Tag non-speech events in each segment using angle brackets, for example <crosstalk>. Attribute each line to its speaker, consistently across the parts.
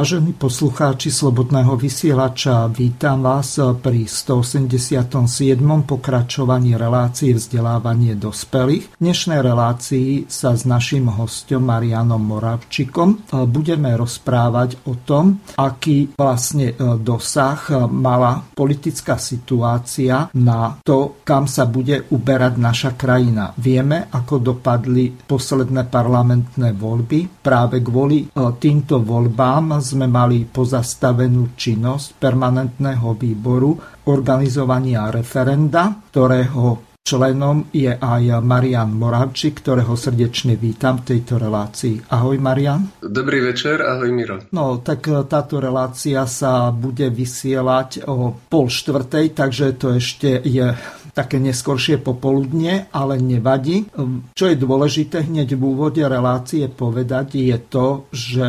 Speaker 1: Vážení poslucháči Slobodného vysielača, vítam vás pri 187. pokračovaní relácie vzdelávanie dospelých. V dnešnej relácii sa s našim hostom Marianom Moravčikom budeme rozprávať o tom, aký vlastne e, dosah mala politická situácia na to, kam sa bude uberať naša krajina. Vieme, ako dopadli posledné parlamentné voľby. Práve kvôli e, týmto voľbám sme mali pozastavenú činnosť permanentného výboru organizovania referenda, ktorého Členom je aj Marian Moravčík, ktorého srdečne vítam v tejto relácii. Ahoj Marian.
Speaker 2: Dobrý večer, ahoj Miro.
Speaker 1: No, tak e, táto relácia sa bude vysielať o pol štvrtej, takže to ešte je také neskoršie popoludne, ale nevadí. Čo je dôležité hneď v úvode relácie povedať, je to, že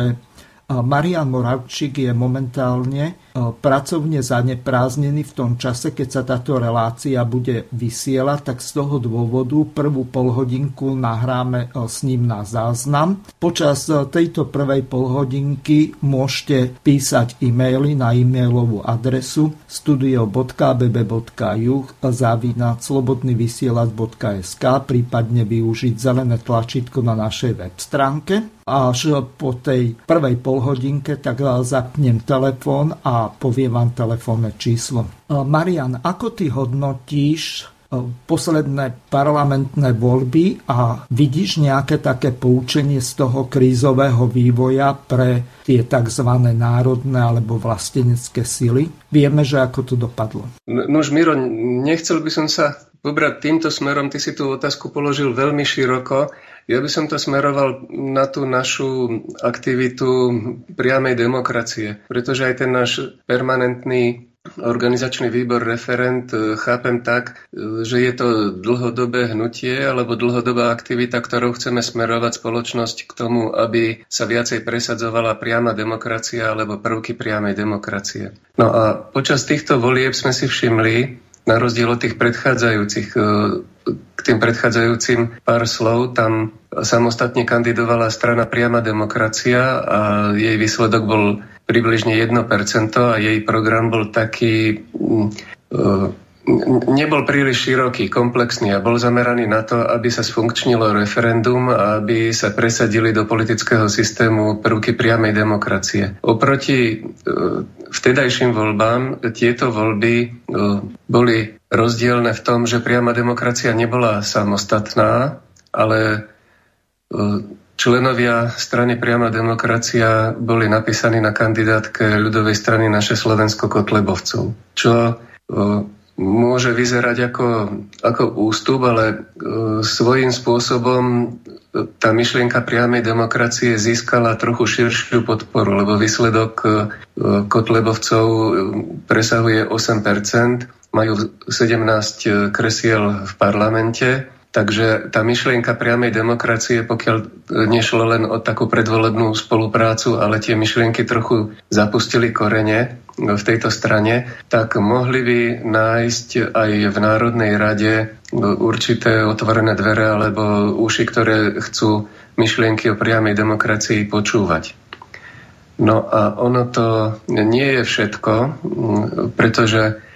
Speaker 1: Marian Moravčík je momentálne pracovne zanepráznený v tom čase, keď sa táto relácia bude vysielať, tak z toho dôvodu prvú polhodinku nahráme e, s ním na záznam. Počas e, tejto prvej polhodinky môžete písať e-maily na e-mailovú adresu studio.bb.juh zavinať slobodnyvysielac.sk prípadne využiť zelené tlačítko na našej web stránke. Až po tej prvej polhodinke tak zapnem telefón a povie vám telefónne číslo. E, Marian, ako ty hodnotíš e, posledné parlamentné voľby a vidíš nejaké také poučenie z toho krízového vývoja pre tie tzv. národné alebo vlastenecké sily? Vieme, že ako to dopadlo.
Speaker 2: No už Miro, nechcel by som sa pobrať týmto smerom. Ty si tú otázku položil veľmi široko. Ja by som to smeroval na tú našu aktivitu priamej demokracie, pretože aj ten náš permanentný organizačný výbor referent e, chápem tak, e, že je to dlhodobé hnutie alebo dlhodobá aktivita, ktorou chceme smerovať spoločnosť k tomu, aby sa viacej presadzovala priama demokracia alebo prvky priamej demokracie. No a počas týchto volieb sme si všimli, na rozdiel od tých predchádzajúcich, e, k tým predchádzajúcim pár slov, tam samostatne kandidovala strana Priama demokracia a jej výsledok bol približne 1% a jej program bol taký e, nebol príliš široký, komplexný a bol zameraný na to, aby sa sfunkčnilo referendum a aby sa presadili do politického systému prvky priamej demokracie. Oproti e, vtedajším voľbám tieto voľby e, boli rozdielne v tom, že priama demokracia nebola samostatná, ale e, členovia strany priama demokracia boli napísaní na kandidátke ľudovej strany naše Slovensko Kotlebovcov, čo môže vyzerať ako, ako ústup, ale e, svojím spôsobom e, tá myšlienka priamej demokracie získala trochu širšiu podporu, lebo výsledok e, Kotlebovcov presahuje 8%, majú 17 kresiel v parlamente Takže tá myšlienka priamej demokracie, pokiaľ nešlo len o takú predvolebnú spoluprácu, ale tie myšlienky trochu zapustili korene v tejto strane, tak mohli by nájsť aj v Národnej rade určité otvorené dvere alebo uši, ktoré chcú myšlienky o priamej demokracii počúvať. No a ono to nie je všetko, pretože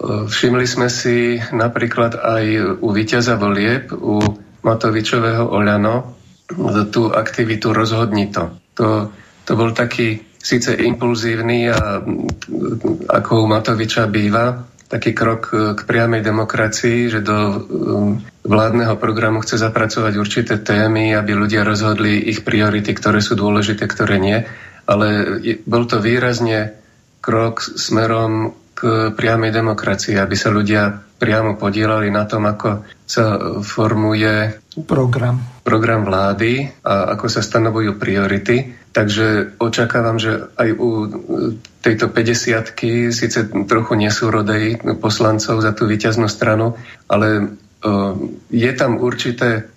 Speaker 2: Všimli sme si napríklad aj u víťaza volieb, u Matovičového Oľano, tú aktivitu Rozhodni to. to. Bol taký síce impulzívny a ako u Matoviča býva, taký krok k priamej demokracii, že do um, vládneho programu chce zapracovať určité témy, aby ľudia rozhodli ich priority, ktoré sú dôležité, ktoré nie. Ale bol to výrazne krok smerom k priamej demokracii, aby sa ľudia priamo podielali na tom, ako sa formuje
Speaker 1: program,
Speaker 2: program vlády a ako sa stanovujú priority. Takže očakávam, že aj u tejto 50 síce trochu nesúrodej poslancov za tú výťaznú stranu, ale je tam určité,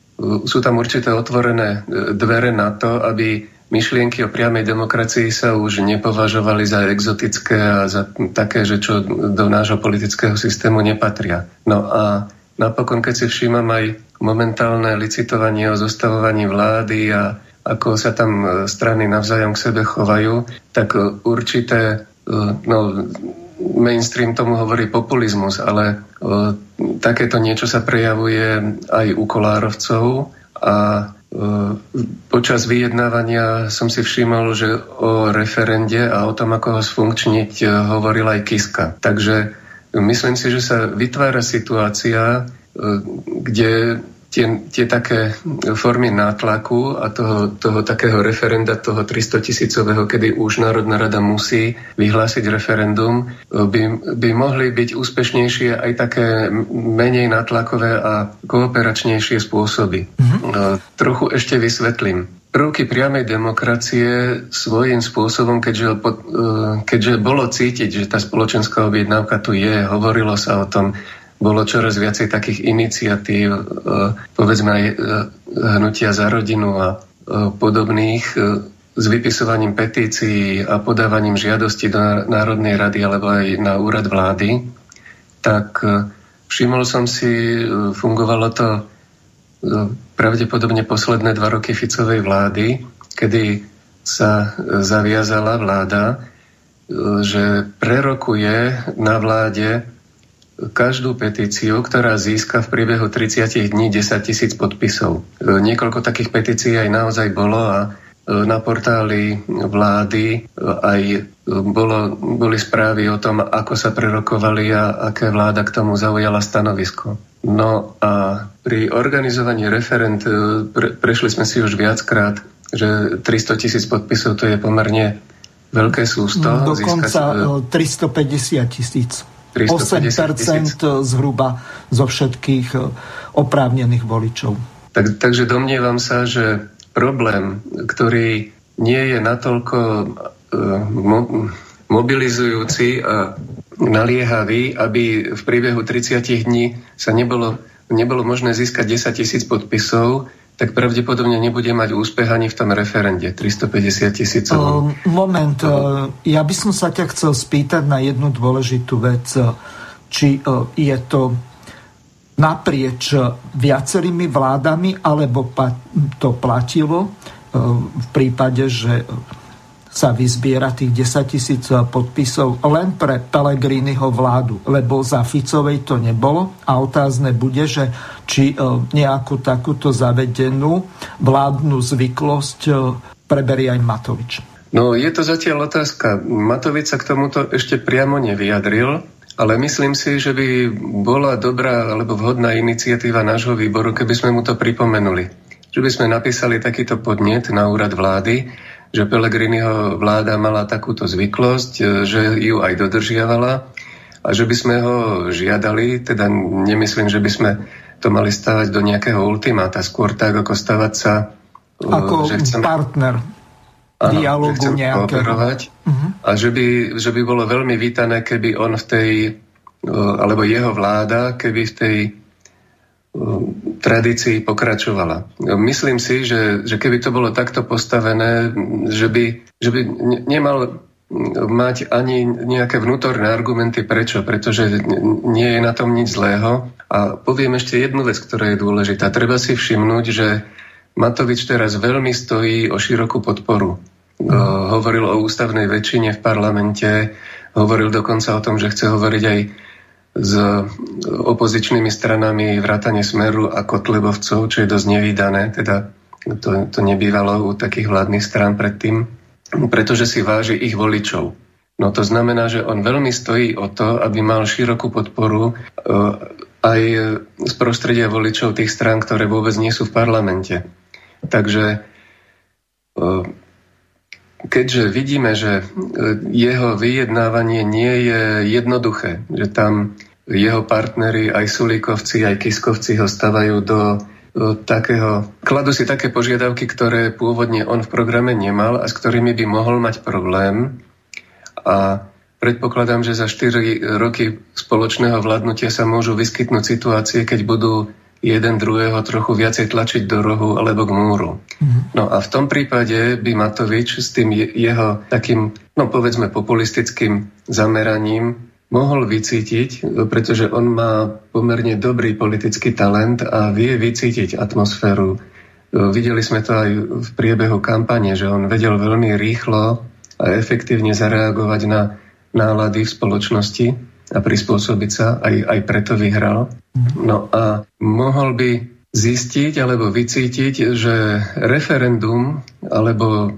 Speaker 2: sú tam určité otvorené dvere na to, aby myšlienky o priamej demokracii sa už nepovažovali za exotické a za také, že čo do nášho politického systému nepatria. No a napokon, keď si všímam aj momentálne licitovanie o zostavovaní vlády a ako sa tam strany navzájom k sebe chovajú, tak určité, no, mainstream tomu hovorí populizmus, ale takéto niečo sa prejavuje aj u kolárovcov a Počas vyjednávania som si všimol, že o referende a o tom, ako ho sfunkčniť, e, hovoril aj Kiska. Takže myslím si, že sa vytvára situácia, e, kde tie, tie také formy nátlaku a toho, toho takého referenda, toho 300 tisícového, kedy už Národná rada musí vyhlásiť referendum, by, by mohli byť úspešnejšie aj také menej nátlakové a kooperačnejšie spôsoby. Mm-hmm. Trochu ešte vysvetlím. Prvky priamej demokracie svojím spôsobom, keďže, e, keďže bolo cítiť, že tá spoločenská objednávka tu je, hovorilo sa o tom, bolo čoraz viacej takých iniciatív, e, povedzme aj e, hnutia za rodinu a e, podobných s vypisovaním petícií a podávaním žiadosti do Národnej rady alebo aj na úrad vlády, tak všimol som si, fungovalo to pravdepodobne posledné dva roky Ficovej vlády, kedy sa zaviazala vláda, že prerokuje na vláde každú petíciu, ktorá získa v priebehu 30 dní 10 tisíc podpisov. E, niekoľko takých petícií aj naozaj bolo a e, na portáli vlády e, aj bolo, boli správy o tom, ako sa prerokovali a aké vláda k tomu zaujala stanovisko. No a pri organizovaní referent pre, prešli sme si už viackrát, že 300 tisíc podpisov to je pomerne veľké sústo.
Speaker 1: Dokonca získať, 350 tisíc. 8% zhruba zo všetkých e, oprávnených voličov.
Speaker 2: Tak, takže domnievam sa, že problém, ktorý nie je natoľko uh, mo- mobilizujúci a naliehavý, aby v priebehu 30 dní sa nebolo, nebolo možné získať 10 tisíc podpisov, tak pravdepodobne nebude mať úspech ani v tom referende 350 tisícov.
Speaker 1: Moment, ja by som sa ťa chcel spýtať na jednu dôležitú vec. Či je to naprieč viacerými vládami, alebo to platilo v prípade, že sa vyzbiera tých 10 tisíc podpisov len pre Pelegriniho vládu, lebo za Ficovej to nebolo a otázne bude, že či e, nejakú takúto zavedenú vládnu zvyklosť e, preberie aj Matovič.
Speaker 2: No je to zatiaľ otázka. Matovič sa k tomuto ešte priamo nevyjadril, ale myslím si, že by bola dobrá alebo vhodná iniciatíva nášho výboru, keby sme mu to pripomenuli. Že by sme napísali takýto podnet na úrad vlády, že Pelegriniho vláda mala takúto zvyklosť, e, že ju aj dodržiavala a že by sme ho žiadali, teda nemyslím, že by sme to mali stavať do nejakého ultimáta, skôr tak, ako stavať sa...
Speaker 1: E, ako že chcem, partner áno, dialogu že nejakého.
Speaker 2: Uh-huh. A že by, že by bolo veľmi vítané, keby on v tej, e, alebo jeho vláda, keby v tej tradícii pokračovala. Myslím si, že, že keby to bolo takto postavené, že by, že by nemal mať ani nejaké vnútorné argumenty prečo, pretože nie je na tom nič zlého. A poviem ešte jednu vec, ktorá je dôležitá. Treba si všimnúť, že Matovič teraz veľmi stojí o širokú podporu. Mm. Hovoril o ústavnej väčšine v parlamente, hovoril dokonca o tom, že chce hovoriť aj s opozičnými stranami vrátane Smeru a Kotlebovcov, čo je dosť nevydané, teda to, to nebývalo u takých vládnych strán predtým, pretože si váži ich voličov. No to znamená, že on veľmi stojí o to, aby mal širokú podporu e, aj z prostredia voličov tých strán, ktoré vôbec nie sú v parlamente. Takže e, keďže vidíme, že e, jeho vyjednávanie nie je jednoduché, že tam jeho partnery, aj Sulíkovci, aj Kiskovci ho stavajú do takého, kladú si také požiadavky, ktoré pôvodne on v programe nemal a s ktorými by mohol mať problém. A predpokladám, že za 4 roky spoločného vládnutia sa môžu vyskytnúť situácie, keď budú jeden druhého trochu viacej tlačiť do rohu alebo k múru. Mm-hmm. No a v tom prípade by Matovič s tým jeho takým, no povedzme, populistickým zameraním mohol vycítiť, pretože on má pomerne dobrý politický talent a vie vycítiť atmosféru. Videli sme to aj v priebehu kampane, že on vedel veľmi rýchlo a efektívne zareagovať na nálady v spoločnosti a prispôsobiť sa, aj, aj preto vyhral. No a mohol by zistiť alebo vycítiť, že referendum alebo e,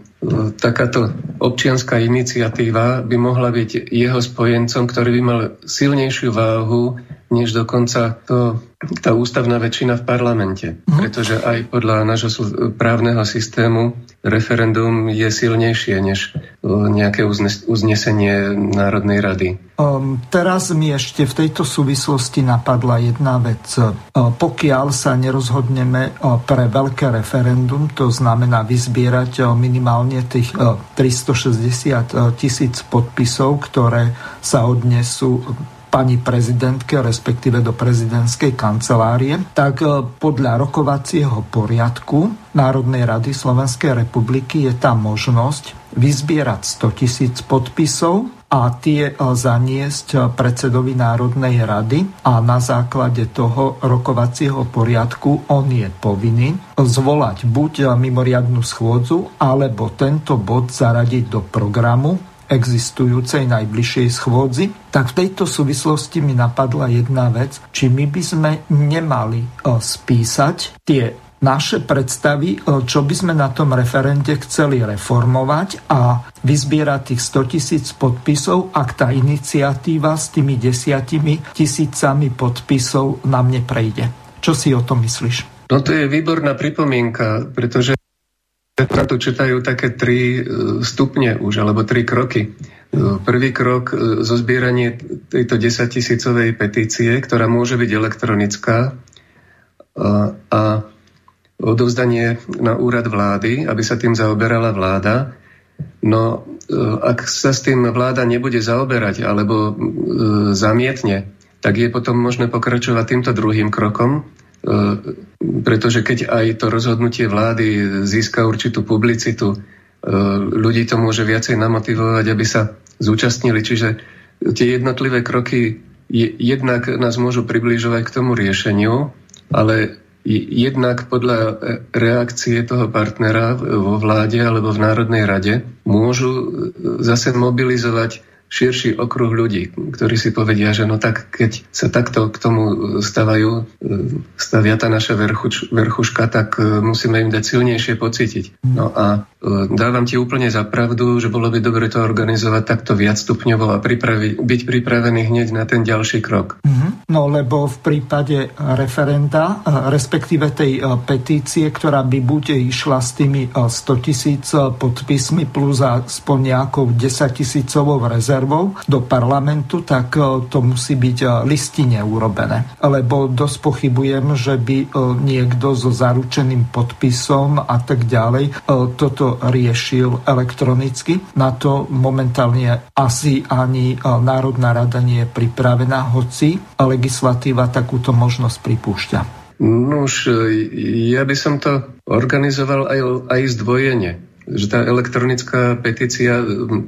Speaker 2: takáto občianská iniciatíva by mohla byť jeho spojencom, ktorý by mal silnejšiu váhu než dokonca to, tá ústavná väčšina v parlamente. Mhm. Pretože aj podľa nášho právneho systému referendum je silnejšie než e, nejaké uznesenie Národnej rady.
Speaker 1: Um, teraz mi ešte v tejto súvislosti napadla jedna vec. Uh, pokiaľ sa nerozhodneme uh, pre veľké referendum, to znamená vyzbierať minimálne tých 360 tisíc podpisov, ktoré sa odnesú pani prezidentke, respektíve do prezidentskej kancelárie, tak e, podľa rokovacieho poriadku Národnej rady Slovenskej republiky je tam možnosť vyzbierať 100 tisíc podpisov a tie e, zaniesť e, predsedovi Národnej rady a na základe toho rokovacieho poriadku on je povinný zvolať buď mimoriadnu schôdzu, alebo tento bod zaradiť do programu existujúcej najbližšej schôdzi, tak v tejto súvislosti mi napadla jedna vec, či my by sme nemali e, spísať tie naše predstavy, e, čo by sme na tom referende chceli reformovať a vyzbierať tých 100 tisíc podpisov, ak tá iniciatíva s tými desiatimi tisícami podpisov nám neprejde. Čo si o tom myslíš?
Speaker 2: No to je výborná pripomienka, pretože na to čítajú také tri e, stupne už, alebo tri kroky. E, prvý krok, e, zo zbieranie tejto 10 tisícovej petície, ktorá môže byť elektronická a odovzdanie na úrad vlády, aby sa tým zaoberala vláda. No, ak sa s tým vláda nebude zaoberať alebo zamietne, tak je potom možné pokračovať týmto druhým krokom, pretože keď aj to rozhodnutie vlády získa určitú publicitu, e, ľudí to môže viacej namotivovať, aby sa zúčastnili. Čiže tie jednotlivé kroky jednak nás môžu približovať k tomu riešeniu, ale jednak podľa reakcie toho partnera vo vláde alebo v Národnej rade môžu zase mobilizovať širší okruh ľudí, ktorí si povedia, že no tak keď sa takto k tomu stavajú, e, stavia tá naša verchuč, verchuška, tak e, musíme im dať silnejšie pocítiť. No a e, dávam ti úplne za pravdu, že bolo by dobre to organizovať takto viac stupňovo a pripravi, byť pripravený hneď na ten ďalší krok.
Speaker 1: Mm-hmm. No lebo v prípade referenda, respektíve tej petície, ktorá by buď išla s tými 100 tisíc podpismi plus aspoň nejakou 10 tisícovou rezervou, rezervou do parlamentu, tak e, to musí byť e, listine urobené. Lebo dosť pochybujem, že by e, niekto so zaručeným podpisom a tak ďalej toto riešil elektronicky. Na to momentálne asi ani Národná rada nie je pripravená, hoci legislatíva takúto možnosť pripúšťa.
Speaker 2: No už ja by som to organizoval aj, aj zdvojenie že tá elektronická petícia,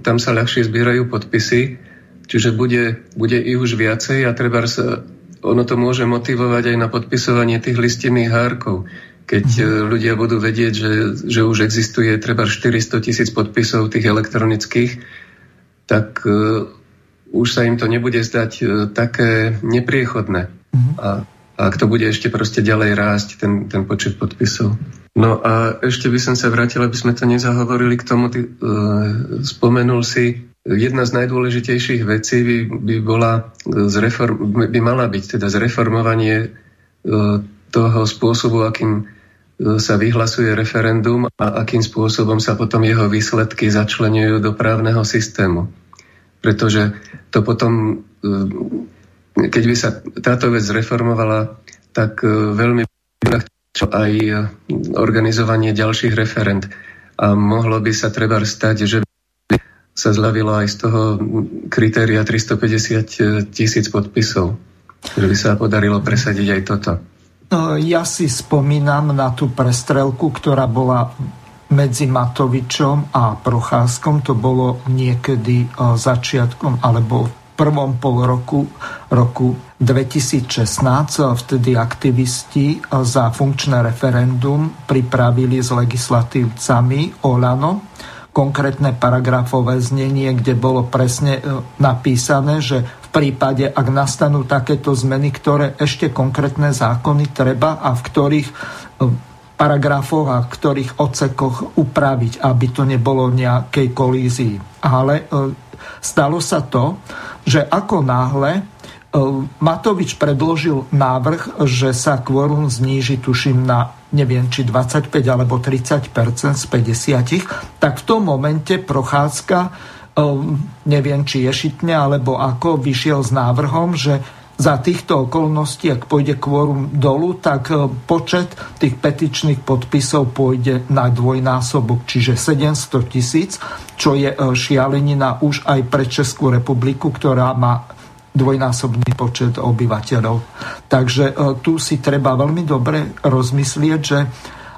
Speaker 2: tam sa ľahšie zbierajú podpisy, čiže bude, bude ich už viacej a treba sa, ono to môže motivovať aj na podpisovanie tých listinných hárkov. Keď mm. ľudia budú vedieť, že, že už existuje treba 400 tisíc podpisov tých elektronických, tak uh, už sa im to nebude zdať uh, také nepriechodné. Mm. A, a ak to bude ešte proste ďalej rásť, ten, ten počet podpisov. No a ešte by som sa vrátil, aby sme to nezahovorili k tomu, ty, uh, spomenul si, jedna z najdôležitejších vecí by, by, bola zreform, by mala byť teda zreformovanie uh, toho spôsobu, akým uh, sa vyhlasuje referendum a akým spôsobom sa potom jeho výsledky začlenujú do právneho systému. Pretože to potom, keď by sa táto vec zreformovala, tak veľmi čo aj organizovanie ďalších referent. A mohlo by sa treba stať, že by sa zľavilo aj z toho kritéria 350 tisíc podpisov. Že by sa podarilo presadiť aj toto.
Speaker 1: No, ja si spomínam na tú prestrelku, ktorá bola medzi Matovičom a Procházkom. To bolo niekedy e, začiatkom alebo prvom pol roku, roku 2016. Vtedy aktivisti za funkčné referendum pripravili s legislatívcami Olano konkrétne paragrafové znenie, kde bolo presne e, napísané, že v prípade, ak nastanú takéto zmeny, ktoré ešte konkrétne zákony treba a v ktorých e, paragrafoch a v ktorých odsekoch upraviť, aby to nebolo nejakej kolízii. Ale e, stalo sa to, že ako náhle Matovič predložil návrh, že sa kvorum zníži, tuším, na neviem, či 25 alebo 30% z 50, tak v tom momente Prochádzka, neviem, či ješitne alebo ako, vyšiel s návrhom, že za týchto okolností, ak pôjde kvorum dolu, tak počet tých petičných podpisov pôjde na dvojnásobok, čiže 700 tisíc, čo je šialenina už aj pre Českú republiku, ktorá má dvojnásobný počet obyvateľov. Takže e, tu si treba veľmi dobre rozmyslieť, že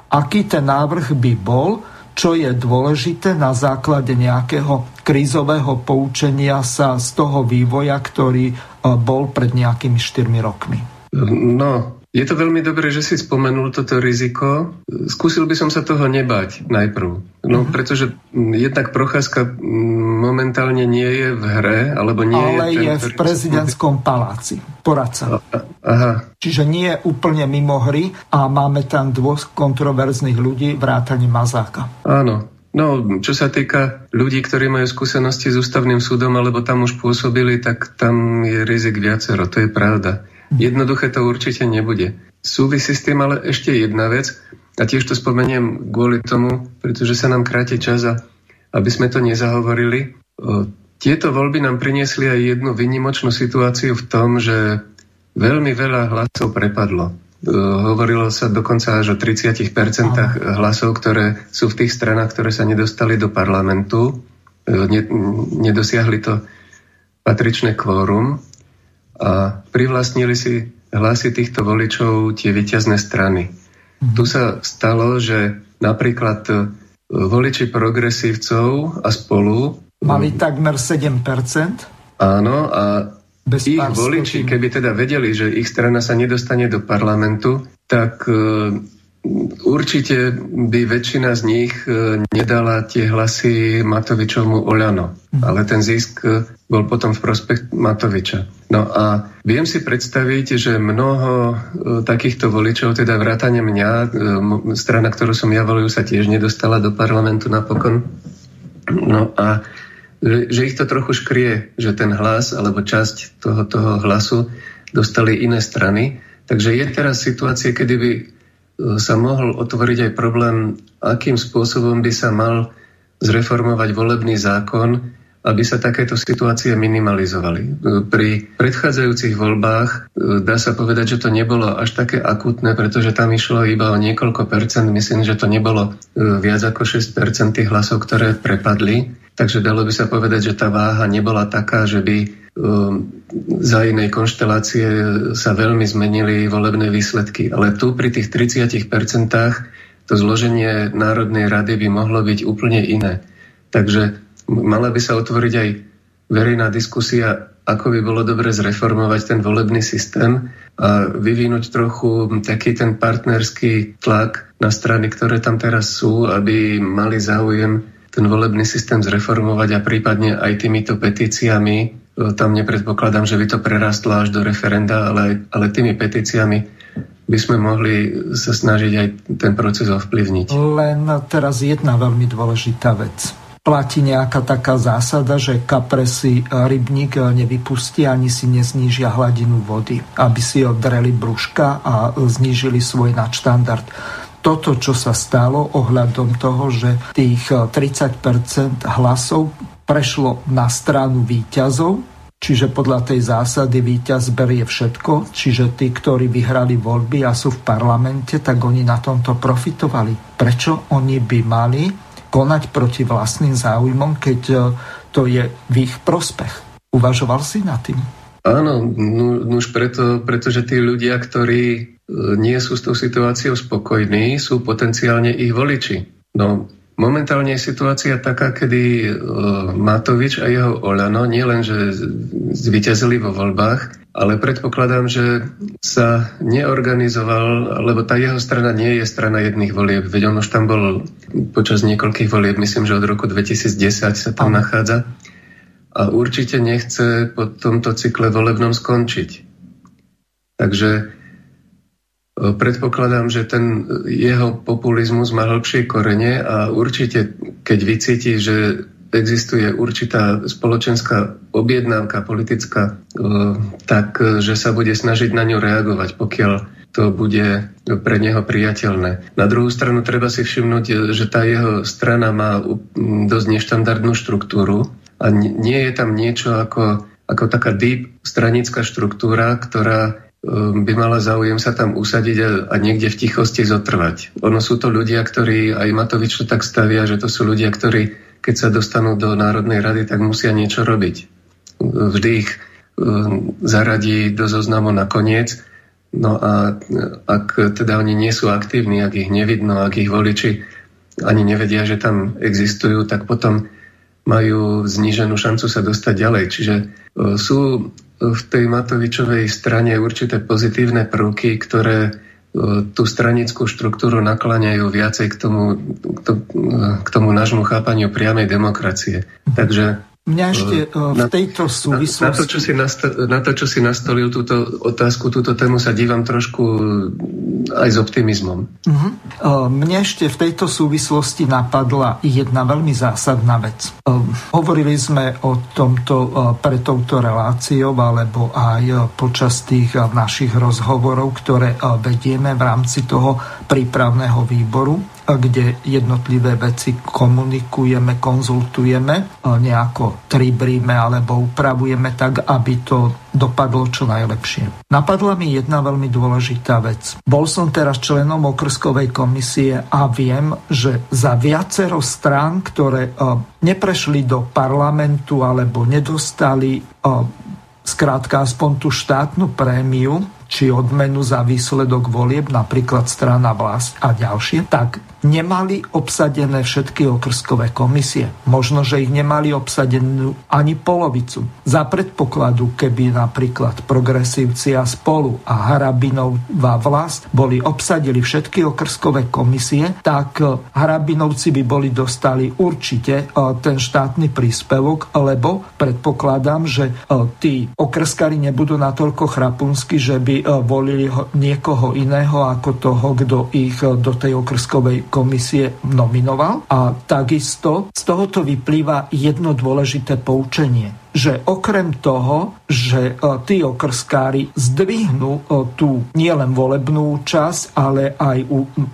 Speaker 1: aký ten návrh by bol, čo je dôležité na základe nejakého krízového poučenia sa z toho vývoja, ktorý e, bol pred nejakými 4 rokmi.
Speaker 2: No, je to veľmi dobré, že si spomenul toto riziko. Skúsil by som sa toho nebať najprv. No, uh-huh. pretože jednak Procházka momentálne nie je v hre, alebo nie
Speaker 1: Ale
Speaker 2: je...
Speaker 1: Ale je v prezidentskom paláci, poradca.
Speaker 2: Aha.
Speaker 1: Čiže nie je úplne mimo hry a máme tam dvoch kontroverzných ľudí, vrátane Mazáka.
Speaker 2: Áno, No, čo sa týka ľudí, ktorí majú skúsenosti s ústavným súdom alebo tam už pôsobili, tak tam je rizik viacero, to je pravda. Jednoduché to určite nebude. Súvisí s tým ale ešte jedna vec, a tiež to spomeniem kvôli tomu, pretože sa nám kráti čas a aby sme to nezahovorili. Tieto voľby nám priniesli aj jednu vynimočnú situáciu v tom, že veľmi veľa hlasov prepadlo. Hovorilo sa dokonca až o 30% hlasov, ktoré sú v tých stranách, ktoré sa nedostali do parlamentu. Nedosiahli to patričné kvórum a privlastnili si hlasy týchto voličov tie vyťazné strany. Mm. Tu sa stalo, že napríklad e, voliči progresívcov a spolu...
Speaker 1: Mali takmer 7%.
Speaker 2: Áno, a Bez ich voliči, keby teda vedeli, že ich strana sa nedostane do parlamentu, tak e, Určite by väčšina z nich e, nedala tie hlasy Matovičovmu Oľano, mhm. ale ten zisk e, bol potom v prospech Matoviča. No a viem si predstaviť, že mnoho takýchto voličov, teda vrátane mňa, strana, ktorú som ja volil, sa tiež nedostala do parlamentu napokon. No a že ich to trochu škrie, že ten hlas alebo časť toho, toho hlasu dostali iné strany. Takže je teraz situácia, kedy by sa mohol otvoriť aj problém, akým spôsobom by sa mal zreformovať volebný zákon, aby sa takéto situácie minimalizovali. Pri predchádzajúcich voľbách e, dá sa povedať, že to nebolo až také akutné, pretože tam išlo iba o niekoľko percent. Myslím, že to nebolo e, viac ako 6 percent tých hlasov, ktoré prepadli. Takže dalo by sa povedať, že tá váha nebola taká, že by um, za inej konštelácie sa veľmi zmenili volebné výsledky. Ale tu pri tých 30% to zloženie Národnej rady by mohlo byť úplne iné. Takže mala by sa otvoriť aj verejná diskusia, ako by bolo dobre zreformovať ten volebný systém a vyvinúť trochu taký ten partnerský tlak na strany, ktoré tam teraz sú, aby mali záujem ten volebný systém zreformovať a prípadne aj týmito petíciami, e, tam nepredpokladám, že by to prerastlo až do referenda, ale, ale tými petíciami by sme mohli sa snažiť aj ten proces ovplyvniť.
Speaker 1: Len teraz jedna veľmi dôležitá vec. Platí nejaká taká zásada, že kapresy rybník nevypustí ani si neznížia hladinu vody, aby si odreli brúška a znížili svoj nadštandard toto, čo sa stalo ohľadom toho, že tých 30 eh, hlasov prešlo na stranu výťazov, či Čiže podľa tej zásady víťaz berie všetko, čiže tí, ktorí vyhrali voľby a sú v parlamente, tak oni na tomto profitovali. Prečo oni by mali konať proti vlastným záujmom, keď e, to je v ich prospech? Uvažoval si na tým?
Speaker 2: Áno, no, už preto, pretože tí ľudia, ktorí e, nie sú s tou situáciou spokojní, sú potenciálne ich voliči. No, Momentálne je situácia taká, kedy uh, Matovič a jeho Olano nielenže zvyťazili vo voľbách, ale predpokladám, že sa neorganizoval, lebo tá jeho strana nie je strana jedných volieb, veď on už tam bol počas niekoľkých volieb, myslím, že od roku 2010 sa tam nachádza a určite nechce po tomto cykle volebnom skončiť. Takže Predpokladám, že ten jeho populizmus má hĺbšie korene a určite, keď vycíti, že existuje určitá spoločenská objednávka politická, tak že sa bude snažiť na ňu reagovať, pokiaľ to bude pre neho priateľné. Na druhú stranu treba si všimnúť, že tá jeho strana má dosť neštandardnú štruktúru a nie je tam niečo ako, ako taká deep stranická štruktúra, ktorá Ehm, by mala záujem sa tam usadiť a, a niekde v tichosti zotrvať. Ono sú to ľudia, ktorí, aj Matovič to tak stavia, že to sú ľudia, ktorí, keď sa dostanú do Národnej rady, tak musia niečo robiť. Vždy ich um, zaradí do zoznamu nakoniec. No a ak teda oni nie sú aktívni, ak ich nevidno, ak ich voliči ani nevedia, že tam existujú, tak potom majú zníženú šancu sa dostať ďalej. Čiže uh, sú v tej Matovičovej strane určité pozitívne prvky, ktoré e, tú stranickú štruktúru nakláňajú viacej k tomu, k tomu nášmu chápaniu priamej demokracie. Takže
Speaker 1: Mňa ešte eh, v tejto súvislosti...
Speaker 2: Na, na, to, čo si nasto- na to, čo si nastolil túto otázku, túto tému sa dívam trošku aj s optimizmom. Uh-huh.
Speaker 1: Mne ešte v tejto súvislosti napadla jedna veľmi zásadná vec. Hovorili sme o tomto pre touto reláciou alebo aj počas tých našich rozhovorov, ktoré vedieme v rámci toho prípravného výboru kde jednotlivé veci komunikujeme, konzultujeme, nejako tribríme alebo upravujeme tak, aby to dopadlo čo najlepšie. Napadla mi jedna veľmi dôležitá vec. Bol som teraz členom okrskovej komisie a viem, že za viacero strán, ktoré neprešli do parlamentu alebo nedostali skrátka aspoň tú štátnu prémiu, či odmenu za výsledok volieb, napríklad strana vlast a ďalšie, tak nemali obsadené všetky okrskové komisie. Možno, že ich nemali obsadenú ani polovicu. Za predpokladu, keby napríklad progresívci a spolu a Harabinová vlast boli obsadili všetky okrskové komisie, tak eh, Harabinovci by boli dostali určite eh, ten štátny príspevok, lebo predpokladám, že eh, tí okrskari nebudú natoľko chrapunsky, že by volili niekoho iného ako toho, kto ich do tej okrskovej komisie nominoval. A takisto z tohoto vyplýva jedno dôležité poučenie že okrem toho, že e, tí okrskári zdvihnú tú nielen volebnú časť, ale aj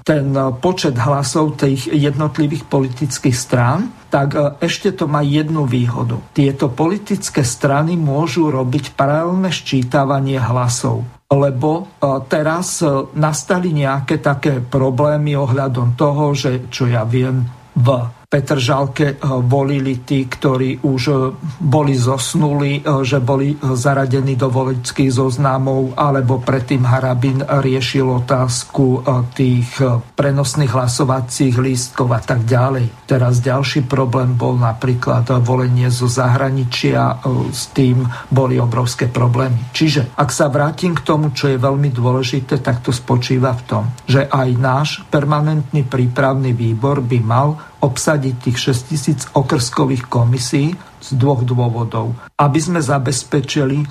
Speaker 1: ten počet hlasov tých jednotlivých politických strán, tak e, ešte to má jednu výhodu. Tieto politické strany môžu robiť paralelné ščítavanie hlasov lebo teraz nastali nejaké také problémy ohľadom toho, že čo ja viem, v Petržalke eh, volili tí, ktorí už eh, boli zosnuli, eh, že boli zaradení do voličských zoznamov, alebo predtým Harabin riešil otázku tých prenosných hlasovacích lístkov a tak ďalej. Teraz ďalší problém bol napríklad volenie zo zahraničia, s tým boli obrovské problémy. Čiže ak sa vrátim k tomu, čo je veľmi dôležité, tak to spočíva v tom, že aj náš permanentný prípravný výbor by mal obsadiť tých 6000 okrskových komisí z dvoch dôvodov. Aby sme zabezpečili e,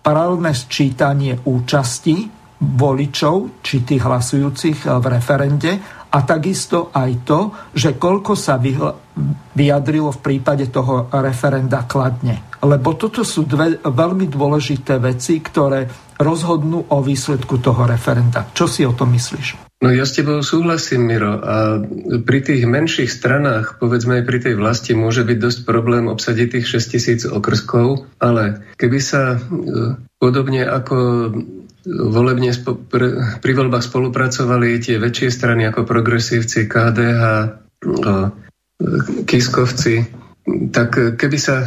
Speaker 1: paralelné sčítanie účasti voličov či tých hlasujúcich e, v referende a takisto aj to, že koľko sa vyjadrilo v prípade toho referenda kladne. Lebo toto sú dve veľmi dôležité veci, ktoré rozhodnú o výsledku toho referenda. Čo si o tom myslíš?
Speaker 2: No ja s tebou súhlasím, Miro. A pri tých menších stranách, povedzme aj pri tej vlasti, môže byť dosť problém obsadiť tých 6 tisíc okrskov, ale keby sa e, podobne ako volebne pri, voľbách spolupracovali tie väčšie strany ako progresívci, KDH, Kiskovci, tak keby sa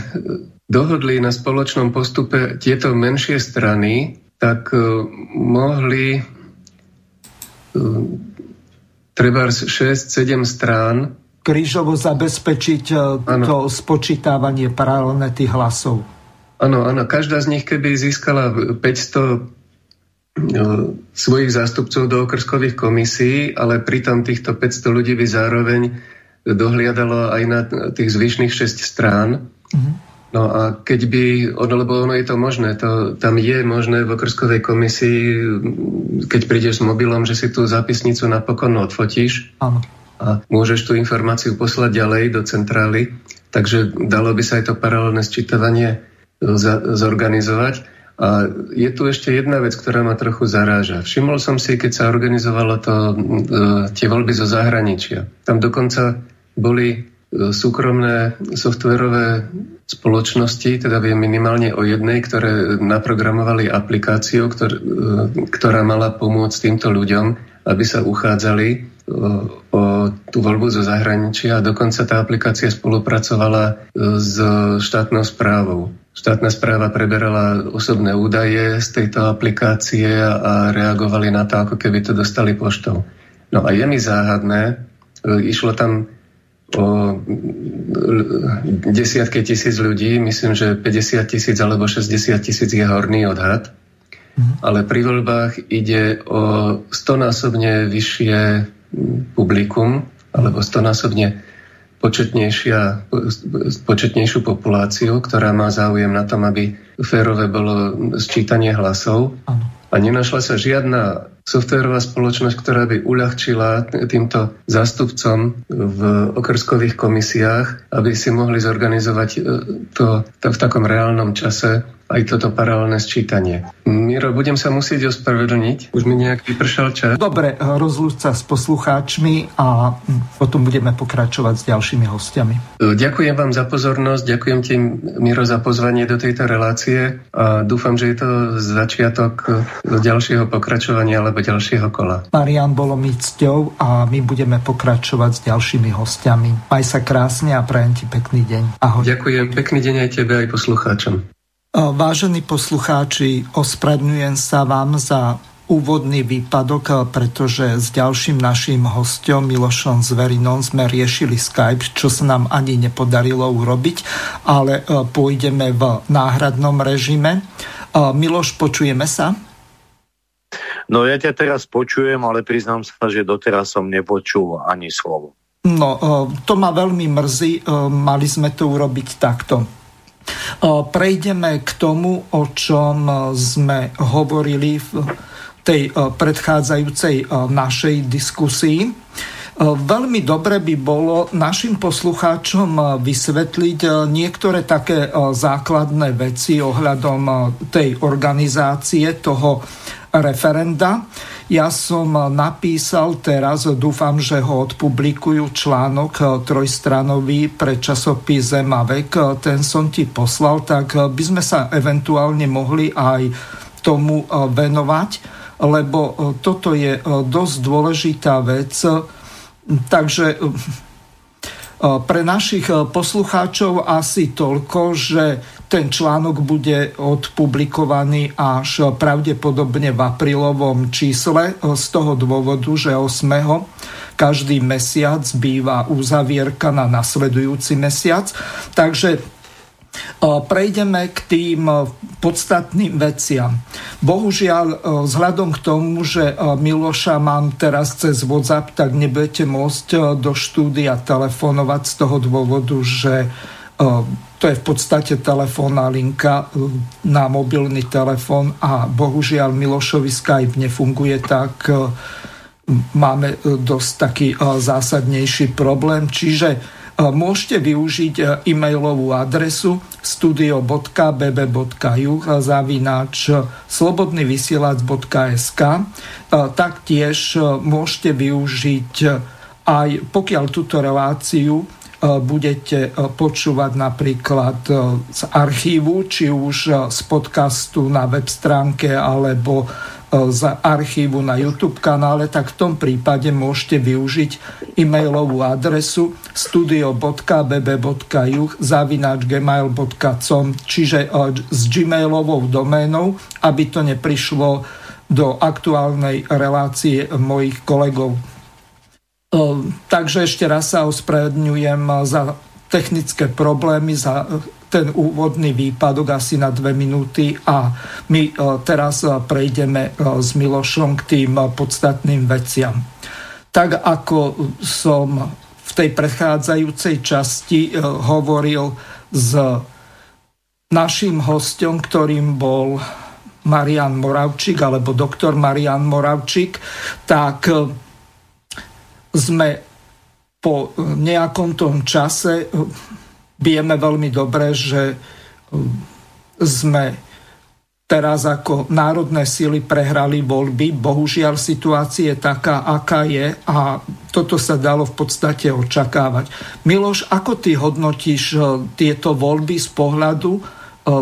Speaker 2: dohodli na spoločnom postupe tieto menšie strany, tak e, mohli e, treba 6-7 strán
Speaker 1: krížovo zabezpečiť ano. to spočítavanie paralelné tých hlasov.
Speaker 2: Áno, áno. Každá z nich, keby získala 500 svojich zástupcov do okrskových komisí, ale pritom týchto 500 ľudí by zároveň dohliadalo aj na tých zvyšných 6 strán. Mm-hmm. No a keď by, lebo ono je to možné, to, tam je možné v okrskovej komisii, keď prídeš s mobilom, že si tú zápisnicu napokon odfotíš
Speaker 1: Áno.
Speaker 2: a môžeš tú informáciu poslať ďalej do centrály, takže dalo by sa aj to paralelné sčítavanie zorganizovať. A je tu ešte jedna vec, ktorá ma trochu zaráža. Všimol som si, keď sa organizovalo to, e, tie voľby zo zahraničia. Tam dokonca boli e, súkromné softverové spoločnosti, teda viem minimálne o jednej, ktoré naprogramovali aplikáciu, ktor, e, ktorá mala pomôcť týmto ľuďom, aby sa uchádzali o tú voľbu zo zahraničia a dokonca tá aplikácia spolupracovala s štátnou správou. Štátna správa preberala osobné údaje z tejto aplikácie a reagovali na to, ako keby to dostali poštou. No a je mi záhadné, e, išlo tam o desiatky tisíc ľudí, myslím, že 50 tisíc alebo 60 tisíc je horný odhad, mm. ale pri voľbách ide o stonásobne vyššie publikum, alebo stonásobne početnejšiu populáciu, ktorá má záujem na tom, aby férové bolo sčítanie hlasov. A nenašla sa žiadna softverová spoločnosť, ktorá by uľahčila týmto zástupcom v okrskových komisiách, aby si mohli zorganizovať e, to, to v takom reálnom čase aj toto paralelné sčítanie. Miro, budem sa musieť ospravedlniť. Už mi nejak vypršal čas.
Speaker 1: Dobre, rozlúč sa s poslucháčmi a hm, potom budeme pokračovať s ďalšími hostiami.
Speaker 2: Ďakujem vám za pozornosť, ďakujem ti, Miro, za pozvanie do tejto relácie a dúfam, že je to začiatok ďalšieho pokračovania alebo ďalšieho kola.
Speaker 1: Marian, bolo mi cťou a my budeme pokračovať s ďalšími hostiami. Maj sa krásne a prajem ti pekný deň. Ahoj.
Speaker 2: Ďakujem, pekný deň aj tebe, aj poslucháčom.
Speaker 1: Vážení poslucháči, ospravedlňujem sa vám za úvodný výpadok, pretože s ďalším našim hostom Milošom Zverinom sme riešili Skype, čo sa nám ani nepodarilo urobiť, ale pôjdeme v náhradnom režime. Miloš, počujeme sa?
Speaker 3: No ja ťa teraz počujem, ale priznám sa, že doteraz som nepočul ani slovo.
Speaker 1: No, e, to ma veľmi mrzí, mali sme to urobiť takto. Prejdeme k tomu, o čom sme hovorili v tej predchádzajúcej našej diskusii. Veľmi dobre by bolo našim poslucháčom vysvetliť niektoré také základné veci ohľadom tej organizácie toho referenda. Ja som napísal teraz, dúfam, že ho odpublikujú článok eh, trojstranový pre časopis Zemavek. Eh, ten som ti poslal, tak eh, by sme sa eventuálne mohli aj tomu venovať, lebo toto je dosť dôležitá vec. Takže pre našich poslucháčov asi toľko, že ten článok bude odpublikovaný až pravdepodobne v aprílovom čísle z toho dôvodu, že 8. každý mesiac býva uzavierka na nasledujúci mesiac. Takže Prejdeme k tým podstatným veciam. Bohužiaľ, vzhľadom k tomu, že Miloša mám teraz cez WhatsApp, tak nebudete môcť do štúdia telefonovať z toho dôvodu, že to je v podstate telefónna linka e, na mobilný telefón a bohužiaľ Milošovi Skype nefunguje tak, e, máme e, dosť taký zásadnejší problém. Čiže môžete využiť e-mailovú adresu studio.bb.juh zavináč slobodnyvysielac.sk Taktiež môžete využiť aj pokiaľ túto reláciu budete počúvať napríklad z archívu, či už z podcastu na web stránke alebo z archívu na YouTube kanále, tak v tom prípade môžete využiť e-mailovú adresu studio.bb.juh zavinač gmail.com čiže e, s gmailovou doménou, aby to neprišlo do aktuálnej relácie mojich kolegov. E, takže ešte raz sa ospravedňujem za technické problémy, za ten úvodný výpadok asi na dve minúty a my e, teraz prejdeme s Milošom k tým podstatným veciam. Tak ako som v tej prechádzajúcej časti hovoril s našim hostom, ktorým bol Marian Moravčík alebo doktor Marian Moravčík, tak sme po nejakom tom čase Vieme veľmi dobre, že um, sme teraz ako národné síly prehrali voľby. Bohužiaľ situácia je taká, aká je a toto sa dalo v podstate očakávať. Miloš, ako ty hodnotíš tieto voľby z pohľadu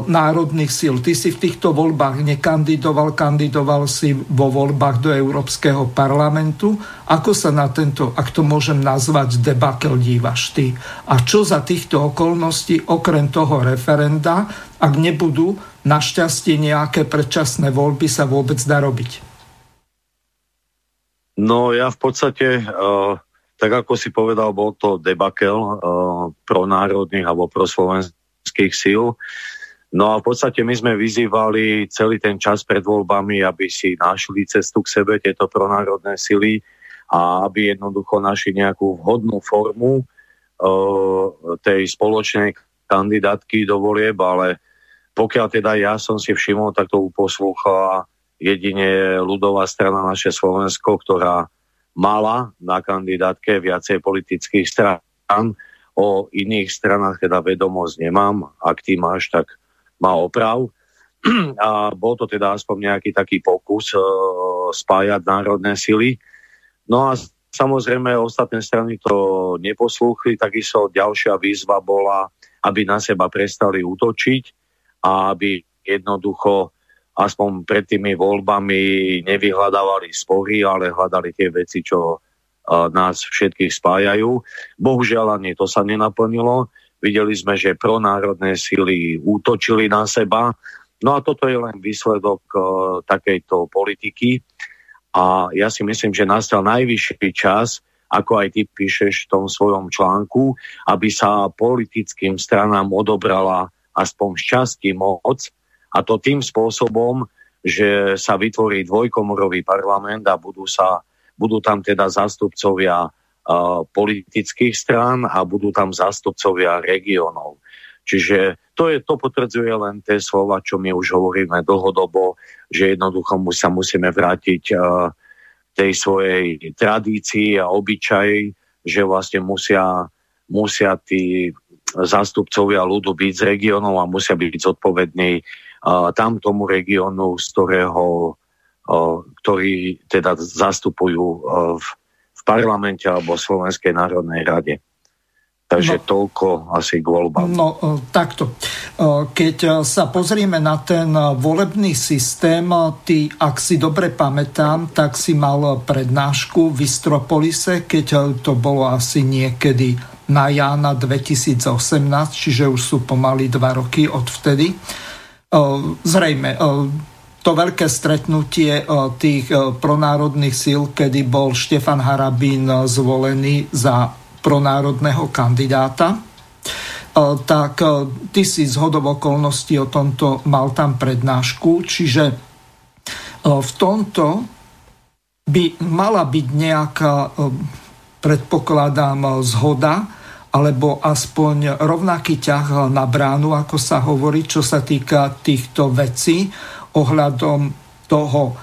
Speaker 1: národných síl. Ty si v týchto voľbách nekandidoval, kandidoval si vo voľbách do Európskeho parlamentu. Ako sa na tento, ak to môžem nazvať, debakel dívaš ty? A čo za týchto okolností, okrem toho referenda, ak nebudú našťastie nejaké predčasné voľby, sa vôbec dá robiť?
Speaker 3: No ja v podstate, uh, tak ako si povedal, bol to debakel uh, pro národných alebo pro slovenských síl. No a v podstate my sme vyzývali celý ten čas pred voľbami, aby si našli cestu k sebe tieto pronárodné sily a aby jednoducho našli nejakú vhodnú formu uh, tej spoločnej kandidátky do volieb, ale pokiaľ teda ja som si všimol, tak to uposlúchala jedine ľudová strana naše Slovensko, ktorá mala na kandidátke viacej politických strán. O iných stranách teda vedomosť nemám. Ak ty máš, tak má oprav. <clears throat> A bol to teda aspoň nejaký taký pokus uh, spájať národné sily. No a samozrejme ostatné strany to neposlúchli, takisto ďalšia výzva bola, aby na seba prestali útočiť a aby jednoducho aspoň pred tými voľbami nevyhľadávali spory, ale hľadali tie veci, čo uh, nás všetkých spájajú. Bohužiaľ ani to sa nenaplnilo. Videli sme, že pronárodné síly útočili na seba. No a toto je len výsledok uh, takejto politiky. A ja si myslím, že nastal najvyšší čas, ako aj ty píšeš v tom svojom článku, aby sa politickým stranám odobrala aspoň šťastí moc a to tým spôsobom, že sa vytvorí dvojkomorový parlament a budú, sa, budú tam teda zástupcovia politických strán a budú tam zástupcovia regionov. Čiže to, je, to potvrdzuje len tie slova, čo my už hovoríme dlhodobo, že jednoducho mu sa musíme vrátiť uh, tej svojej tradícii a obyčaji, že vlastne musia, musia tí zástupcovia ľudu byť z regionov a musia byť zodpovední tam tomu regiónu, z ktorého, ktorý teda zastupujú v parlamente alebo Slovenskej národnej rade. Takže no, toľko asi k voľbám.
Speaker 1: No e, takto. E, keď e, sa pozrieme na ten volebný systém, ty, ak si dobre pamätám, tak si mal prednášku v Istropolise, keď to bolo asi niekedy na Jána 2018, čiže už sú pomaly dva roky od vtedy. Zrejme, to veľké stretnutie tých pronárodných síl, kedy bol Štefan Harabín zvolený za pronárodného kandidáta, tak ty si z hodov okolností o tomto mal tam prednášku, čiže v tomto by mala byť nejaká, predpokladám, zhoda, alebo aspoň rovnaký ťah na bránu, ako sa hovorí, čo sa týka týchto vecí ohľadom toho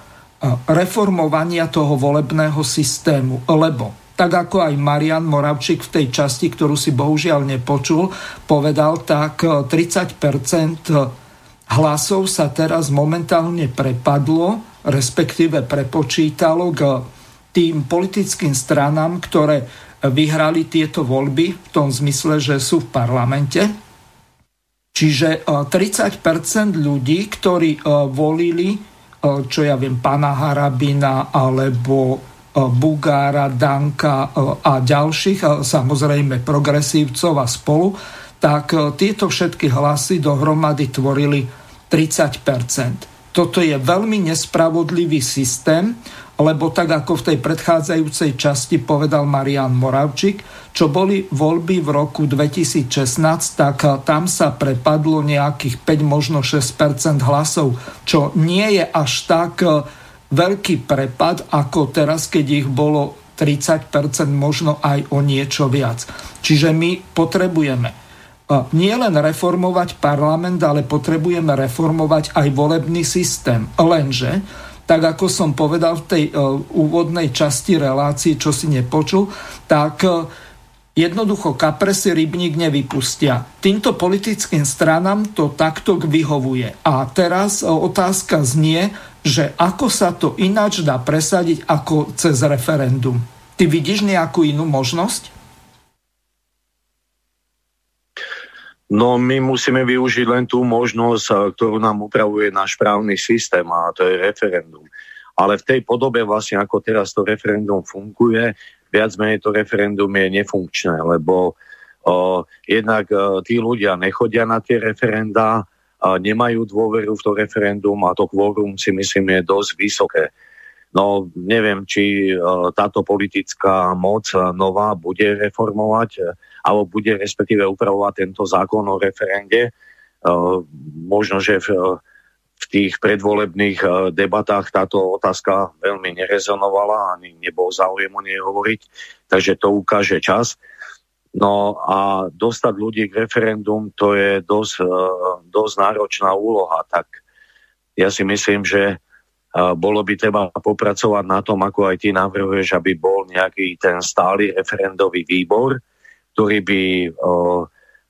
Speaker 1: reformovania toho volebného systému. Lebo tak ako aj Marian Moravčík v tej časti, ktorú si bohužiaľ nepočul, povedal, tak 30% hlasov sa teraz momentálne prepadlo, respektíve prepočítalo k tým politickým stranám, ktoré vyhrali tieto voľby v tom zmysle, že sú v parlamente. Čiže 30% ľudí, ktorí volili, čo ja viem, pána Harabina alebo Bugára, Danka a ďalších, samozrejme progresívcov a spolu, tak tieto všetky hlasy dohromady tvorili 30% Toto je veľmi nespravodlivý systém, lebo tak ako v tej predchádzajúcej časti povedal Marian Moravčík, čo boli voľby v roku 2016, tak tam sa prepadlo nejakých 5, možno 6% hlasov, čo nie je až tak e, veľký prepad, ako teraz, keď ich bolo 30% možno aj o niečo viac. Čiže my potrebujeme e, nie len reformovať parlament, ale potrebujeme reformovať aj volebný systém. Lenže tak ako som povedal v tej uh, úvodnej časti relácie, čo si nepočul, tak uh, jednoducho kapresy rybník nevypustia. Týmto politickým stranám to takto vyhovuje. A teraz uh, otázka znie, že ako sa to ináč dá presadiť ako cez referendum. Ty vidíš nejakú inú možnosť?
Speaker 3: No my musíme využiť len tú možnosť, ktorú nám upravuje náš právny systém a to je referendum. Ale v tej podobe vlastne, ako teraz to referendum funguje, viac menej to referendum je nefunkčné, lebo o, jednak o, tí ľudia nechodia na tie referenda, a nemajú dôveru v to referendum a to kvórum si myslím je dosť vysoké. No neviem, či uh, táto politická moc nová bude reformovať alebo bude respektíve upravovať tento zákon o referende. Možno, že v, v tých predvolebných debatách táto otázka veľmi nerezonovala, ani nebol záujem o nej hovoriť, takže to ukáže čas. No a dostať ľudí k referendum, to je dosť, dosť náročná úloha, tak ja si myslím, že bolo by treba popracovať na tom, ako aj ty navrhuješ, aby bol nejaký ten stály referendový výbor, ktorý by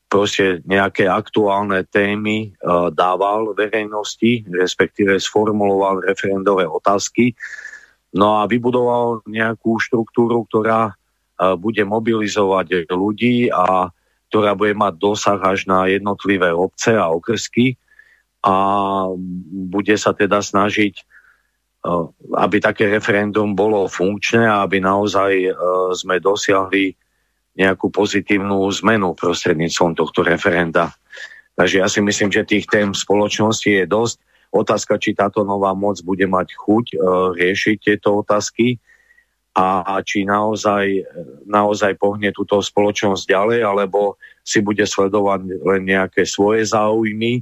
Speaker 3: proste nejaké aktuálne témy dával verejnosti, respektíve sformuloval referendové otázky, no a vybudoval nejakú štruktúru, ktorá bude mobilizovať ľudí a ktorá bude mať dosah až na jednotlivé obce a okrsky a bude sa teda snažiť aby také referendum bolo funkčné a aby naozaj sme dosiahli nejakú pozitívnu zmenu prostredníctvom tohto referenda. Takže ja si myslím, že tých tém v spoločnosti je dosť. Otázka, či táto nová moc bude mať chuť uh, riešiť tieto otázky a či naozaj, naozaj pohne túto spoločnosť ďalej, alebo si bude sledovať len nejaké svoje záujmy,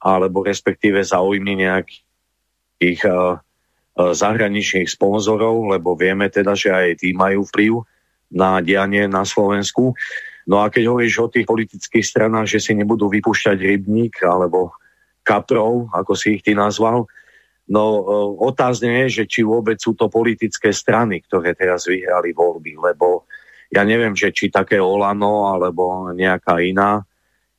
Speaker 3: alebo respektíve záujmy nejakých uh, E, zahraničných sponzorov, lebo vieme teda, že aj tí majú vplyv na dianie na Slovensku. No a keď hovoríš o tých politických stranách, že si nebudú vypúšťať rybník alebo kaprov, ako si ich ty nazval, no e, otázne je, že či vôbec sú to politické strany, ktoré teraz vyhrali voľby, lebo ja neviem, že či také Olano alebo nejaká iná,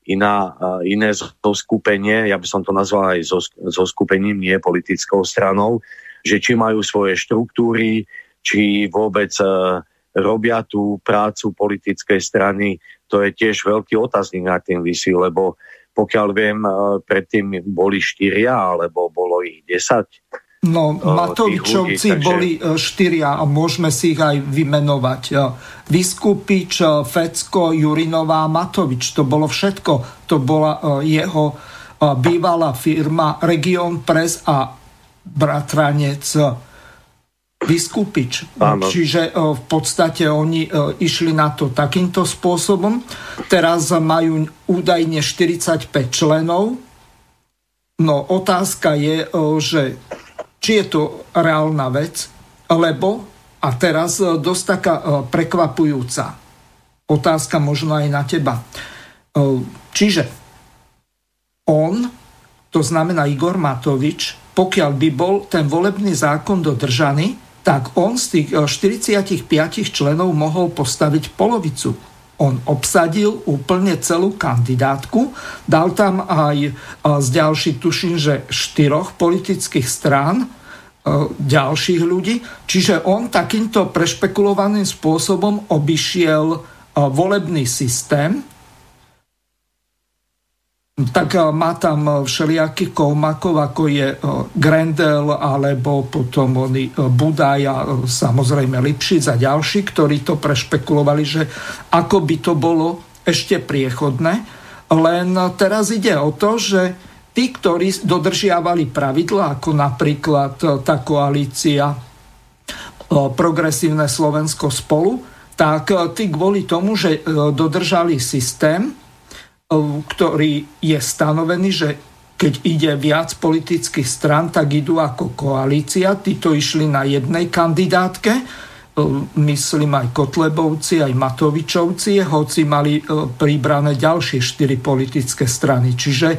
Speaker 3: iná e, iné zoskupenie, ja by som to nazval aj zoskupením, nie politickou stranou, že či majú svoje štruktúry, či vôbec uh, robia tú prácu politickej strany, to je tiež veľký otáznik na tým vysí, lebo pokiaľ viem, uh, predtým boli štyria, alebo bolo ich desať.
Speaker 1: No, uh, Matovičovci takže... boli štyria a môžeme si ich aj vymenovať. Vyskupič, Fecko, Jurinová Matovič. To bolo všetko. To bola jeho bývalá firma Region Press a bratranec Vyskupič. Áno. Čiže e, v podstate oni e, išli na to takýmto spôsobom. Teraz majú údajne 45 členov. No otázka je, e, že či je to reálna vec, lebo, a teraz dosť taká prekvapujúca otázka možno aj na teba. Čiže on, to znamená Igor Matovič, pokiaľ by bol ten volebný zákon dodržaný, tak on z tých 45 členov mohol postaviť polovicu. On obsadil úplne celú kandidátku, dal tam aj z ďalší, tuším, že štyroch politických strán, ďalších ľudí. Čiže on takýmto prešpekulovaným spôsobom obišiel volebný systém, tak má tam všelijakých kovmakov, ako je Grendel alebo potom oni Budaj a samozrejme Lipšic a ďalší, ktorí to prešpekulovali, že ako by to bolo ešte priechodné. Len teraz ide o to, že tí, ktorí dodržiavali pravidla, ako napríklad tá koalícia Progresívne Slovensko spolu, tak tí kvôli tomu, že dodržali systém, ktorý je stanovený, že keď ide viac politických stran, tak idú ako koalícia. Títo išli na jednej kandidátke, myslím aj Kotlebovci, aj Matovičovci, hoci mali pribrané ďalšie štyri politické strany. Čiže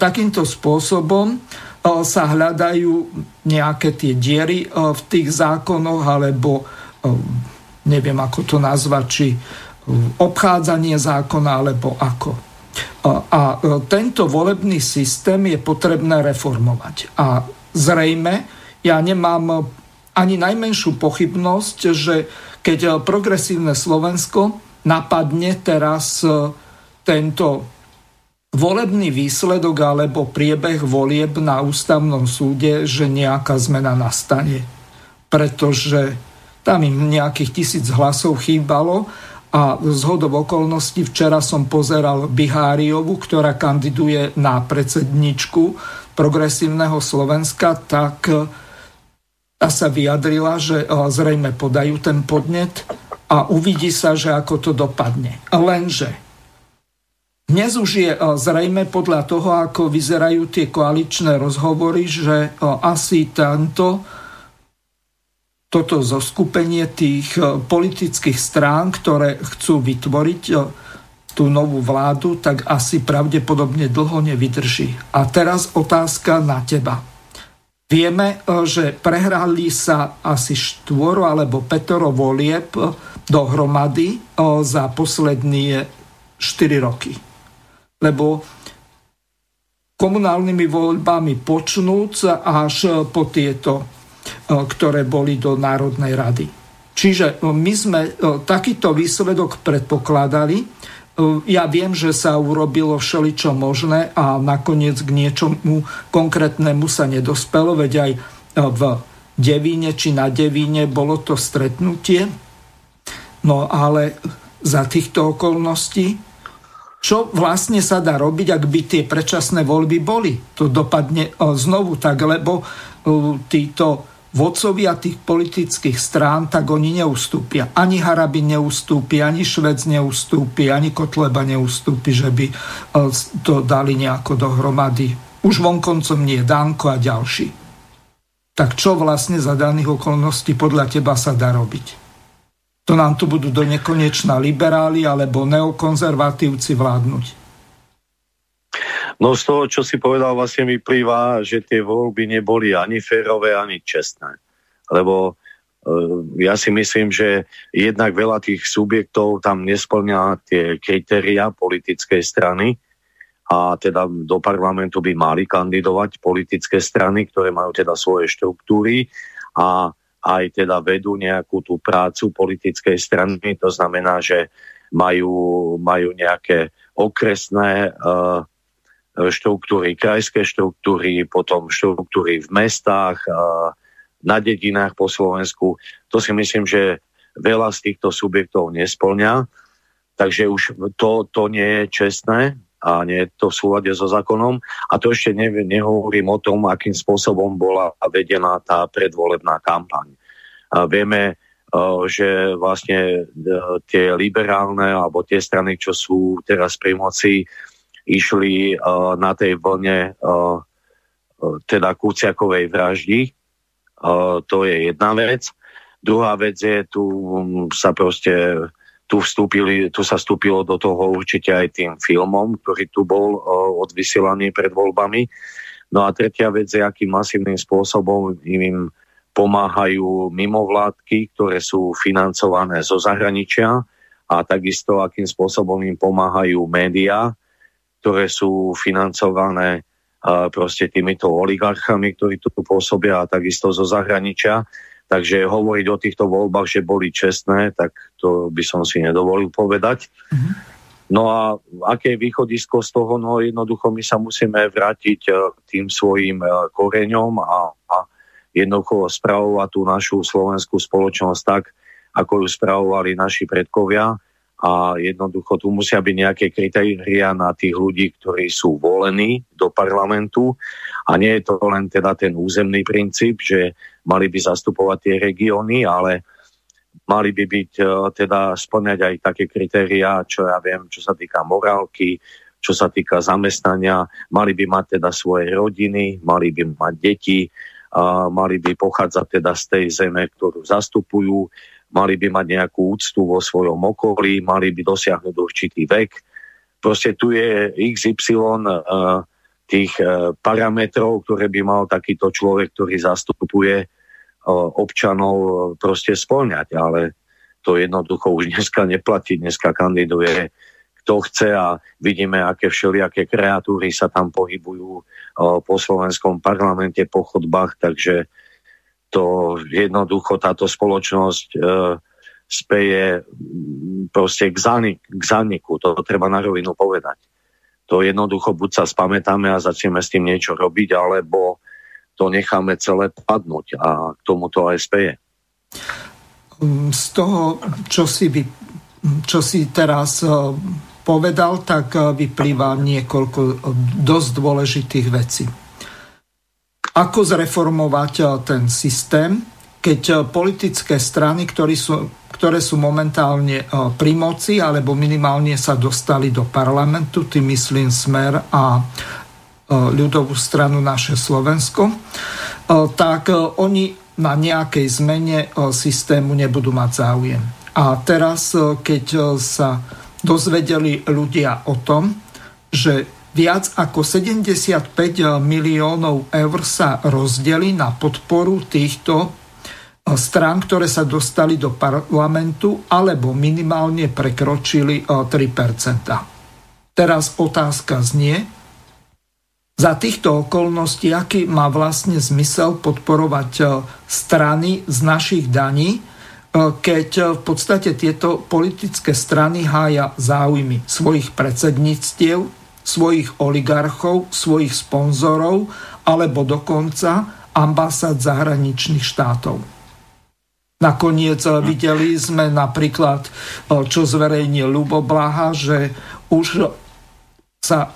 Speaker 1: takýmto spôsobom sa hľadajú nejaké tie diery v tých zákonoch, alebo neviem ako to nazvať, či obchádzanie zákona, alebo ako. A tento volebný systém je potrebné reformovať. A zrejme ja nemám ani najmenšiu pochybnosť, že keď progresívne Slovensko napadne teraz e, tento volebný výsledok alebo priebeh volieb na ústavnom súde, že nejaká zmena nastane. Pretože tam im nejakých tisíc hlasov chýbalo a z hodov okolností včera som pozeral Biháriovu, ktorá kandiduje na predsedničku progresívneho Slovenska, tak e, tá sa vyjadrila, že e, zrejme podajú ten podnet a uvidí sa, že ako to dopadne. Lenže dnes už je e, zrejme podľa toho, ako vyzerajú tie koaličné rozhovory, že asi tento toto zoskupenie tých e, politických strán, ktoré chcú vytvoriť e, tú novú vládu, tak asi pravdepodobne dlho nevydrží. A teraz otázka na teba. Vieme, e, že prehrali sa asi štvoro alebo petoro volieb dohromady za poslední 4 roky. Lebo komunálnymi voľbami počnúc až po tieto ktoré boli do Národnej rady. Čiže e, my sme e, takýto výsledok predpokladali. Ja viem, že sa urobilo všeličo možné a nakoniec k niečomu konkrétnemu sa nedospelo, veď aj v Devíne či na Devíne bolo to stretnutie. No ale za týchto okolností čo vlastne sa dá robiť, ak by tie predčasné voľby boli. To dopadne znovu tak, lebo títo vodcovia tých politických strán, tak oni neustúpia. Ani Harabin neustúpi, ani Švec neustúpi, ani Kotleba neustúpi, že by e, to dali nejako dohromady. Už vonkoncom nie Danko a ďalší. Tak čo vlastne za daných okolností podľa teba sa dá robiť? To nám tu budú do nekonečna liberáli alebo neokonzervatívci vládnuť.
Speaker 3: No z toho, čo si povedal, vlastne vyplýva, že tie voľby neboli ani férové, ani čestné. Lebo uh, ja si myslím, že jednak veľa tých subjektov tam nesplňa tie kritéria politickej strany a teda do parlamentu by mali kandidovať politické strany, ktoré majú teda svoje štruktúry a aj teda vedú nejakú tú prácu politickej strany. To znamená, že majú, majú nejaké okresné uh, štruktúry, krajské štruktúry, potom štruktúry v mestách, na dedinách po Slovensku. To si myslím, že veľa z týchto subjektov nesplňa, takže už to, to nie je čestné a nie je to v súlade so zákonom. A to ešte ne, nehovorím o tom, akým spôsobom bola vedená tá predvolebná kampaň. A vieme, že vlastne e, tie liberálne alebo tie strany, čo sú teraz pri moci, išli uh, na tej vlne uh, teda Kuciakovej vraždy. Uh, to je jedna vec. Druhá vec je, tu um, sa proste tu, vstúpili, tu sa vstúpilo do toho určite aj tým filmom, ktorý tu bol uh, odvysielaný pred voľbami. No a tretia vec je, akým masívnym spôsobom im pomáhajú mimovládky, ktoré sú financované zo zahraničia a takisto akým spôsobom im pomáhajú médiá, ktoré sú financované proste týmito oligarchami, ktorí tu pôsobia a takisto zo zahraničia. Takže hovoriť o týchto voľbách, že boli čestné, tak to by som si nedovolil povedať. Mm-hmm. No a aké je východisko z toho? No jednoducho my sa musíme vrátiť k tým svojim koreňom a, a jednoducho spravovať tú našu slovenskú spoločnosť tak, ako ju spravovali naši predkovia a jednoducho tu musia byť nejaké kritéria na tých ľudí, ktorí sú volení do parlamentu. A nie je to len teda ten územný princíp, že mali by zastupovať tie regióny, ale mali by byť e, teda splňať aj také kritériá, čo ja viem, čo sa týka morálky, čo sa týka zamestnania, mali by mať teda svoje rodiny, mali by mať deti, a mali by pochádzať teda z tej zeme, ktorú zastupujú, mali by mať nejakú úctu vo svojom okolí, mali by dosiahnuť určitý vek. Proste tu je XY uh, tých uh, parametrov, ktoré by mal takýto človek, ktorý zastupuje uh, občanov, uh, proste spĺňať, ale to jednoducho už dneska neplatí, dneska kandiduje kto chce a vidíme, aké všelijaké kreatúry sa tam pohybujú po slovenskom parlamente, po chodbách, takže to jednoducho táto spoločnosť e, speje proste k, zanik, k zaniku, to treba na rovinu povedať. To jednoducho buď sa spamätáme a začneme s tým niečo robiť, alebo to necháme celé padnúť a k tomu to aj speje.
Speaker 1: Z toho, čo si, vy, čo si teraz povedal, tak eh, vyplýva niekoľko eh, dosť dôležitých vecí. Ako zreformovať eh, ten systém, keď politické strany, ktoré sú, ktoré sú momentálne pri moci, alebo minimálne sa dostali do parlamentu, tým myslím Smer a ľudovú stranu naše Slovensko, tak oni na nejakej zmene systému nebudú mať záujem. A teraz, keď sa dozvedeli ľudia o tom, že viac ako 75 miliónov eur sa rozdeli na podporu týchto eh, strán, ktoré sa dostali do parlamentu alebo minimálne prekročili 3 eh, Teraz otázka znie, za týchto okolností, aký má vlastne zmysel podporovať eh, strany z našich daní, keď v podstate tieto politické strany hája záujmy svojich predsedníctiev, svojich oligarchov, svojich sponzorov alebo dokonca ambasád zahraničných štátov. Nakoniec videli sme napríklad, čo zverejnil Lubo Blaha, že už sa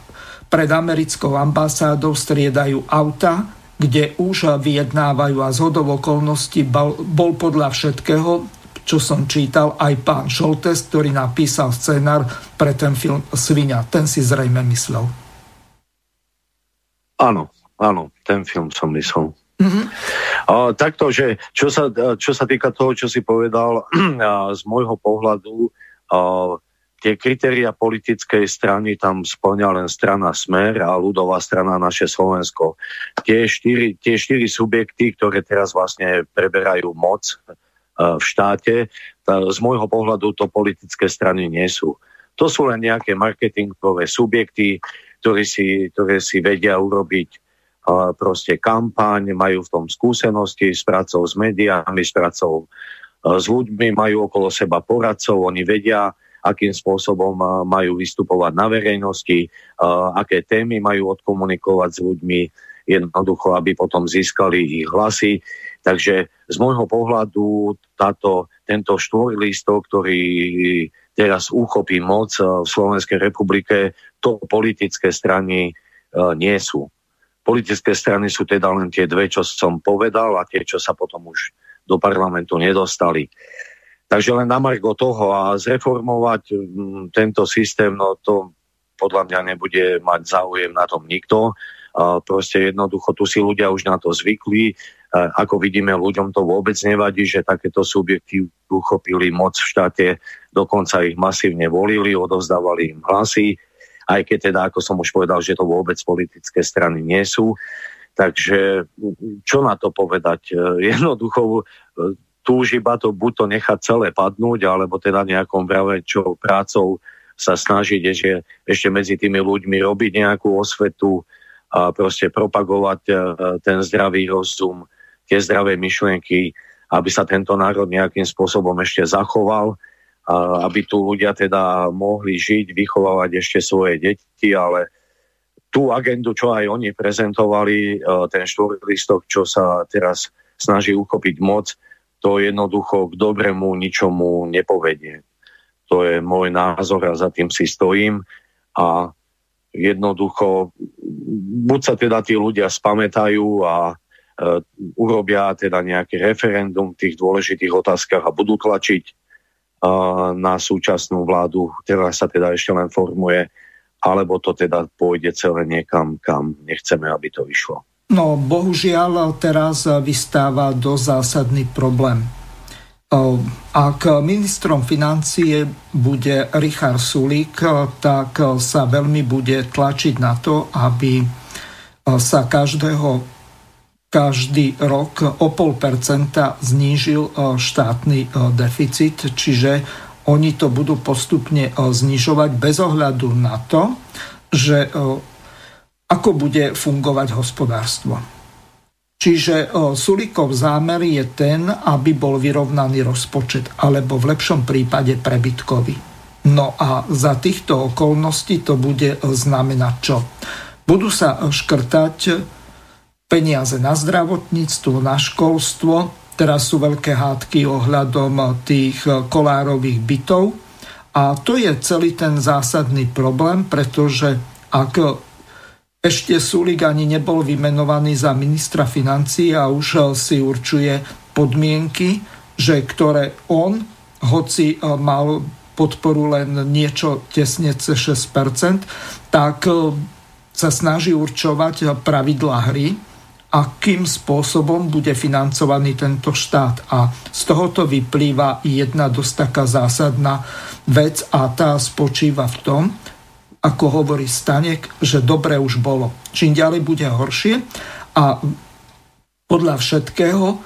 Speaker 1: pred americkou ambasádou striedajú auta, kde už vyjednávajú a z okolností bol, bol podľa všetkého, čo som čítal, aj pán Šoltes, ktorý napísal scenár pre ten film Svinia. Ten si zrejme myslel.
Speaker 3: Áno, áno, ten film som myslel. Mm-hmm. A, takto, že čo sa, čo sa týka toho, čo si povedal, <clears throat> z môjho pohľadu, a, tie kritéria politickej strany tam splňa len strana Smer a ľudová strana naše Slovensko. Tie štyri, tie štyri subjekty, ktoré teraz vlastne preberajú moc v štáte, z môjho pohľadu to politické strany nie sú. To sú len nejaké marketingové subjekty, ktorí si, ktoré si vedia urobiť e, proste kampaň, majú v tom skúsenosti s prácou s médiami, s prácou e, s ľuďmi, majú okolo seba poradcov, oni vedia, akým spôsobom majú vystupovať na verejnosti, aké témy majú odkomunikovať s ľuďmi, jednoducho, aby potom získali ich hlasy. Takže z môjho pohľadu táto, tento štvorlistok, ktorý teraz uchopí moc v Slovenskej republike, to politické strany nie sú. Politické strany sú teda len tie dve, čo som povedal a tie, čo sa potom už do parlamentu nedostali. Takže len na margo toho a zreformovať mm, tento systém, no to podľa mňa nebude mať záujem na tom nikto. Proste jednoducho tu si ľudia už na to zvykli. Ako vidíme, ľuďom to vôbec nevadí, že takéto subjekty uchopili moc v štáte, dokonca ich masívne volili, odovzdávali im hlasy, aj keď teda, ako som už povedal, že to vôbec politické strany nie sú. Takže čo na to povedať? Jednoducho túžiba to buď to nechať celé padnúť, alebo teda nejakou čo prácou sa snažiť že ešte medzi tými ľuďmi robiť nejakú osvetu proste propagovať e, ten zdravý rozum, tie zdravé myšlienky, aby sa tento národ nejakým spôsobom ešte zachoval, aby tu ľudia teda mohli žiť, vychovávať ešte svoje deti, ale tú agendu, čo aj oni prezentovali, e, ten štvorlistok, čo sa teraz snaží uchopiť moc, to jednoducho k dobrému ničomu nepovedie. To je môj názor a za tým si stojím a jednoducho buď sa teda tí ľudia spamätajú a e, urobia teda nejaký referendum v tých dôležitých otázkach a budú tlačiť e, na súčasnú vládu, ktorá sa teda ešte len formuje, alebo to teda pôjde celé niekam, kam nechceme, aby to vyšlo.
Speaker 1: No, bohužiaľ teraz vystáva dosť zásadný problém. Ak ministrom financie bude Richard Sulík, tak sa veľmi bude tlačiť na to, aby sa každého, každý rok o pol percenta znížil štátny deficit, čiže oni to budú postupne znižovať bez ohľadu na to, že ako bude fungovať hospodárstvo. Čiže Sulikov zámer je ten, aby bol vyrovnaný rozpočet, alebo v lepšom prípade prebytkový. No a za týchto okolností to bude znamenať čo? Budú sa škrtať peniaze na zdravotníctvo, na školstvo, teraz sú veľké hádky ohľadom tých kolárových bytov a to je celý ten zásadný problém, pretože ak ešte Sulik ani nebol vymenovaný za ministra financí a už eh, si určuje podmienky, že ktoré on, hoci eh, mal podporu len niečo tesne cez 6%, tak eh, sa snaží určovať pravidlá hry, akým spôsobom bude financovaný tento štát. A z tohoto vyplýva jedna dosť taká zásadná vec a tá spočíva v tom, ako hovorí Stanek, že dobre už bolo. Čím ďalej bude horšie a podľa všetkého e,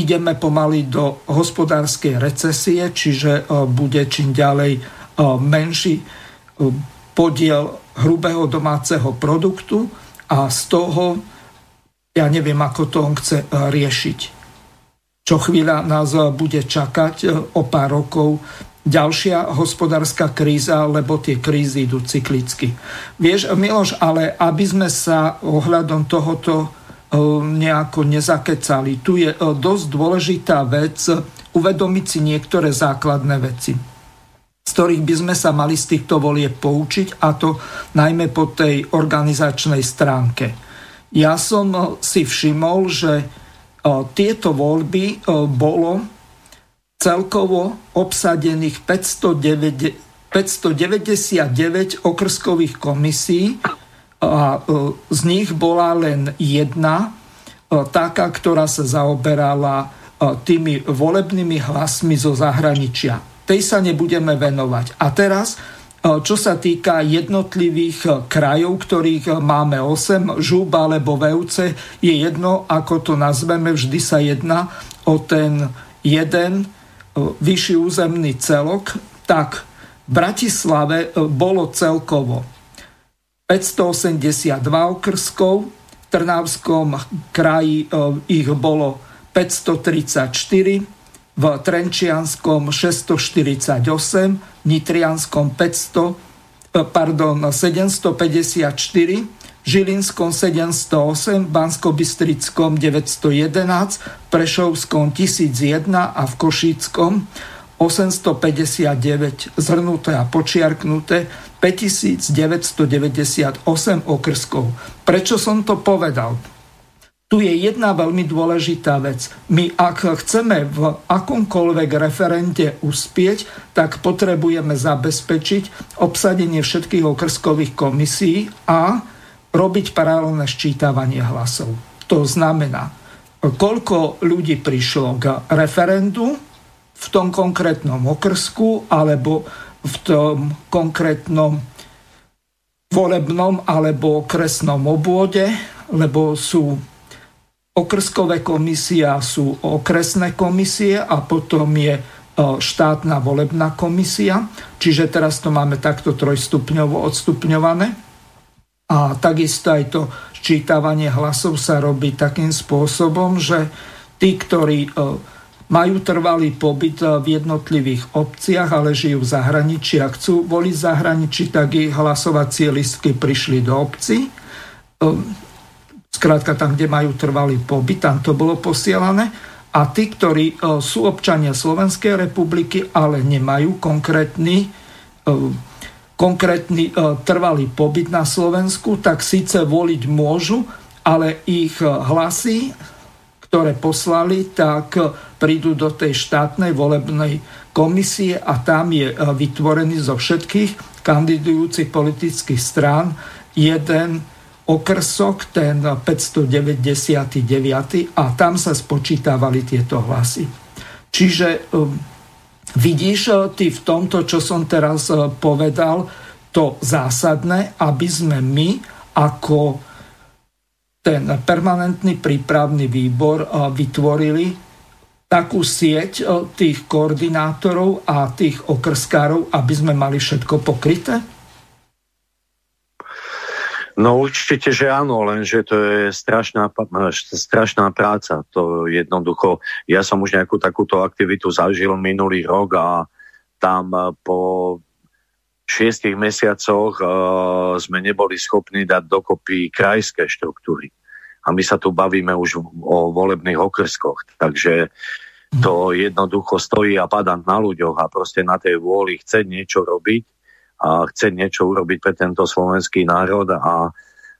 Speaker 1: ideme pomaly do hospodárskej recesie, čiže e, bude čím ďalej e, menší podiel hrubého domáceho produktu a z toho ja neviem, ako to on chce riešiť. Čo chvíľa nás bude čakať o pár rokov ďalšia hospodárska kríza, lebo tie krízy idú cyklicky. Vieš, Miloš, ale aby sme sa ohľadom tohoto e, nejako nezakecali, tu je e, dosť dôležitá vec uvedomiť si niektoré základné veci z ktorých by sme sa mali z týchto volie poučiť, a to najmä po tej organizačnej stránke. Ja som e, si všimol, že tieto voľby bolo celkovo obsadených 509, 599 okrskových komisí a e, z nich bola len jedna, e, taká, ktorá sa zaoberala e, tými volebnými hlasmi zo zahraničia. Tej sa nebudeme venovať. A teraz, čo sa týka jednotlivých krajov, ktorých máme 8, žúb alebo vevce, je jedno, ako to nazveme, vždy sa jedná o ten jeden vyšší územný celok, tak v Bratislave e, bolo celkovo 582 okrskov, v Trnavskom kraji e, ich bolo 534, v Trenčianskom 648, Nitrianskom 500, e, pardon, 754, Žilinskom 708, Banskobystrickom 911, Prešovskom 1001 a v Košíckom 859 zhrnuté a počiarknuté 5998 okrskov. Prečo som to povedal? Tu je jedna veľmi dôležitá vec. My ak chceme v akomkoľvek referente uspieť, tak potrebujeme zabezpečiť obsadenie všetkých okrskových komisí a robiť paralelné ščítavanie hlasov. To znamená, koľko ľudí prišlo k referendu v tom konkrétnom okrsku alebo v tom konkrétnom volebnom alebo okresnom obvode, lebo sú okrskové komisie a sú okresné komisie a potom je štátna volebná komisia, čiže teraz to máme takto trojstupňovo odstupňované. A takisto aj to sčítavanie hlasov sa robí takým spôsobom, že tí, ktorí majú trvalý pobyt v jednotlivých obciach, ale žijú v zahraničí a chcú voliť v zahraničí, tak ich hlasovacie listky prišli do obci. Skrátka tam, kde majú trvalý pobyt, tam to bolo posielané. A tí, ktorí sú občania Slovenskej republiky, ale nemajú konkrétny, konkrétny trvalý pobyt na Slovensku, tak síce voliť môžu, ale ich hlasy ktoré poslali, tak prídu do tej štátnej volebnej komisie a tam je vytvorený zo všetkých kandidujúcich politických strán jeden okrsok, ten 599. a tam sa spočítavali tieto hlasy. Čiže vidíš eh, ty v tomto, čo som teraz povedal, to zásadné, aby sme my ako ten permanentný prípravný výbor eh, vytvorili takú sieť tých koordinátorov a tých okrskárov, aby sme mali všetko pokryté?
Speaker 3: No určite, že áno, lenže to je strašná, strašná práca. To jednoducho, ja som už nejakú takúto aktivitu zažil minulý rok a tam eh, po šiestich mesiacoch uh, sme neboli schopní dať dokopy krajské štruktúry. A my sa tu bavíme už o volebných okrskoch. Takže to jednoducho stojí a padá na ľuďoch a proste na tej vôli chce niečo robiť a chce niečo urobiť pre tento slovenský národ a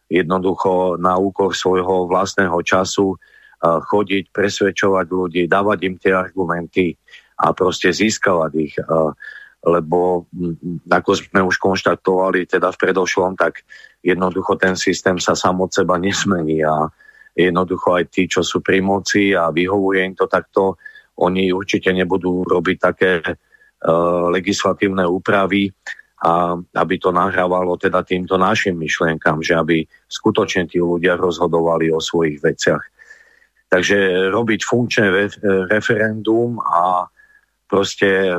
Speaker 3: jednoducho na úkor svojho vlastného času uh, chodiť, presvedčovať ľudí, dávať im tie argumenty a proste získavať ich. Uh, lebo ako sme už konštatovali teda v predošlom, tak jednoducho ten systém sa sám od seba nesmení a jednoducho aj tí, čo sú pri moci a vyhovuje im to takto, oni určite nebudú robiť také uh, legislatívne úpravy, a aby to nahrávalo teda týmto našim myšlienkam, že aby skutočne tí ľudia rozhodovali o svojich veciach. Takže robiť funkčné referendum a proste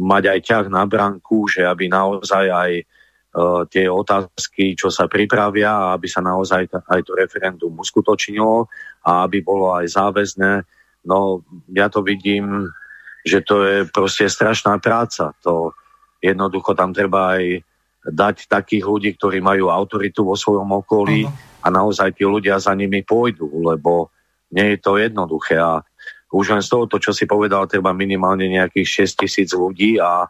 Speaker 3: mať aj ťah na branku, že aby naozaj aj uh, tie otázky, čo sa pripravia, aby sa naozaj aj to referendum uskutočnilo a aby bolo aj záväzné. No ja to vidím, že to je proste strašná práca. To jednoducho tam treba aj dať takých ľudí, ktorí majú autoritu vo svojom okolí uh-huh. a naozaj tí ľudia za nimi pôjdu, lebo nie je to jednoduché. A už len z toho, čo si povedal, treba minimálne nejakých 6 tisíc ľudí a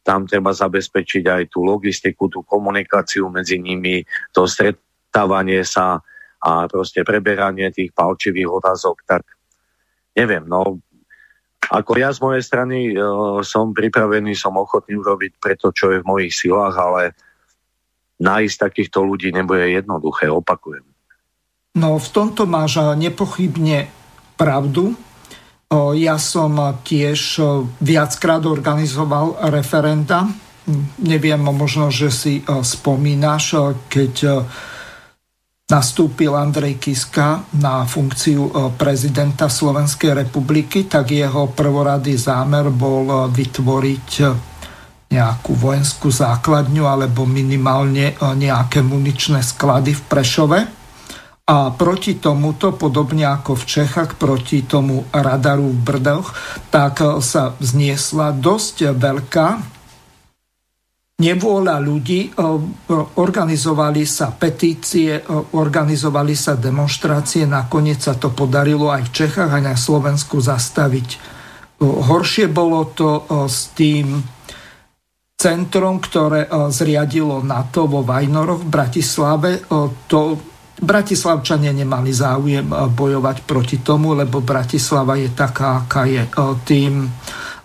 Speaker 3: tam treba zabezpečiť aj tú logistiku, tú komunikáciu medzi nimi, to stretávanie sa a proste preberanie tých palčivých otázok, tak neviem, no ako ja z mojej strany e, som pripravený, som ochotný urobiť preto, čo je v mojich silách, ale nájsť takýchto ľudí nebude jednoduché, opakujem.
Speaker 1: No v tomto máš nepochybne pravdu, ja som tiež viackrát organizoval referenda. Neviem, možno, že si spomínaš, keď nastúpil Andrej Kiska na funkciu prezidenta Slovenskej republiky, tak jeho prvoradý zámer bol vytvoriť nejakú vojenskú základňu alebo minimálne nejaké muničné sklady v Prešove. A proti tomuto, podobne ako v Čechách, proti tomu radaru v Brdoch, tak sa zniesla dosť veľká nevôľa ľudí, organizovali sa petície, organizovali sa demonstrácie, nakoniec sa to podarilo aj v Čechách, aj na Slovensku zastaviť. Horšie bolo to s tým centrom, ktoré zriadilo NATO vo Vajnoroch v Bratislave. To Bratislavčania nemali záujem eh, bojovať proti tomu, lebo Bratislava je taká, aká je. Eh, tým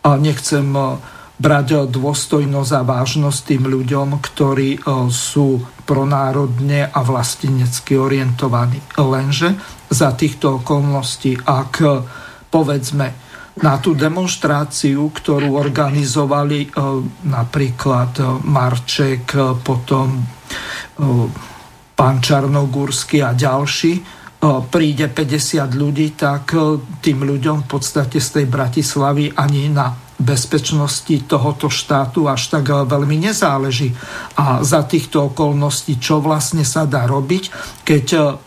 Speaker 1: nechcem eh, brať dôstojnosť a vážnosť tým ľuďom, ktorí sú pronárodne a vlastenecky orientovaní. Lenže za týchto okolností, ak povedzme na tú demonstráciu, ktorú organizovali napríklad Marček, potom pán Čarnogórsky a ďalší, príde 50 ľudí, tak tým ľuďom v podstate z tej Bratislavy ani na bezpečnosti tohoto štátu až tak veľmi nezáleží. A za týchto okolností, čo vlastne sa dá robiť, keď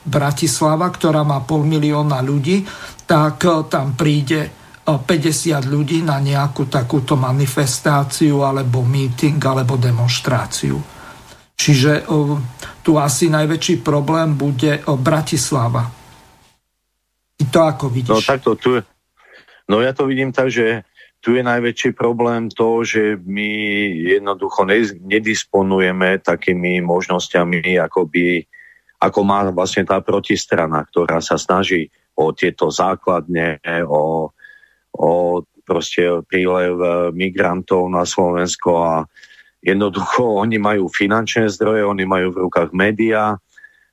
Speaker 1: Bratislava, ktorá má pol milióna ľudí, tak tam príde 50 ľudí na nejakú takúto manifestáciu alebo meeting alebo demonstráciu. Čiže tu asi najväčší problém bude Bratislava. Ty to ako vidíš?
Speaker 3: No takto, tu no ja to vidím tak, že tu je najväčší problém to, že my jednoducho nedisponujeme takými možnosťami, ako, by, ako má vlastne tá protistrana, ktorá sa snaží o tieto základne, o o proste prílev e, migrantov na Slovensko a jednoducho oni majú finančné zdroje, oni majú v rukách médiá,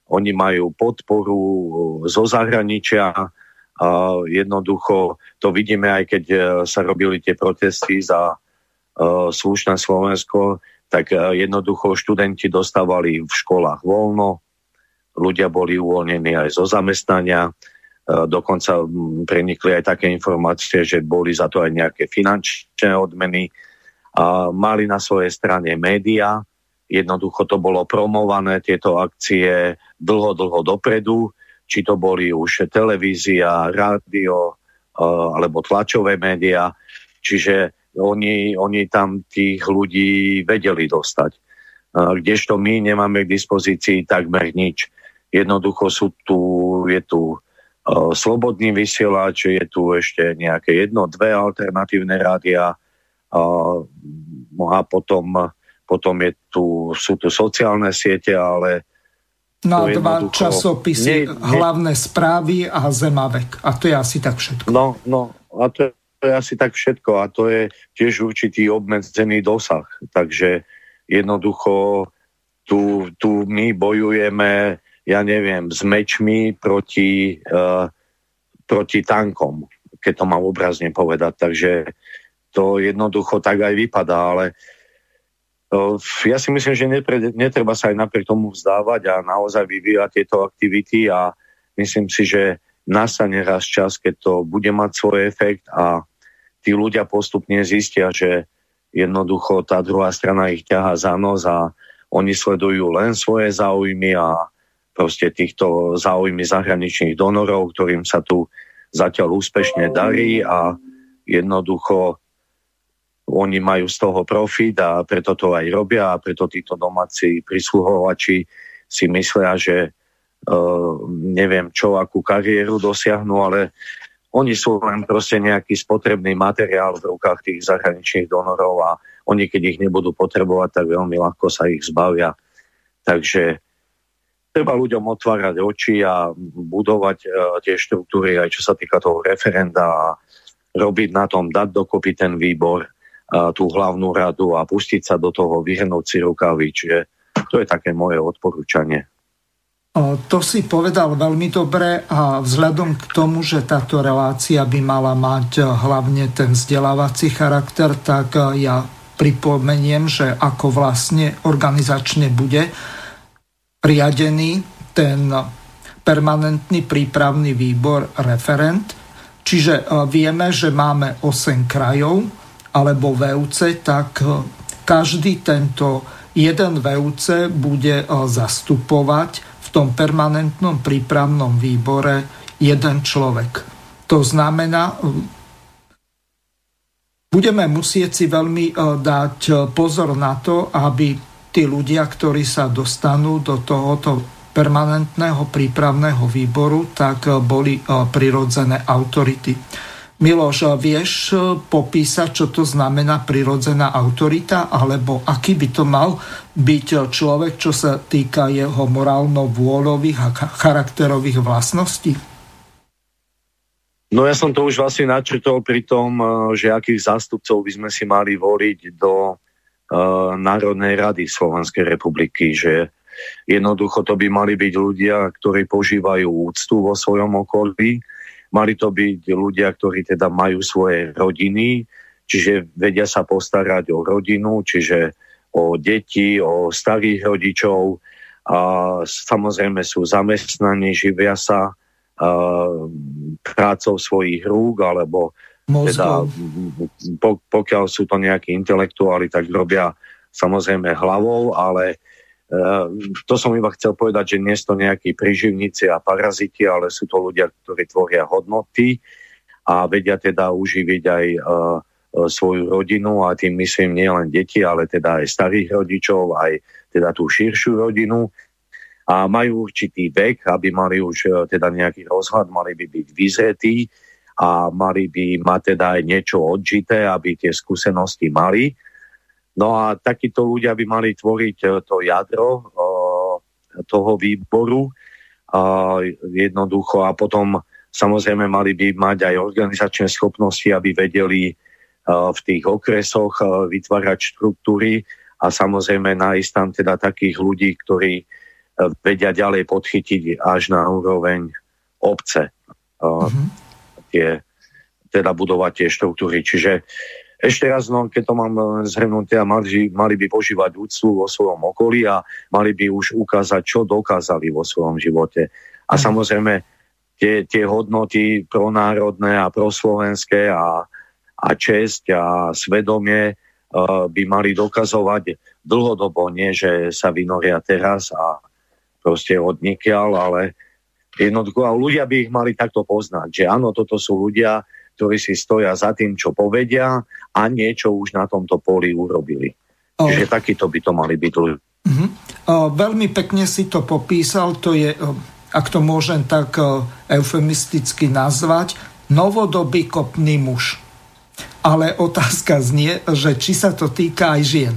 Speaker 3: oni majú podporu e, zo zahraničia jednoducho to vidíme aj keď e, sa robili tie protesty za slušné Slovensko, tak jednoducho študenti dostávali v školách voľno, ľudia boli uvoľnení aj zo zamestnania, E, dokonca prenikli aj také informácie, že boli za to aj nejaké finančné odmeny. A mali na svojej strane média, jednoducho to bolo promované, tieto akcie dlho, dlho dopredu, či to boli už televízia, rádio e, alebo tlačové médiá. Čiže oni, oni tam tých ľudí vedeli dostať. E, kdežto my nemáme k dispozícii takmer nič. Jednoducho sú tu, je tu slobodný vysielač, je tu ešte nejaké jedno, dve alternatívne rádia a potom, potom je tu, sú tu sociálne siete, ale
Speaker 1: No a dva časopisy, nie, nie, hlavné správy a Zemavek. A to je asi tak všetko.
Speaker 3: No, no a to je, to je asi tak všetko. A to je tiež určitý obmedzený dosah. Takže jednoducho tu, tu my bojujeme ja neviem, s mečmi proti, uh, proti tankom, keď to mám obrazne povedať. Takže to jednoducho tak aj vypadá, ale uh, ja si myslím, že netreba sa aj napriek tomu vzdávať a naozaj vyvíjať tieto aktivity a myslím si, že nastane raz čas, keď to bude mať svoj efekt a tí ľudia postupne zistia, že jednoducho tá druhá strana ich ťaha za nos a oni sledujú len svoje záujmy a proste týchto záujmy zahraničných donorov, ktorým sa tu zatiaľ úspešne darí a jednoducho oni majú z toho profit a preto to aj robia a preto títo domáci prisluhovači si myslia, že uh, neviem čo, akú kariéru dosiahnu, ale oni sú len proste nejaký spotrebný materiál v rukách tých zahraničných donorov a oni, keď ich nebudú potrebovať, tak veľmi ľahko sa ich zbavia. Takže treba ľuďom otvárať oči a budovať uh, tie štruktúry, aj čo sa týka toho referenda a robiť na tom, dať dokopy ten výbor, tú hlavnú radu a pustiť sa do toho, vyhrnúť si rukavy. Čiže to je také moje odporúčanie.
Speaker 1: To si povedal veľmi dobre a vzhľadom k tomu, že táto relácia by mala mať hlavne ten vzdelávací charakter, tak ja pripomeniem, že ako vlastne organizačne bude riadený ten permanentný prípravný výbor referent. Čiže e, vieme, že máme 8 krajov alebo VUC, tak e, každý tento jeden VUC bude e, zastupovať v tom permanentnom prípravnom výbore jeden človek. To znamená, budeme musieť si veľmi dať pozor na to, aby tí ľudia, ktorí sa dostanú do tohoto permanentného prípravného výboru, tak boli prirodzené autority. Miloš, vieš popísať, čo to znamená prirodzená autorita, alebo aký by to mal byť človek, čo sa týka jeho morálno-vôľových a charakterových vlastností?
Speaker 3: No ja som to už vlastne načrtol pri tom, že akých zástupcov by sme si mali voliť do Národnej rady Slovenskej republiky, že jednoducho to by mali byť ľudia, ktorí požívajú úctu vo svojom okolí, mali to byť ľudia, ktorí teda majú svoje rodiny, čiže vedia sa postarať o rodinu, čiže o deti, o starých rodičov. A samozrejme sú zamestnaní, živia sa a, prácou svojich rúk, alebo teda, po, pokiaľ sú to nejakí intelektuáli, tak robia samozrejme hlavou, ale to som iba chcel povedať, že nie sú to nejakí priživníci a paraziti, ale sú to ľudia, ktorí tvoria hodnoty a vedia teda uživiť aj uh, svoju rodinu a tým myslím nielen deti, ale teda aj starých rodičov, aj teda tú širšiu rodinu a majú určitý vek, aby mali už e, teda nejaký rozhľad, mali by byť vyzretí a mali by mať teda aj niečo odžité, aby tie skúsenosti mali. No a takíto ľudia by mali tvoriť e, to jadro e, toho výboru jednoducho a potom samozrejme mali by mať aj organizačné schopnosti, aby vedeli v tých okresoch vytvárať štruktúry, a samozrejme nájsť tam teda takých ľudí, ktorí e, vedia ďalej podchytiť až na úroveň obce. Mm-hmm. Tie, teda budovať tie štruktúry. Čiže ešte raz, no, keď to mám e, zhrnuté, mali, mali by požívať úctu vo svojom okolí a mali by už ukázať, čo dokázali vo svojom živote. A mm. samozrejme, tie, tie hodnoty pronárodné a proslovenské a, a česť a svedomie by mali dokazovať dlhodobo, nie že sa vynoria teraz a proste odnikiaľ, ale jednoducho a ľudia by ich mali takto poznať, že áno, toto sú ľudia, ktorí si stoja za tým, čo povedia a niečo už na tomto poli urobili. Oh. Čiže takýto by to mali byť ľudia.
Speaker 1: Uh-huh. Uh, veľmi pekne si to popísal, to je, uh, ak to môžem tak uh, eufemisticky nazvať, novodobý kopný muž ale otázka znie, že či sa to týka aj žien.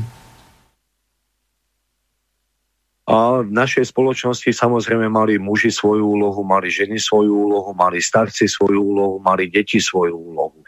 Speaker 3: A v našej spoločnosti samozrejme mali muži svoju úlohu, mali ženy svoju úlohu, mali starci svoju úlohu, mali deti svoju úlohu.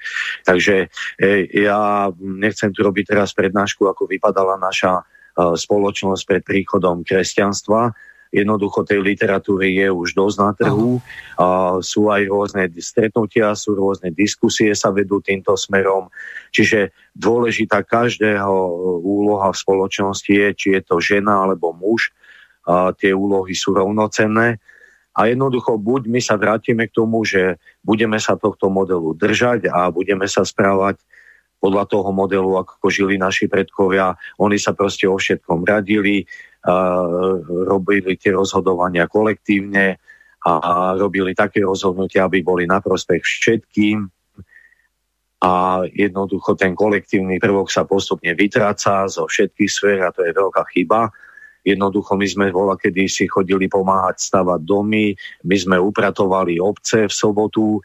Speaker 3: Takže e, ja nechcem tu robiť teraz prednášku, ako vypadala naša e, spoločnosť pred príchodom kresťanstva, Jednoducho tej literatúry je už dosť na trhu. A sú aj rôzne stretnutia, sú rôzne diskusie sa vedú týmto smerom. Čiže dôležitá každého úloha v spoločnosti je, či je to žena alebo muž. A tie úlohy sú rovnocenné. A jednoducho buď my sa vrátime k tomu, že budeme sa tohto modelu držať a budeme sa správať podľa toho modelu, ako žili naši predkovia. Oni sa proste o všetkom radili, robili tie rozhodovania kolektívne a robili také rozhodnutia, aby boli na prospech všetkým a jednoducho ten kolektívny prvok sa postupne vytráca zo všetkých sfér a to je veľká chyba. Jednoducho my sme vola, kedy si chodili pomáhať stavať domy, my sme upratovali obce v sobotu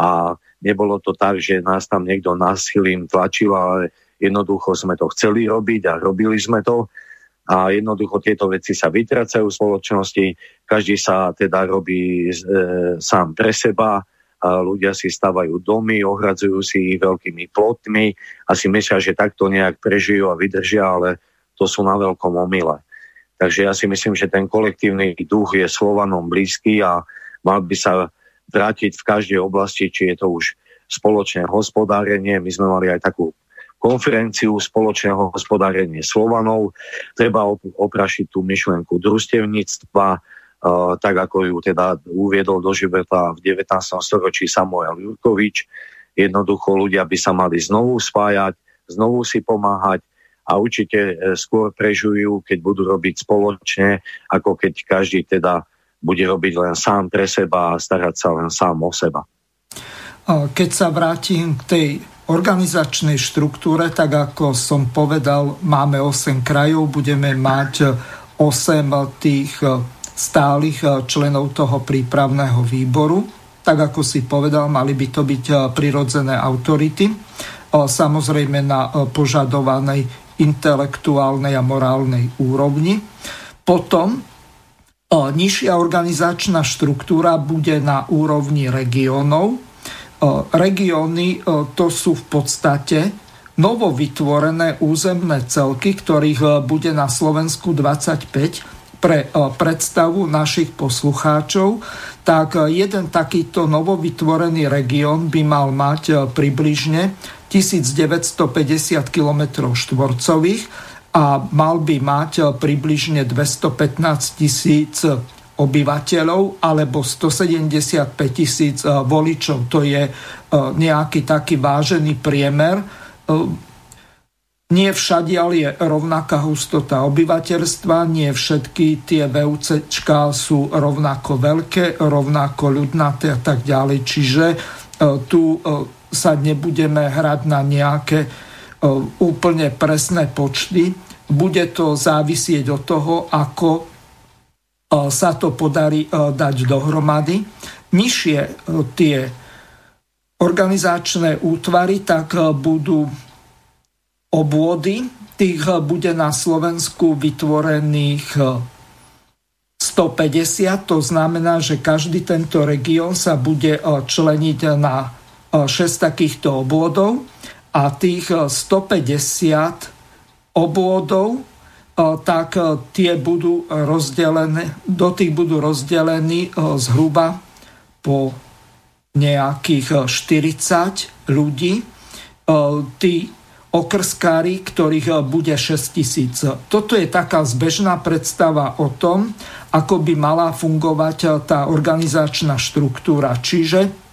Speaker 3: a nebolo to tak, že nás tam niekto násilím tlačil, ale jednoducho sme to chceli robiť a robili sme to a jednoducho tieto veci sa vytracajú v spoločnosti, každý sa teda robí e, sám pre seba, a ľudia si stavajú domy, ohradzujú si ich veľkými plotmi a si myslia, že takto nejak prežijú a vydržia, ale to sú na veľkom omyle. Takže ja si myslím, že ten kolektívny duch je Slovanom blízky a mal by sa vrátiť v každej oblasti, či je to už spoločné hospodárenie. My sme mali aj takú konferenciu spoločného hospodárenia Slovanov. Treba oprašiť tú myšlenku družstevníctva, uh, tak ako ju teda uviedol do života v 19. storočí Samuel Jurkovič. Jednoducho ľudia by sa mali znovu spájať, znovu si pomáhať a určite e, skôr prežujú, keď budú robiť spoločne, ako keď každý teda bude robiť len sám pre seba a starať sa len sám o seba.
Speaker 1: Keď sa vrátim k tej organizačnej štruktúre, tak ako som povedal, máme 8 krajov, budeme mať 8 tých e, stálych e, členov toho prípravného výboru. Tak ako si povedal, mali by to byť e, prirodzené autority, samozrejme na požadovanej intelektuálnej a morálnej úrovni. Potom nižšia organizačná štruktúra bude na úrovni regiónov, Regióny to sú v podstate novo vytvorené územné celky, ktorých bude na Slovensku 25 pre predstavu našich poslucháčov, tak jeden takýto novovytvorený región by mal mať približne 1950 km štvorcových a mal by mať približne 215 tisíc obyvateľov alebo 175 tisíc voličov. To je nejaký taký vážený priemer nie všadiaľ je rovnaká hustota obyvateľstva, nie všetky tie VUCčka sú rovnako veľké, rovnako ľudnaté a tak ďalej. Čiže e, tu e, sa nebudeme hrať na nejaké e, úplne presné počty. Bude to závisieť od toho, ako sa to podarí dať dohromady. Nižšie tie organizačné útvary tak budú obvody. Tých eh, bude na Slovensku vytvorených 150, eh, to znamená, že každý tento región sa bude eh, členiť na 6 takýchto obvodov a tých 150 obvodov tak tie budú rozdelené, do tých budú rozdelení zhruba po nejakých 40 ľudí. Tí okrskári, ktorých eh, bude 6 tisíc. Toto je taká zbežná predstava o tom, ako by mala fungovať eh, tá organizačná štruktúra. Čiže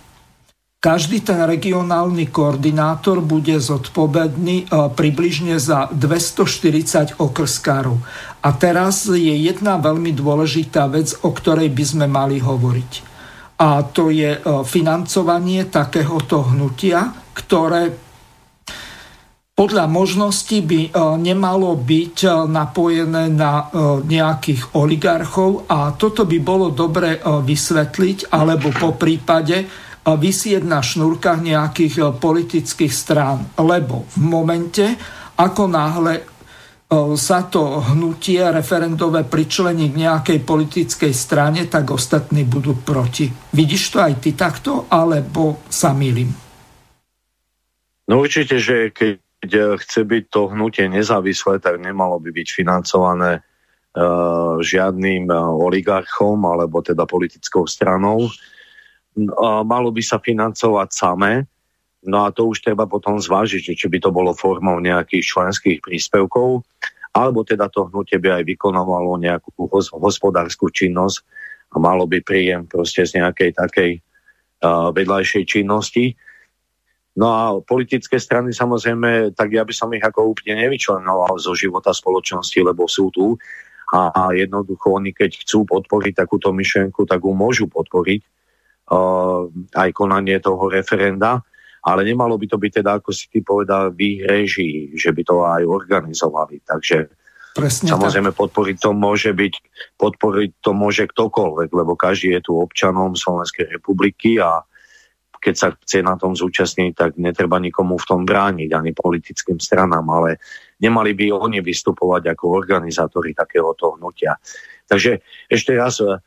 Speaker 1: každý ten regionálny koordinátor bude zodpovedný eh, približne za 240 okrskárov. A teraz je jedna veľmi dôležitá vec, o ktorej by sme mali hovoriť. A to je financovanie takéhoto hnutia, ktoré podľa možností by e, nemalo byť e, napojené na e, nejakých oligarchov a toto by bolo dobre vysvetliť, alebo po prípade vysieť na šnúrkach nejakých politických strán. Lebo v momente, ako náhle sa to hnutie referendové pričlení k nejakej politickej strane, tak ostatní budú proti. Vidíš to aj ty takto, alebo sa milím?
Speaker 3: No určite, že keď keď chce byť to hnutie nezávislé, tak nemalo by byť financované uh, žiadnym uh, oligarchom alebo teda politickou stranou. Uh, malo by sa financovať samé, no a to už treba potom zvážiť, či by to bolo formou nejakých členských príspevkov, alebo teda to hnutie by aj vykonávalo nejakú hospodárskú činnosť a malo by príjem proste z nejakej takej uh, vedľajšej činnosti No a politické strany samozrejme, tak ja by som ich ako úplne nevyčlenoval zo života spoločnosti, lebo sú tu a, a jednoducho oni keď chcú podporiť takúto myšlenku, tak ju môžu podporiť uh, aj konanie toho referenda, ale nemalo by to byť teda, ako si ty povedal, v ich režii, že by to aj organizovali. Takže Presne Samozrejme, tak. podporiť to môže byť, podporiť to môže ktokoľvek, lebo každý je tu občanom Slovenskej republiky a keď sa chce na tom zúčastniť, tak netreba nikomu v tom brániť, ani politickým stranám, ale nemali by oni vystupovať ako organizátori takéhoto hnutia. Takže ešte raz, e,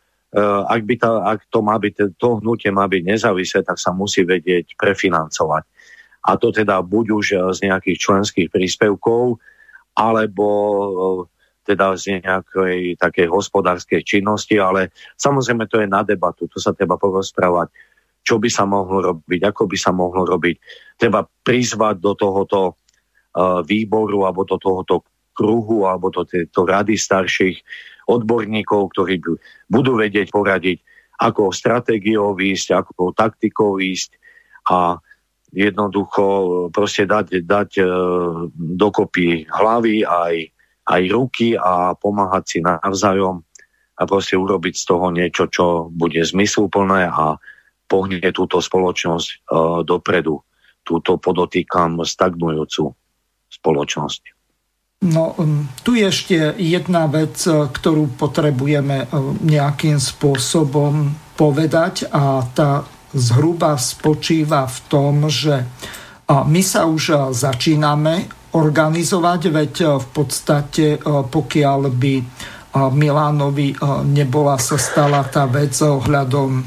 Speaker 3: ak, by tá, ak to, má byť, to hnutie má byť nezávislé, tak sa musí vedieť prefinancovať. A to teda buď už z nejakých členských príspevkov, alebo e, teda z nejakej takej hospodárskej činnosti, ale samozrejme to je na debatu, tu sa treba porozprávať čo by sa mohlo robiť, ako by sa mohlo robiť. Treba prizvať do tohoto uh, výboru alebo do tohoto kruhu alebo do tejto rady starších odborníkov, ktorí budú vedieť poradiť, ako stratégiou výjsť, ako taktikou výjsť a jednoducho proste dať, dať uh, dokopy hlavy aj, aj ruky a pomáhať si navzájom a proste urobiť z toho niečo, čo bude zmysluplné a pohne túto spoločnosť uh, dopredu. Túto podotýkam stagnujúcu spoločnosť.
Speaker 1: No, um, tu je ešte jedna vec, uh, ktorú potrebujeme uh, nejakým spôsobom povedať a tá zhruba spočíva v tom, že my sa už začíname organizovať, veď v podstate pokiaľ by Milánovi nebola sa stala tá vec ohľadom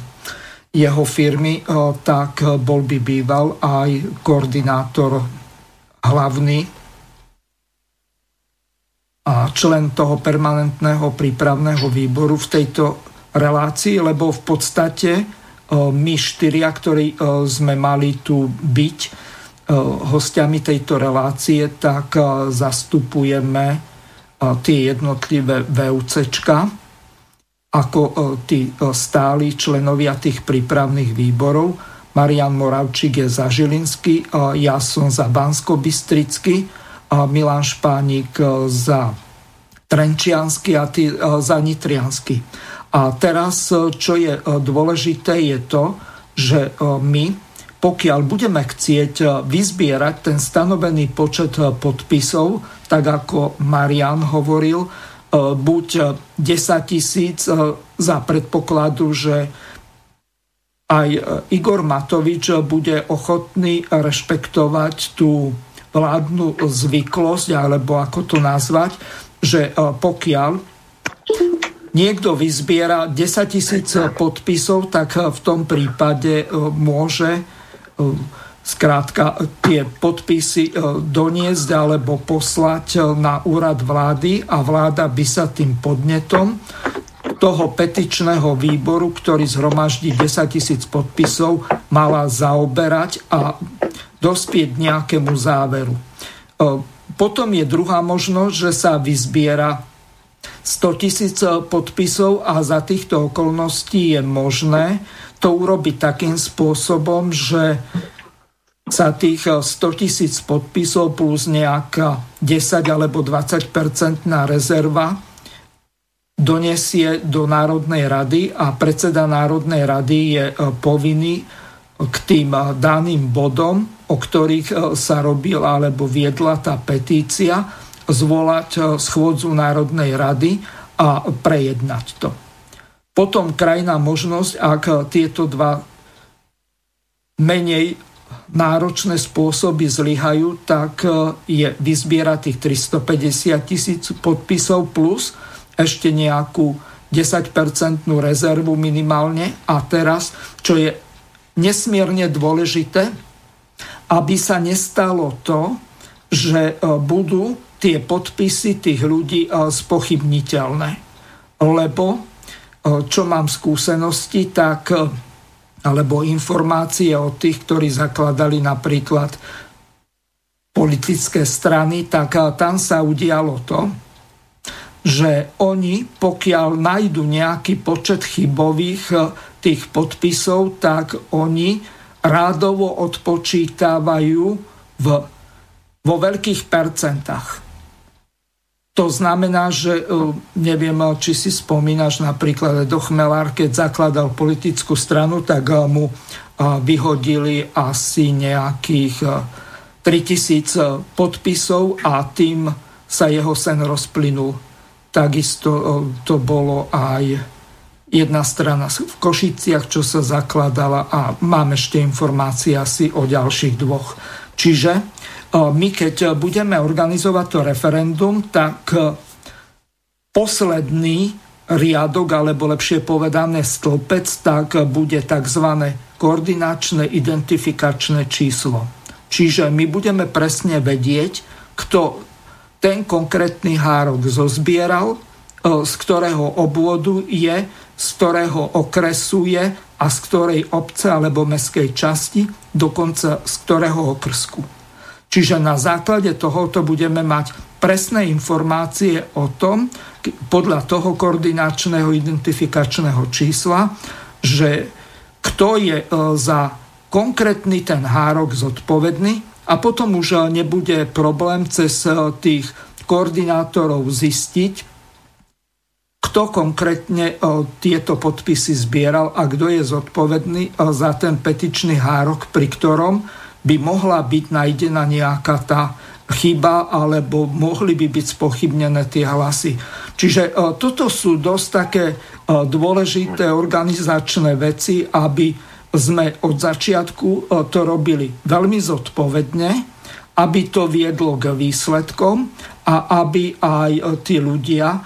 Speaker 1: jeho firmy, eh, tak bol by býval aj koordinátor hlavný a člen toho permanentného prípravného výboru v tejto relácii, lebo v podstate eh, my štyria, ktorí sme mali tu byť hostiami tejto relácie, tak zastupujeme tie jednotlivé VUCčka, ako tí stáli členovia tých prípravných výborov. Marian Moravčík je za Žilinský, ja som za bansko Milan Špánik za Trenčiansky a ty za Nitriansky. A teraz, čo je dôležité, je to, že my pokiaľ budeme chcieť vyzbierať ten stanovený počet podpisov, tak ako Marian hovoril, buď 10 tisíc za predpokladu, že aj Igor Matovič bude ochotný rešpektovať tú vládnu zvyklosť, alebo ako to nazvať, že pokiaľ niekto vyzbiera 10 tisíc podpisov, tak v tom prípade môže skrátka tie podpisy e, doniesť alebo poslať e, na úrad vlády a vláda by sa tým podnetom toho petičného výboru, ktorý zhromaždí 10 tisíc podpisov, mala zaoberať a dospieť nejakému záveru. E, potom je druhá možnosť, že sa vyzbiera 100 tisíc podpisov a za týchto okolností je možné, to urobiť takým spôsobom, že sa tých 100 tisíc podpisov plus nejaká 10 alebo 20 percentná rezerva donesie do Národnej rady a predseda Národnej rady je e, povinný k tým daným bodom, o ktorých sa robila alebo viedla tá petícia, zvolať schôdzu Národnej rady a prejednať to. Potom krajná možnosť, ak tieto dva menej náročné spôsoby zlyhajú, tak e, je vyzbierať tých 350 tisíc podpisov plus ešte nejakú 10-percentnú rezervu minimálne. A teraz, čo je nesmierne dôležité, aby sa nestalo to, že e, budú tie podpisy tých ľudí e, spochybniteľné. Lebo čo mám skúsenosti, tak alebo informácie od tých, ktorí zakladali napríklad politické strany, tak tam sa udialo to, že oni, pokiaľ nájdu nejaký počet chybových tých podpisov, tak oni rádovo odpočítavajú v, vo veľkých percentách. To znamená, že e, neviem, či si spomínaš napríklad do Chmelár, keď zakladal politickú stranu, tak e, mu e, vyhodili asi nejakých 3000 podpisov a tým sa jeho sen rozplynul. Takisto to bolo aj jedna strana v Košiciach, čo sa zakladala a mám ešte informácie asi o ďalších dvoch. Čiže my keď budeme organizovať to referendum, tak posledný riadok, alebo lepšie povedané stĺpec, tak bude tzv. koordinačné identifikačné číslo. Čiže my budeme presne vedieť, kto ten konkrétny hárok zozbieral, e, z ktorého obvodu je, z ktorého okresu je a z ktorej obce alebo meskej časti, dokonca z ktorého okrsku. Čiže na základe tohoto budeme mať presné informácie o tom, podľa toho koordinačného identifikačného čísla, že kto je e, za konkrétny ten hárok zodpovedný a potom už e, nebude problém cez e, tých koordinátorov zistiť, kto konkrétne tieto podpisy zbieral a kto je zodpovedný za ten petičný hárok, pri ktorom by mohla byť nájdená nejaká tá chyba, alebo mohli by byť spochybnené tie hlasy. Čiže e, toto sú dosť také e, dôležité organizačné veci, aby sme od začiatku e, to robili veľmi zodpovedne, aby to viedlo k výsledkom a aby aj tí ľudia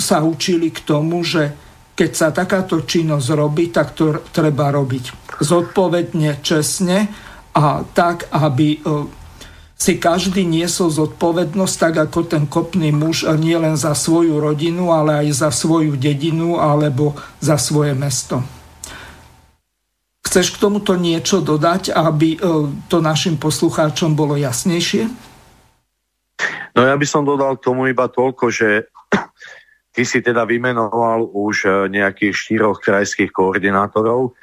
Speaker 1: sa učili k tomu, že keď sa takáto činnosť robí, tak to treba robiť zodpovedne, čestne a tak, aby e, si každý niesol zodpovednosť, tak ako ten kopný muž, e, nie len za svoju rodinu, ale aj za svoju dedinu alebo za svoje mesto. Chceš k tomuto niečo dodať, aby e, to našim poslucháčom bolo jasnejšie?
Speaker 3: No ja by som dodal k tomu iba toľko, že <clears throat> ty si teda vymenoval už e, nejakých štyroch krajských koordinátorov,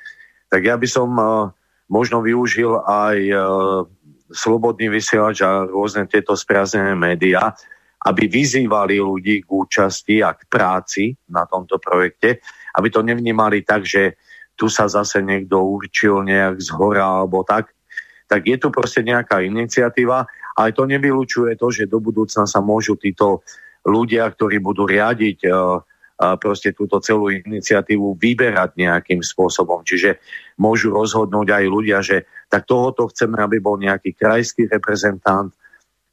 Speaker 3: tak ja by som možno využil aj e, slobodný vysielač a rôzne tieto sprázdnené médiá, aby vyzývali ľudí k účasti a k práci na tomto projekte, aby to nevnímali tak, že tu sa zase niekto určil nejak z hora alebo tak, tak je tu proste nejaká iniciatíva, ale to nevylučuje to, že do budúcna sa môžu títo ľudia, ktorí budú riadiť uh, proste túto celú iniciatívu vyberať nejakým spôsobom. Čiže môžu rozhodnúť aj ľudia, že tak tohoto chceme, aby bol nejaký krajský reprezentant,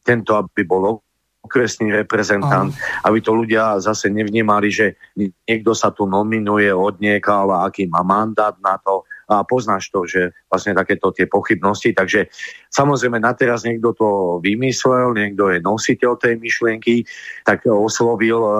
Speaker 3: tento, aby bol okresný reprezentant, Aj. aby to ľudia zase nevnímali, že niekto sa tu nominuje od ale aký má mandát na to, a poznáš to, že vlastne takéto tie pochybnosti. Takže samozrejme na teraz niekto to vymyslel, niekto je nositeľ tej myšlienky, tak oslovil e,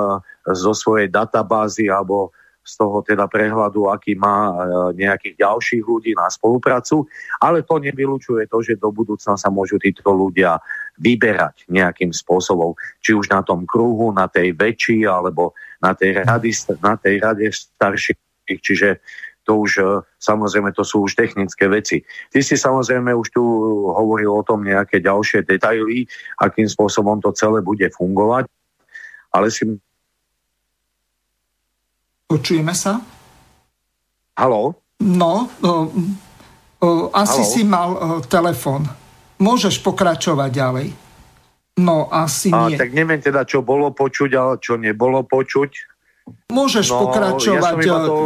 Speaker 3: zo svojej databázy alebo z toho teda prehľadu, aký má e, nejakých ďalších ľudí na spoluprácu, ale to nevylučuje to, že do budúcna sa môžu títo ľudia vyberať nejakým spôsobom, či už na tom kruhu, na tej väčší, alebo na tej, rady, na tej rade starších. Čiže to už e, samozrejme to sú už technické veci. Ty si samozrejme už tu hovoril o tom nejaké ďalšie detaily, akým spôsobom to celé bude fungovať, ale si...
Speaker 1: Počujeme sa?
Speaker 3: Haló?
Speaker 1: No, o, o, asi Halo? si mal o, telefon. Môžeš pokračovať ďalej. No, asi
Speaker 3: A,
Speaker 1: nie.
Speaker 3: Tak neviem teda, čo bolo počuť, ale čo nebolo počuť.
Speaker 1: Môžeš no, pokračovať. Ja to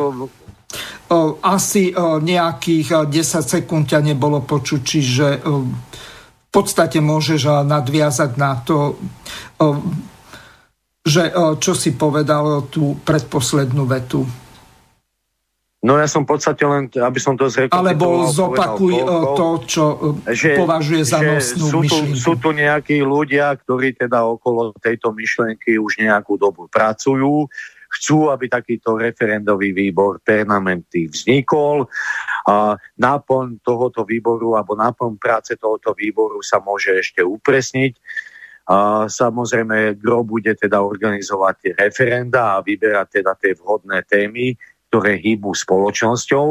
Speaker 1: asi nejakých 10 sekúnd ťa nebolo počuť, čiže v podstate môžeš nadviazať na to, že čo si povedal tú predposlednú vetu.
Speaker 3: No ja som v podstate len, aby som to zrekapituloval.
Speaker 1: Alebo zopakuj toľko, to, čo že, považuje za nosnú
Speaker 3: sú
Speaker 1: tu,
Speaker 3: Sú tu nejakí ľudia, ktorí teda okolo tejto myšlienky už nejakú dobu pracujú, chcú, aby takýto referendový výbor permanentný vznikol. A náplň tohoto výboru alebo náplň práce tohoto výboru sa môže ešte upresniť. A samozrejme, GRO bude teda organizovať tie referenda a vyberať teda tie vhodné témy, ktoré hýbu spoločnosťou.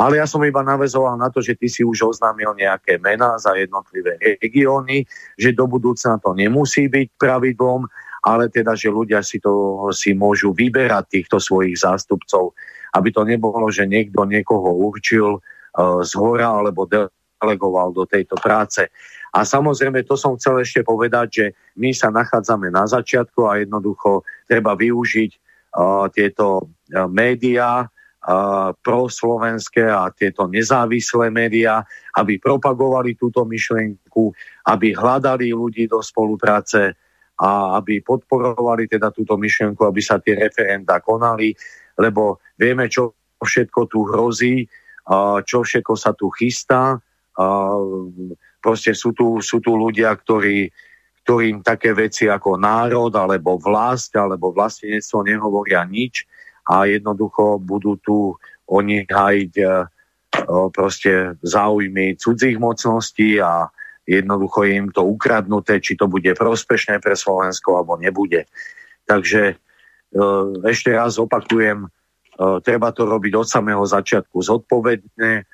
Speaker 3: Ale ja som iba navezoval na to, že ty si už oznámil nejaké mená za jednotlivé regióny, že do budúcna to nemusí byť pravidlom ale teda, že ľudia si to si môžu vyberať týchto svojich zástupcov, aby to nebolo, že niekto niekoho určil uh, z hora alebo delegoval do tejto práce. A samozrejme, to som chcel ešte povedať, že my sa nachádzame na začiatku a jednoducho treba využiť uh, tieto médiá, proslovenské a tieto nezávislé médiá, aby propagovali túto myšlienku, aby hľadali ľudí do spolupráce, a aby podporovali teda túto myšlienku, aby sa tie referenda konali, lebo vieme, čo všetko tu hrozí, čo všetko sa tu chystá. Proste sú tu, sú tu ľudia, ktorí, ktorým také veci ako národ, alebo vlast, alebo vlastenectvo nehovoria nič a jednoducho budú tu oni hajiť proste záujmy cudzích mocností a jednoducho je im to ukradnuté, či to bude prospešné pre Slovensko alebo nebude. Takže e, ešte raz opakujem, e, treba to robiť od samého začiatku zodpovedne, e,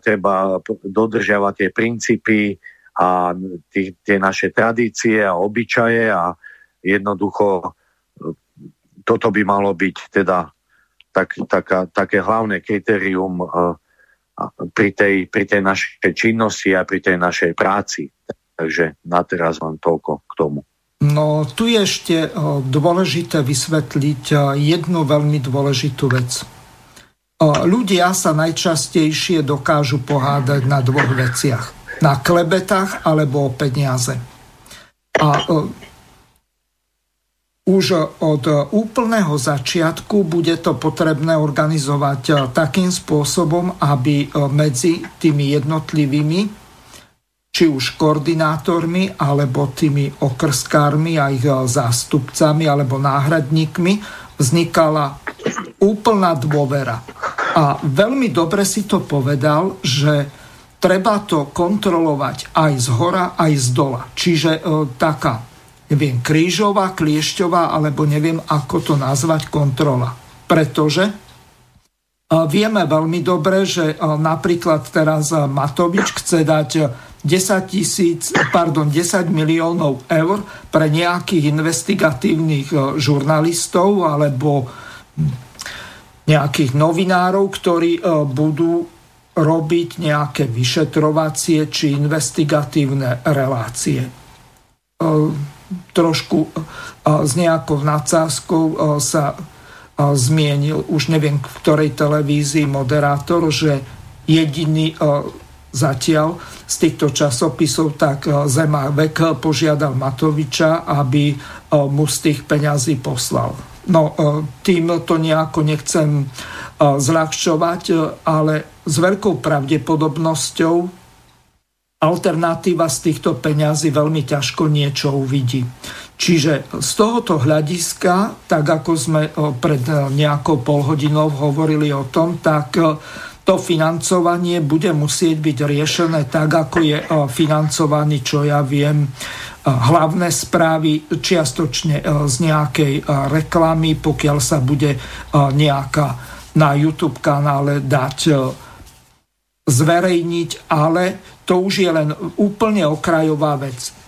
Speaker 3: treba dodržiavať tie princípy a tie naše tradície a obyčaje a jednoducho toto by malo byť teda tak, taká, také hlavné kritérium pri tej, pri tej našej činnosti a pri tej našej práci. Takže na teraz vám toľko k tomu.
Speaker 1: No, tu je ešte dôležité vysvetliť jednu veľmi dôležitú vec. Ľudia sa najčastejšie dokážu pohádať na dvoch veciach. Na klebetách alebo o peniaze. A už od úplného začiatku bude to potrebné organizovať takým spôsobom, aby medzi tými jednotlivými či už koordinátormi, alebo tými okrskármi a ich zástupcami, alebo náhradníkmi vznikala úplná dôvera. A veľmi dobre si to povedal, že treba to kontrolovať aj z hora, aj z dola. Čiže e, taká neviem, krížová, kliešťová, alebo neviem, ako to nazvať, kontrola. Pretože vieme veľmi dobre, že napríklad teraz Matovič chce dať 10, tisíc, pardon, 10 miliónov eur pre nejakých investigatívnych žurnalistov alebo nejakých novinárov, ktorí budú robiť nejaké vyšetrovacie či investigatívne relácie trošku s nejakou nadsázkou sa zmienil, už neviem v ktorej televízii moderátor, že jediný zatiaľ z týchto časopisov, tak Zemavek požiadal Matoviča, aby mu z tých peňazí poslal. No, tým to nejako nechcem zľahčovať, ale s veľkou pravdepodobnosťou alternatíva z týchto peňazí veľmi ťažko niečo uvidí. Čiže z tohoto hľadiska, tak ako sme pred e, nejakou polhodinou hovorili o tom, tak e, to financovanie bude musieť byť riešené tak, ako je e, financovaný, čo ja viem, hlavné správy čiastočne z nejakej reklamy, pokiaľ sa bude nejaká na YouTube kanále dať zverejniť, ale to už je len úplne okrajová vec.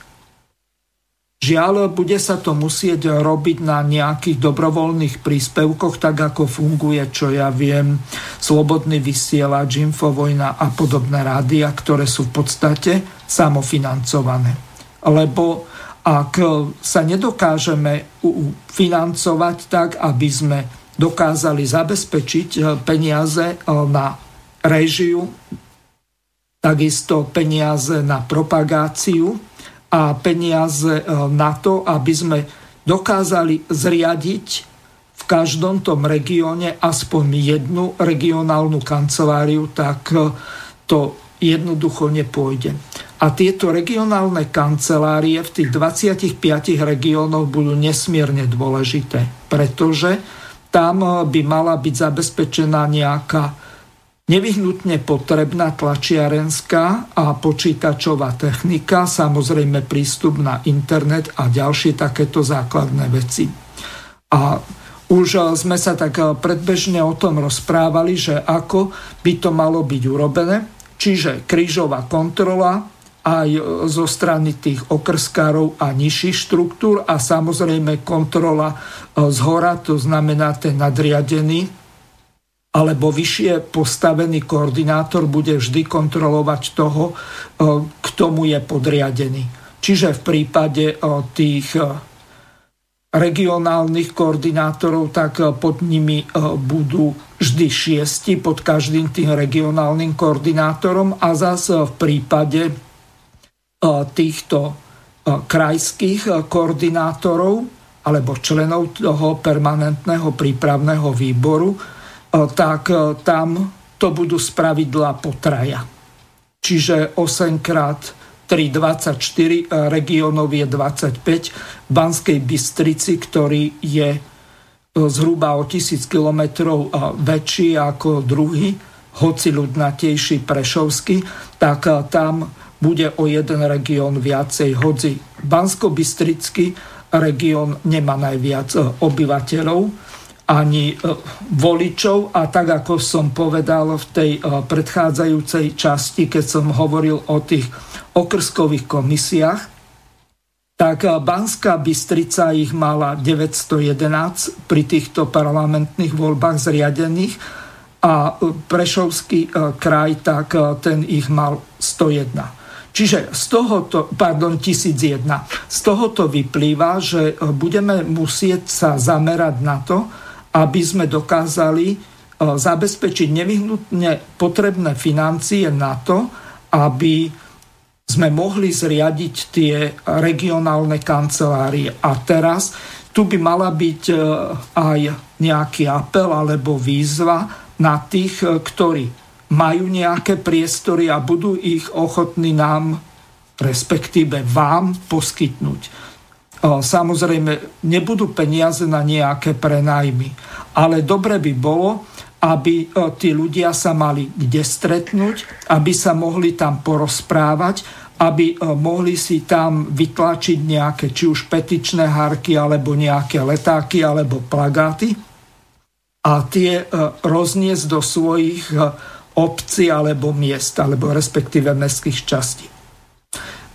Speaker 1: Žiaľ, bude sa to musieť robiť na nejakých dobrovoľných príspevkoch, tak ako funguje, čo ja viem, Slobodný vysielač, Infovojna a podobné rádia, ktoré sú v podstate samofinancované. Lebo ak sa nedokážeme financovať tak, aby sme dokázali zabezpečiť peniaze na režiu takisto peniaze na propagáciu a peniaze e, na to, aby sme dokázali zriadiť v každom tom regióne aspoň jednu regionálnu kanceláriu, tak e, to jednoducho nepôjde. A tieto regionálne kancelárie v tých 25 regiónoch budú nesmierne dôležité, pretože tam e, by mala byť zabezpečená nejaká nevyhnutne potrebná tlačiarenská a počítačová technika, samozrejme prístup na internet a ďalšie takéto základné veci. A už sme sa tak predbežne o tom rozprávali, že ako by to malo byť urobené, čiže krížová kontrola aj zo strany tých okrskárov a nižších štruktúr a samozrejme kontrola z hora, to znamená ten nadriadený alebo vyššie postavený koordinátor bude vždy kontrolovať toho, e, k tomu je podriadený. Čiže v prípade e, tých e, regionálnych koordinátorov, tak pod nimi budú vždy šiesti pod každým tým regionálnym koordinátorom a zase v prípade týchto krajských koordinátorov alebo členov toho permanentného prípravného výboru tak e, tam to budú spravidla potraja. Čiže 8 krát 3, 24, regionov je 25. V Banskej Bystrici, ktorý je e, zhruba o tisíc kilometrov e, väčší ako druhý, hoci ľudnatejší Prešovský, tak tam bude o jeden región viacej, hoci Bansko-Bystrický región nemá najviac obyvateľov, ani e, voličov a tak ako som povedal v tej e, predchádzajúcej časti, keď som hovoril o tých okrskových komisiách, tak e, Banská Bystrica ich mala 911 pri týchto parlamentných voľbách zriadených a Prešovský kraj, tak ten ich mal 101. Čiže z tohoto, pardon, 1001. Z tohoto vyplýva, že budeme musieť sa zamerať na to, aby sme dokázali e, zabezpečiť nevyhnutne potrebné financie na to, aby sme mohli zriadiť tie regionálne kancelárie. A teraz tu by mala byť e, aj nejaký apel alebo výzva na tých, e, ktorí majú nejaké priestory a budú ich ochotní nám, respektíve vám, poskytnúť. Samozrejme, nebudú peniaze na nejaké prenajmy, ale dobre by bolo, aby tí ľudia sa mali kde stretnúť, aby sa mohli tam porozprávať aby mohli si tam vytlačiť nejaké či už petičné harky, alebo nejaké letáky, alebo plagáty a tie rozniesť do svojich obcí alebo miest, alebo respektíve mestských častí.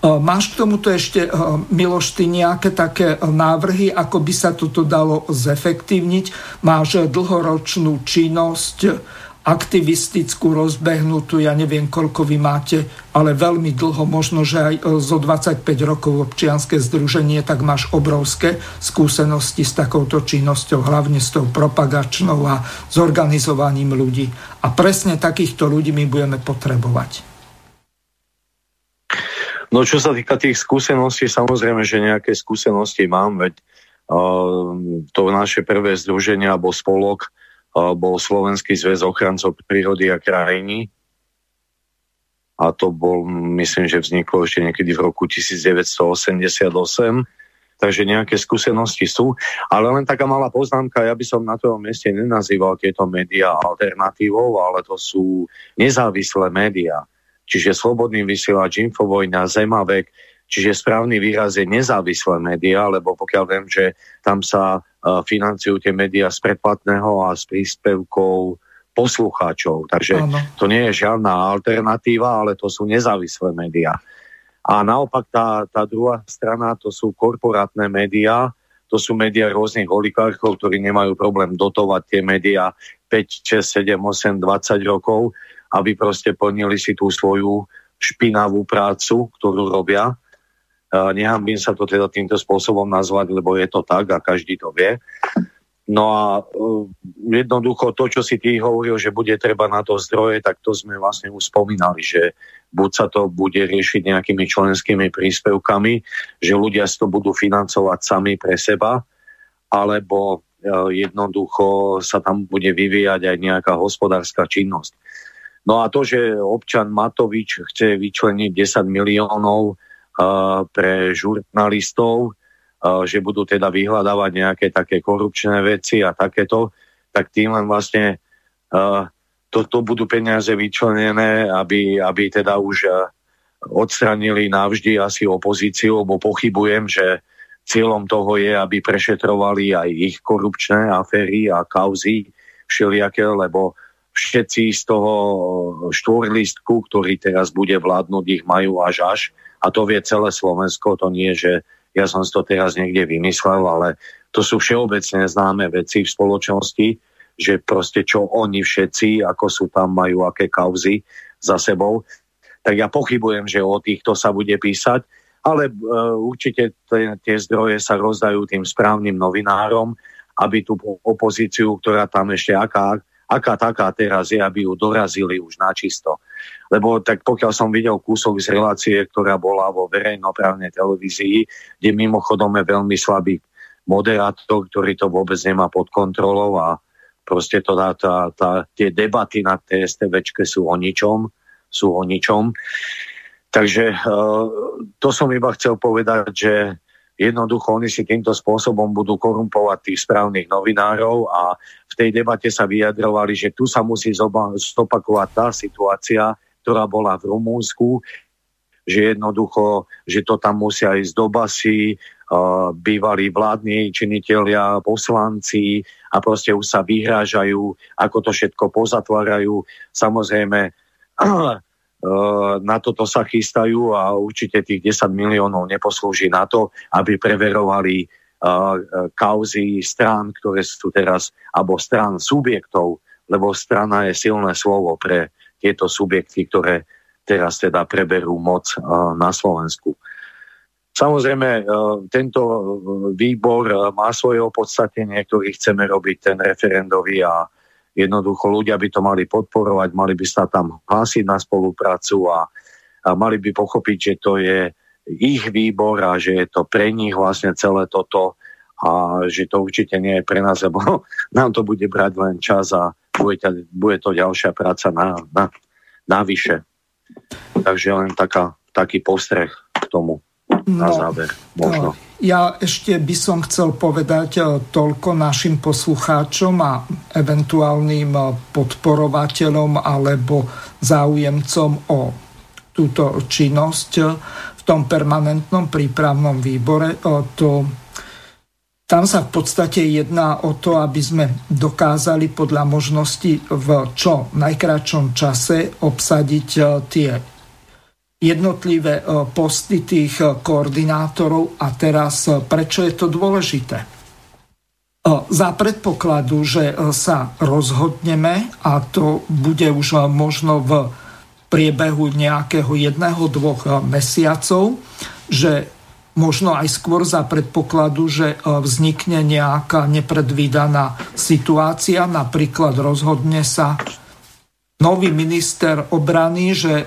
Speaker 1: Máš k tomuto ešte, Miloš, ty nejaké také návrhy, ako by sa toto dalo zefektívniť? Máš dlhoročnú činnosť, aktivistickú, rozbehnutú, ja neviem, koľko vy máte, ale veľmi dlho, možno, že aj zo 25 rokov občianske združenie, tak máš obrovské skúsenosti s takouto činnosťou, hlavne s tou propagačnou a s organizovaním ľudí. A presne takýchto ľudí my budeme potrebovať.
Speaker 3: No čo sa týka tých skúseností, samozrejme, že nejaké skúsenosti mám, veď uh, to naše prvé združenie alebo spolok uh, bol Slovenský zväz ochrancov prírody a krajiny. A to bol, myslím, že vzniklo ešte niekedy v roku 1988. Takže nejaké skúsenosti sú. Ale len taká malá poznámka, ja by som na tom mieste nenazýval tieto médiá alternatívou, ale to sú nezávislé médiá čiže Slobodný vysielač, Infovojna, Zemavek, čiže správny výraz je nezávislé médiá, lebo pokiaľ viem, že tam sa uh, financujú tie médiá z predplatného a s príspevkou poslucháčov. Takže ano. to nie je žiadna alternatíva, ale to sú nezávislé médiá. A naopak tá, tá druhá strana, to sú korporátne médiá, to sú médiá rôznych oligarchov, ktorí nemajú problém dotovať tie médiá 5, 6, 7, 8, 20 rokov aby proste plnili si tú svoju špinavú prácu, ktorú robia. Nehambím sa to teda týmto spôsobom nazvať, lebo je to tak a každý to vie. No a uh, jednoducho to, čo si ty hovoril, že bude treba na to zdroje, tak to sme vlastne už spomínali, že buď sa to bude riešiť nejakými členskými príspevkami, že ľudia si to budú financovať sami pre seba, alebo uh, jednoducho sa tam bude vyvíjať aj nejaká hospodárska činnosť. No a to, že občan Matovič chce vyčleniť 10 miliónov uh, pre žurnalistov, uh, že budú teda vyhľadávať nejaké také korupčné veci a takéto, tak tým len vlastne uh, to, to budú peniaze vyčlenené, aby, aby teda už uh, odstranili navždy asi opozíciu, lebo pochybujem, že cieľom toho je, aby prešetrovali aj ich korupčné aféry a kauzy všelijaké, lebo všetci z toho štvorlistku, ktorý teraz bude vládnuť, ich majú až až. A to vie celé Slovensko, to nie, že ja som to teraz niekde vymyslel, ale to sú všeobecne známe veci v spoločnosti, že proste čo oni všetci, ako sú tam, majú aké kauzy za sebou. Tak ja pochybujem, že o týchto sa bude písať, ale uh, určite tie zdroje sa rozdajú tým správnym novinárom, aby tú opozíciu, ktorá tam ešte aká aká taká teraz je, aby ju dorazili už načisto. Lebo tak pokiaľ som videl kúsok z relácie, ktorá bola vo verejnoprávnej televízii, kde mimochodom je veľmi slabý moderátor, ktorý to vôbec nemá pod kontrolou a proste to dá, tá, tá, tie debaty na TSTVčke sú o ničom, sú o ničom. Takže uh, to som iba chcel povedať, že Jednoducho oni si týmto spôsobom budú korumpovať tých správnych novinárov a v tej debate sa vyjadrovali, že tu sa musí zopakovať tá situácia, ktorá bola v Rumúnsku, že jednoducho, že to tam musia ísť do basy, uh, bývalí vládni činitelia, poslanci a proste už sa vyhrážajú, ako to všetko pozatvárajú. Samozrejme, <clears throat> na toto sa chystajú a určite tých 10 miliónov neposlúži na to, aby preverovali uh, kauzy strán, ktoré sú teraz, alebo strán subjektov, lebo strana je silné slovo pre tieto subjekty, ktoré teraz teda preberú moc uh, na Slovensku. Samozrejme, tento výbor má svoje opodstatnenie, ktorý chceme robiť ten referendový a Jednoducho ľudia by to mali podporovať, mali by sa tam hlásiť na spoluprácu a, a mali by pochopiť, že to je ich výbor a že je to pre nich vlastne celé toto a že to určite nie je pre nás, lebo <laughs> nám to bude brať len čas a bude, bude to ďalšia práca na, na, navyše. Takže len taká, taký postreh k tomu na no, záver možno.
Speaker 1: Ja ešte by som chcel povedať e, toľko našim poslucháčom a eventuálnym e, podporovateľom alebo záujemcom o túto činnosť v tom permanentnom prípravnom výbore. To, tam sa v podstate jedná o to, aby sme dokázali podľa možnosti v čo najkračšom čase obsadiť tie jednotlivé posty tých koordinátorov. A teraz, prečo je to dôležité? za predpokladu, že sa rozhodneme a to bude už možno v priebehu nejakého jedného, dvoch mesiacov, že možno aj skôr za predpokladu, že vznikne nejaká nepredvídaná situácia, napríklad rozhodne sa nový minister obrany, že e,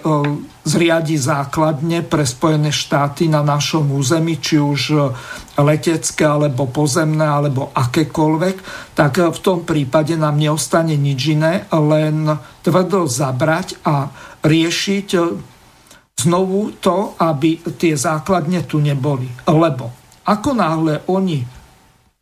Speaker 1: zriadi základne pre Spojené štáty na našom území, či už e, letecké, alebo pozemné, alebo akékoľvek, tak e, v tom prípade nám neostane nič iné, len tvrdo zabrať a riešiť znovu to, aby tie základne tu neboli. Lebo ako náhle oni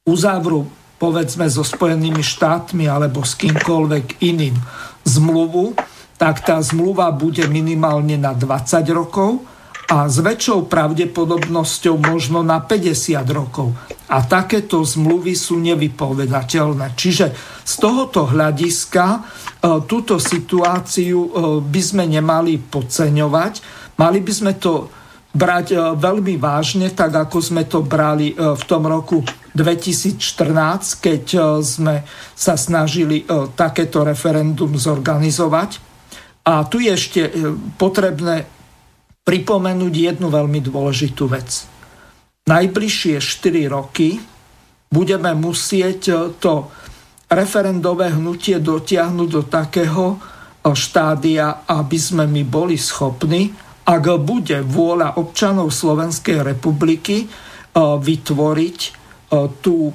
Speaker 1: uzavrú povedzme so Spojenými štátmi alebo s kýmkoľvek iným zmluvu, tak tá zmluva bude minimálne na 20 rokov a s väčšou pravdepodobnosťou možno na 50 rokov. A takéto zmluvy sú nevypovedateľné. Čiže z tohoto hľadiska e, túto situáciu e, by sme nemali podceňovať. Mali by sme to brať e, veľmi vážne, tak ako sme to brali v tom roku 2014, keď e, sme sa snažili e, takéto referendum zorganizovať. A tu je ešte e, potrebné pripomenúť jednu veľmi dôležitú vec. Najbližšie 4 roky budeme musieť to referendové hnutie dotiahnuť do takého štádia, aby sme my boli schopní, ak bude vôľa občanov Slovenskej republiky vytvoriť tú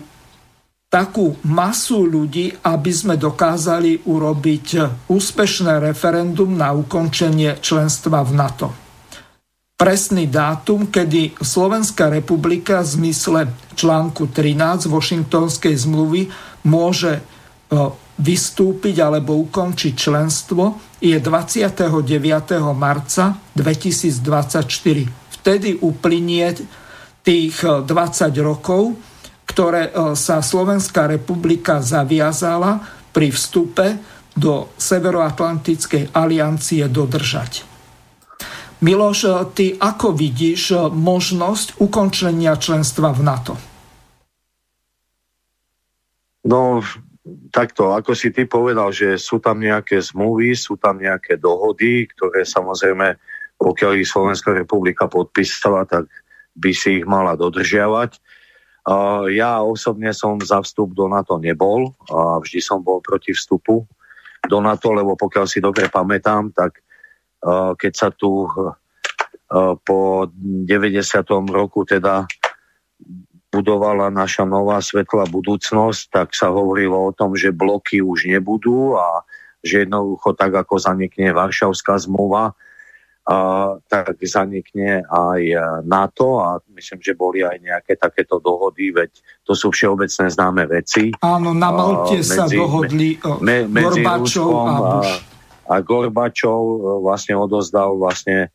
Speaker 1: takú masu ľudí, aby sme dokázali urobiť úspešné referendum na ukončenie členstva v NATO. Presný dátum, kedy Slovenská republika v zmysle článku 13 Washingtonskej zmluvy môže vystúpiť alebo ukončiť členstvo, je 29. marca 2024. Vtedy uplynie tých 20 rokov, ktoré e, sa Slovenská republika zaviazala pri vstupe do Severoatlantickej aliancie dodržať. Miloš, e, ty ako vidíš e, možnosť ukončenia členstva v NATO?
Speaker 3: No, takto, ako si ty povedal, že sú tam nejaké zmluvy, sú tam nejaké dohody, ktoré samozrejme, pokiaľ ich Slovenská republika podpísala, tak by si ich mala dodržiavať. Ja osobne som za vstup do NATO nebol a vždy som bol proti vstupu do NATO, lebo pokiaľ si dobre pamätám, tak keď sa tu po 90. roku teda budovala naša nová svetlá budúcnosť, tak sa hovorilo o tom, že bloky už nebudú a že jednoducho tak, ako zanikne Varšavská zmluva, tak zanikne aj e, NATO a myslím, že boli aj nejaké takéto dohody, veď to sú všeobecné známe veci.
Speaker 1: Áno, na Malte medzi, sa dohodli e, me, medzi Gorbačov a Bush.
Speaker 3: A, a Gorbačov e, vlastne odozdal vlastne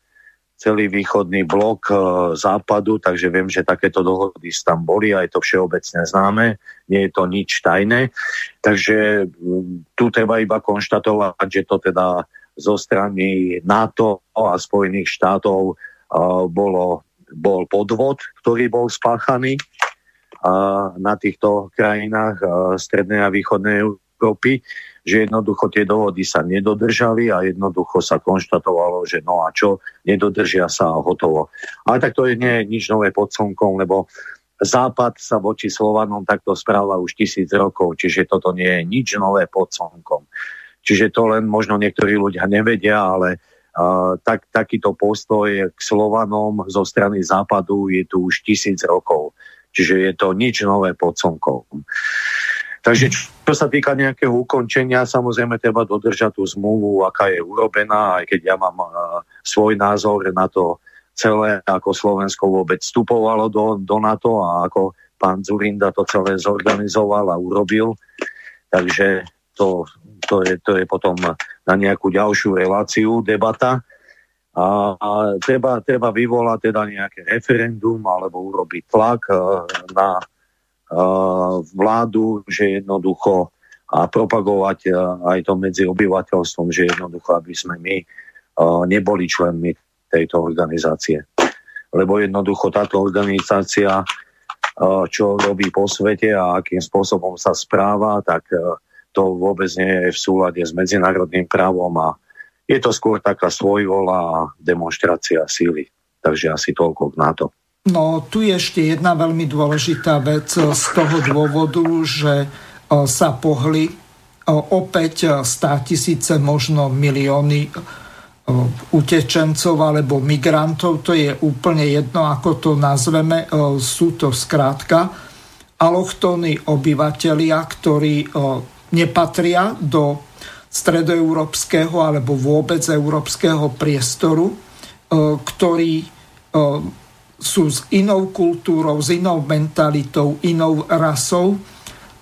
Speaker 3: celý východný blok e, západu, takže viem, že takéto dohody tam boli a je to všeobecne známe, nie je to nič tajné. Takže tu treba iba konštatovať, že to teda zo strany NATO a Spojených štátov bolo, bol podvod, ktorý bol spáchaný na týchto krajinách strednej a východnej Európy, že jednoducho tie dohody sa nedodržali a jednoducho sa konštatovalo, že no a čo, nedodržia sa a hotovo. Ale tak to je nie nič nové pod slnkom, lebo Západ sa voči Slovanom takto správa už tisíc rokov, čiže toto nie je nič nové pod slnkom. Čiže to len možno niektorí ľudia nevedia, ale uh, tak, takýto postoj k Slovanom zo strany západu je tu už tisíc rokov. Čiže je to nič nové pod slnkom. Takže čo sa týka nejakého ukončenia, samozrejme treba dodržať tú zmluvu, aká je urobená, aj keď ja mám uh, svoj názor na to celé, ako Slovensko vôbec vstupovalo do, do NATO a ako pán Zurinda to celé zorganizoval a urobil. Takže to to je, to je potom na nejakú ďalšiu reláciu debata. a, a treba, treba vyvolať teda nejaké referendum alebo urobiť tlak uh, na uh, vládu, že jednoducho a propagovať uh, aj to medzi obyvateľstvom, že jednoducho, aby sme my neboli členmi tejto organizácie. Lebo jednoducho táto organizácia, čo robí po svete a akým spôsobom sa správa, tak to vôbec nie je v súlade s medzinárodným právom a je to skôr taká svojvola demonstrácia síly. Takže asi toľko k NATO.
Speaker 1: No, tu je ešte jedna veľmi dôležitá vec z toho dôvodu, že e, sa pohli e, opäť 100 e, tisíce, možno milióny utečencov alebo migrantov, to je úplne jedno, ako to nazveme, sú to skrátka alochtónni obyvateľia, ktorí nepatria do stredoeurópskeho alebo vôbec európskeho priestoru, e, ktorí e, sú s inou kultúrou, s inou mentalitou, inou rasou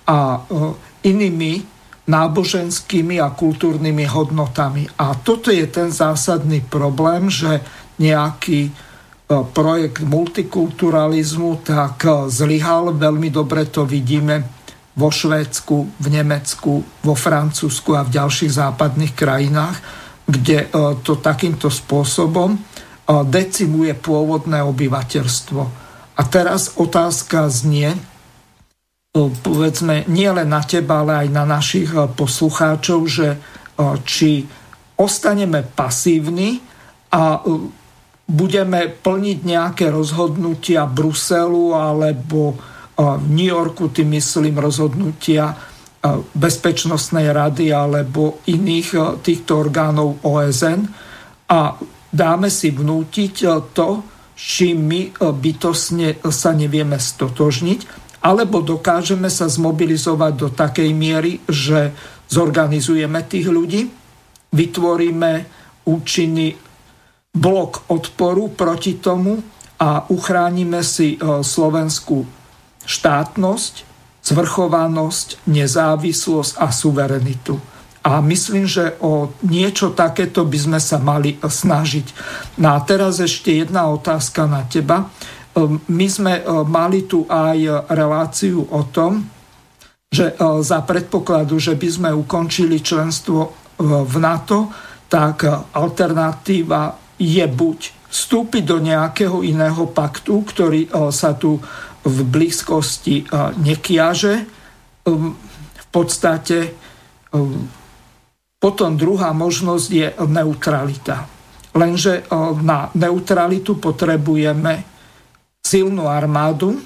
Speaker 1: a e, inými náboženskými a kultúrnymi hodnotami. A toto je ten zásadný problém, že nejaký projekt multikulturalizmu tak zlyhal, veľmi dobre to vidíme vo Švédsku, v Nemecku, vo Francúzsku a v ďalších západných krajinách, kde e, to takýmto spôsobom e, decimuje pôvodné obyvateľstvo. A teraz otázka znie, e, povedzme, nie len na teba, ale aj na našich poslucháčov, že či ostaneme pasívni a budeme plniť nejaké rozhodnutia Bruselu alebo v New Yorku, tým myslím rozhodnutia Bezpečnostnej rady alebo iných týchto orgánov OSN a dáme si vnútiť to, čím my bytosne sa nevieme stotožniť, alebo dokážeme sa zmobilizovať do takej miery, že zorganizujeme tých ľudí, vytvoríme účinný blok odporu proti tomu a uchránime si Slovensku štátnosť, zvrchovanosť, nezávislosť a suverenitu. A myslím, že o niečo takéto by sme sa mali snažiť. No a teraz ešte jedna otázka na teba. Ehm, my sme ehm, mali tu aj reláciu o tom, že za predpokladu, že by sme ukončili členstvo v NATO, tak alternatíva je buď vstúpiť do nejakého iného paktu, ktorý sa tu v blízkosti nekiaže. Um, v podstate um, potom druhá možnosť je neutralita. Lenže na neutralitu potrebujeme silnú armádu,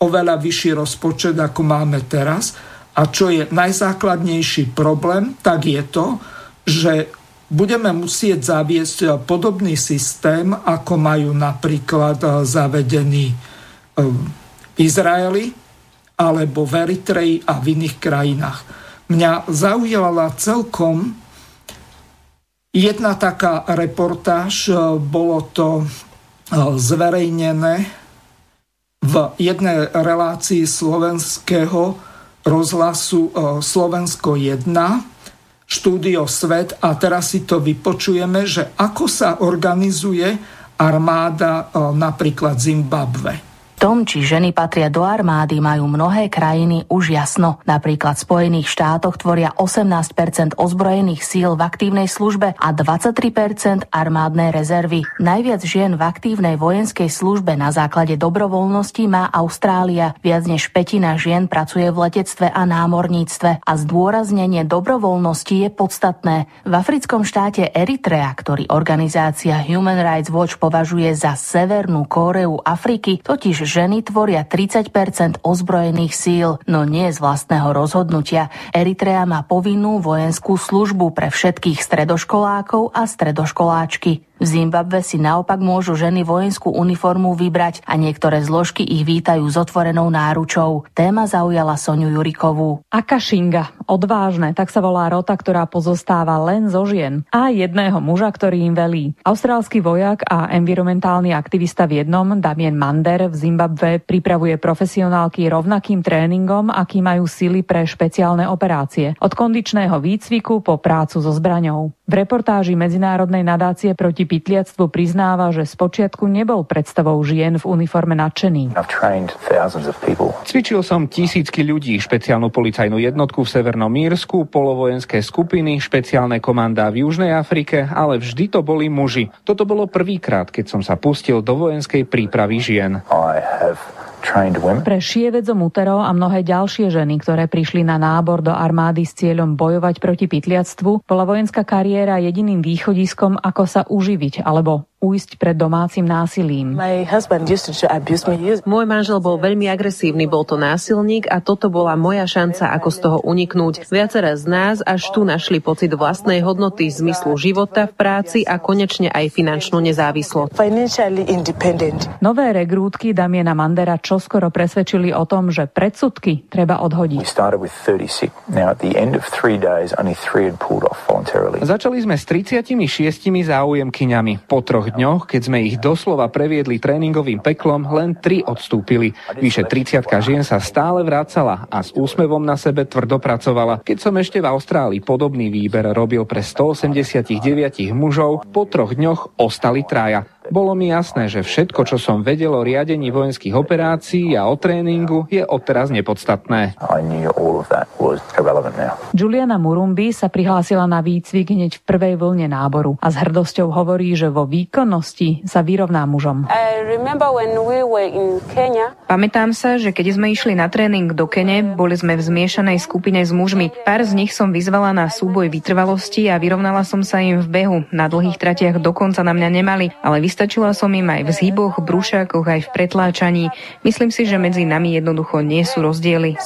Speaker 1: oveľa vyšší rozpočet, ako máme teraz. A čo je najzákladnejší problém, tak je to, že budeme musieť zaviesť podobný systém, ako majú napríklad zavedený v Izraeli alebo v Eritreji a v iných krajinách. Mňa zaujala celkom jedna taká reportáž, e, bolo to e, zverejnené v jednej relácii slovenského rozhlasu e, Slovensko 1, štúdio Svet a teraz si to vypočujeme, že ako sa organizuje armáda napríklad Zimbabve
Speaker 4: tom, či ženy patria do armády, majú mnohé krajiny už jasno. Napríklad v Spojených štátoch tvoria 18% ozbrojených síl v aktívnej službe a 23% armádnej rezervy. Najviac žien v aktívnej vojenskej službe na základe dobrovoľnosti má Austrália. Viac než petina žien pracuje v letectve a námorníctve a zdôraznenie dobrovoľnosti je podstatné. V africkom štáte Eritrea, ktorý organizácia Human Rights Watch považuje za Severnú Kóreu Afriky, totiž ženy tvoria 30% ozbrojených síl, no nie z vlastného rozhodnutia. Eritrea má povinnú vojenskú službu pre všetkých stredoškolákov a stredoškoláčky. V Zimbabve si naopak môžu ženy vojenskú uniformu vybrať a niektoré zložky ich vítajú s otvorenou náručou. Téma zaujala Soniu Jurikovú.
Speaker 5: Akashinga, odvážne, tak sa volá rota, ktorá pozostáva len zo žien a jedného muža, ktorý im velí. Austrálsky vojak a environmentálny aktivista v jednom, Damien Mander, v Zimbabve pripravuje profesionálky rovnakým tréningom, aký majú sily pre špeciálne operácie. Od kondičného výcviku po prácu so zbraňou. V reportáži Medzinárodnej nadácie proti pytliactvu priznáva, že spočiatku nebol predstavou žien v uniforme nadšený.
Speaker 6: Cvičil som tisícky ľudí, špeciálnu policajnú jednotku v Severnom Mírsku, polovojenské skupiny, špeciálne komandá v Južnej Afrike, ale vždy to boli muži. Toto bolo prvýkrát, keď som sa pustil do vojenskej prípravy žien.
Speaker 5: Pre Šievedzo Mutero a mnohé ďalšie ženy, ktoré prišli na nábor do armády s cieľom bojovať proti pytliactvu, bola vojenská kariéra jediným východiskom, ako sa uživiť alebo újsť pred domácim násilím.
Speaker 7: Môj manžel bol veľmi agresívny, bol to násilník a toto bola moja šanca, ako z toho uniknúť. Viacera z nás až tu našli pocit vlastnej hodnoty, zmyslu života v práci a konečne aj finančnú nezávislosť.
Speaker 5: Nové regrútky Damiena Mandera čoskoro presvedčili o tom, že predsudky treba odhodiť.
Speaker 6: Začali sme s 36 záujemkyňami. Po troch dňoch, keď sme ich doslova previedli tréningovým peklom, len tri odstúpili. Vyše 30 žien sa stále vrácala a s úsmevom na sebe tvrdo pracovala. Keď som ešte v Austrálii podobný výber robil pre 189 mužov, po troch dňoch ostali traja. Bolo mi jasné, že všetko, čo som vedel o riadení vojenských operácií a o tréningu, je odteraz nepodstatné.
Speaker 5: Juliana Murumbi sa prihlásila na výcvik hneď v prvej vlne náboru a s hrdosťou hovorí, že vo výkonnosti sa vyrovná mužom.
Speaker 8: Pamätám sa, že keď sme išli na tréning do Kene, boli sme v zmiešanej skupine s mužmi. Pár z nich som vyzvala na súboj vytrvalosti a vyrovnala som sa im v behu. Na dlhých tratiach dokonca na mňa nemali, ale Vystačila som im aj v zhyboch, brúšakoch, aj v pretláčaní. Myslím si, že medzi nami jednoducho nie sú rozdiely.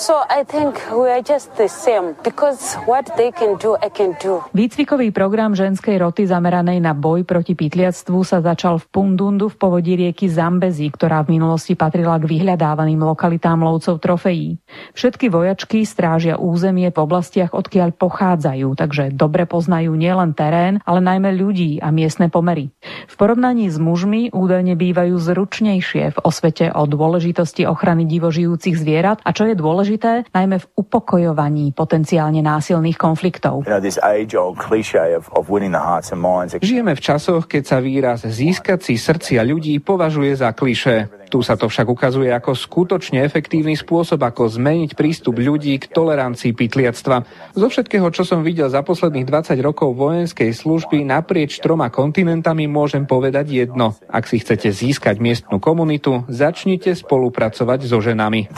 Speaker 5: Výcvikový program ženskej roty zameranej na boj proti pytliactvu sa začal v Pundundu v povodí rieky Zambezi, ktorá v minulosti patrila k vyhľadávaným lokalitám lovcov trofejí. Všetky vojačky strážia územie v oblastiach, odkiaľ pochádzajú, takže dobre poznajú nielen terén, ale najmä ľudí a miestne pomery. V porovnaní s mužmi údajne bývajú zručnejšie v osvete o dôležitosti ochrany divožijúcich zvierat a čo je dôležité, najmä v upokojovaní potenciálne násilných konfliktov.
Speaker 6: Žijeme v časoch, keď sa výraz získať si srdcia ľudí považuje za klišé. Tu sa to však ukazuje ako skutočne efektívny spôsob, ako zmeniť prístup ľudí k tolerancii pytliactva. Zo všetkého, čo som videl za posledných 20 rokov vojenskej služby naprieč troma kontinentami, môžem povedať jedno. Ak si chcete získať miestnu komunitu, začnite spolupracovať so ženami.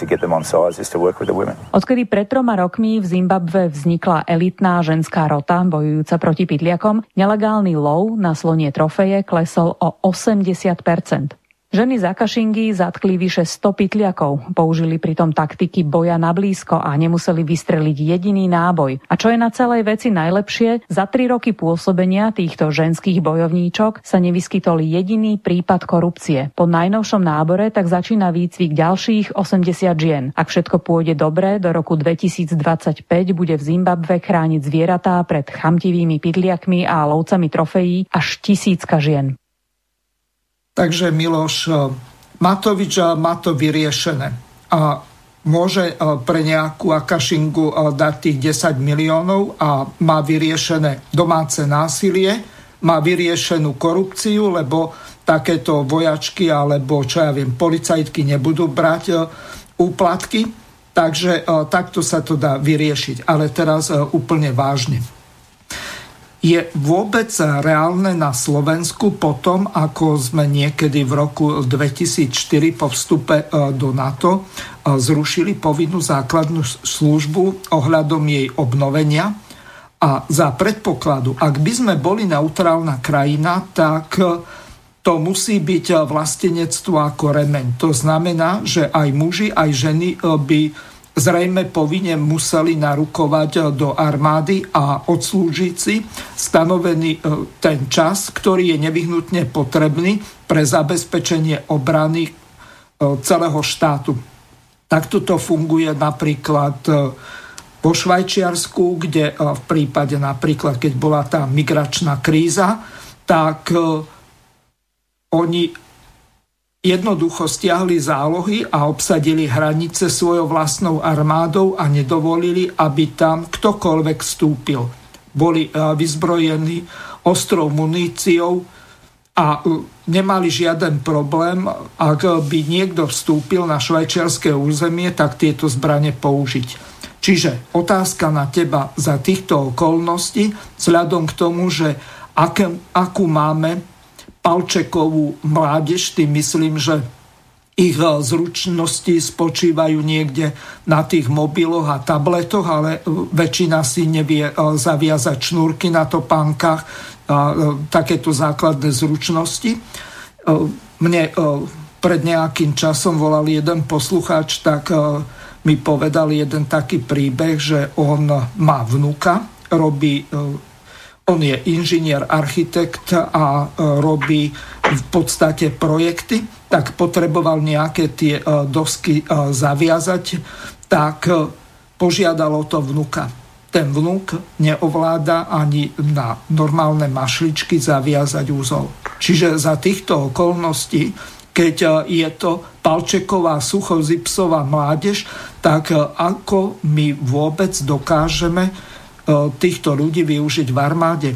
Speaker 5: Odkedy pred troma rokmi v Zimbabve vznikla elitná ženská rota bojujúca proti pytliakom, nelegálny lov na slonie trofeje klesol o 80 Ženy za Kašingy zatkli vyše 100 pytliakov, použili pritom taktiky boja na blízko a nemuseli vystreliť jediný náboj. A čo je na celej veci najlepšie, za tri roky pôsobenia týchto ženských bojovníčok sa nevyskytol jediný prípad korupcie. Po najnovšom nábore tak začína výcvik ďalších 80 žien. Ak všetko pôjde dobre, do roku 2025 bude v Zimbabve chrániť zvieratá pred chamtivými pytliakmi a lovcami trofejí až tisícka žien.
Speaker 1: Takže Miloš e, Matovič e, má to vyriešené. A môže e, pre nejakú akašingu dať tých 10 miliónov a má vyriešené domáce násilie, má vyriešenú korupciu, lebo takéto vojačky alebo čo ja viem, policajtky nebudú brať úplatky. Takže takto sa to dá vyriešiť. Ale teraz úplne vážne. Je vôbec reálne na Slovensku potom, ako sme niekedy v roku 2004 po vstupe e, do NATO e, zrušili povinnú základnú službu ohľadom jej obnovenia? A za predpokladu, ak by sme boli neutrálna krajina, tak e, to musí byť vlastenectvo ako remeň. To znamená, že aj muži, aj ženy by zrejme povinne museli narukovať do armády a odslúžiť si stanovený e, ten čas, ktorý je nevyhnutne potrebný pre zabezpečenie obrany e, celého štátu. Takto to funguje napríklad po Švajčiarsku, kde v prípade napríklad, keď bola tá migračná kríza, tak oni Jednoducho stiahli zálohy a obsadili hranice svojou vlastnou armádou a nedovolili, aby tam ktokoľvek vstúpil. boli vyzbrojení ostrou muníciou a nemali žiaden problém, ak by niekto vstúpil na švajčiarske územie, tak tieto zbranie použiť. Čiže otázka na teba za týchto okolností, vzhľadom k tomu, že aké, akú máme palčekovú mládež, tým myslím, že ich eh, zručnosti spočívajú niekde na tých mobiloch a tabletoch, ale eh, väčšina si nevie eh, zaviazať šnúrky na topánkach, takéto základné zručnosti. Mne pred nejakým časom volal jeden poslucháč, tak mi povedal jeden taký príbeh, že on má vnuka, robí on je inžinier, architekt a robí v podstate projekty tak potreboval nejaké tie e, dosky e, zaviazať, tak e, požiadalo to vnuka. Ten vnuk neovláda ani na normálne mašličky zaviazať úzol. Čiže za týchto okolností, keď je to palčeková suchozipsová mládež, tak ako my vôbec dokážeme týchto ľudí využiť v armáde?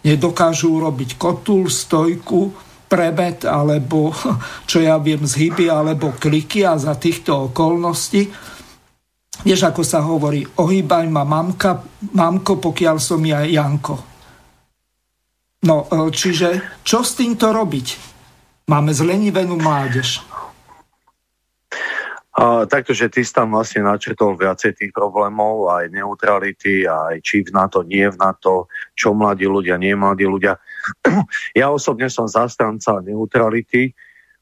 Speaker 1: Nedokážu urobiť kotul, stojku, prebet alebo <laughs> čo ja viem zhyby alebo kliky a za týchto okolností. Vieš ako sa hovorí ohýbaj ma mamka, mamko pokiaľ som ja Janko. No e, čiže čo s týmto robiť? Máme zlenivenú mládež
Speaker 3: a, takto, že ty si tam vlastne načrtol viacej tých problémov, aj neutrality, aj či v NATO, nie v NATO, čo mladí ľudia, nie mladí ľudia. <clears throat> Ja osobne som zastanca neutrality,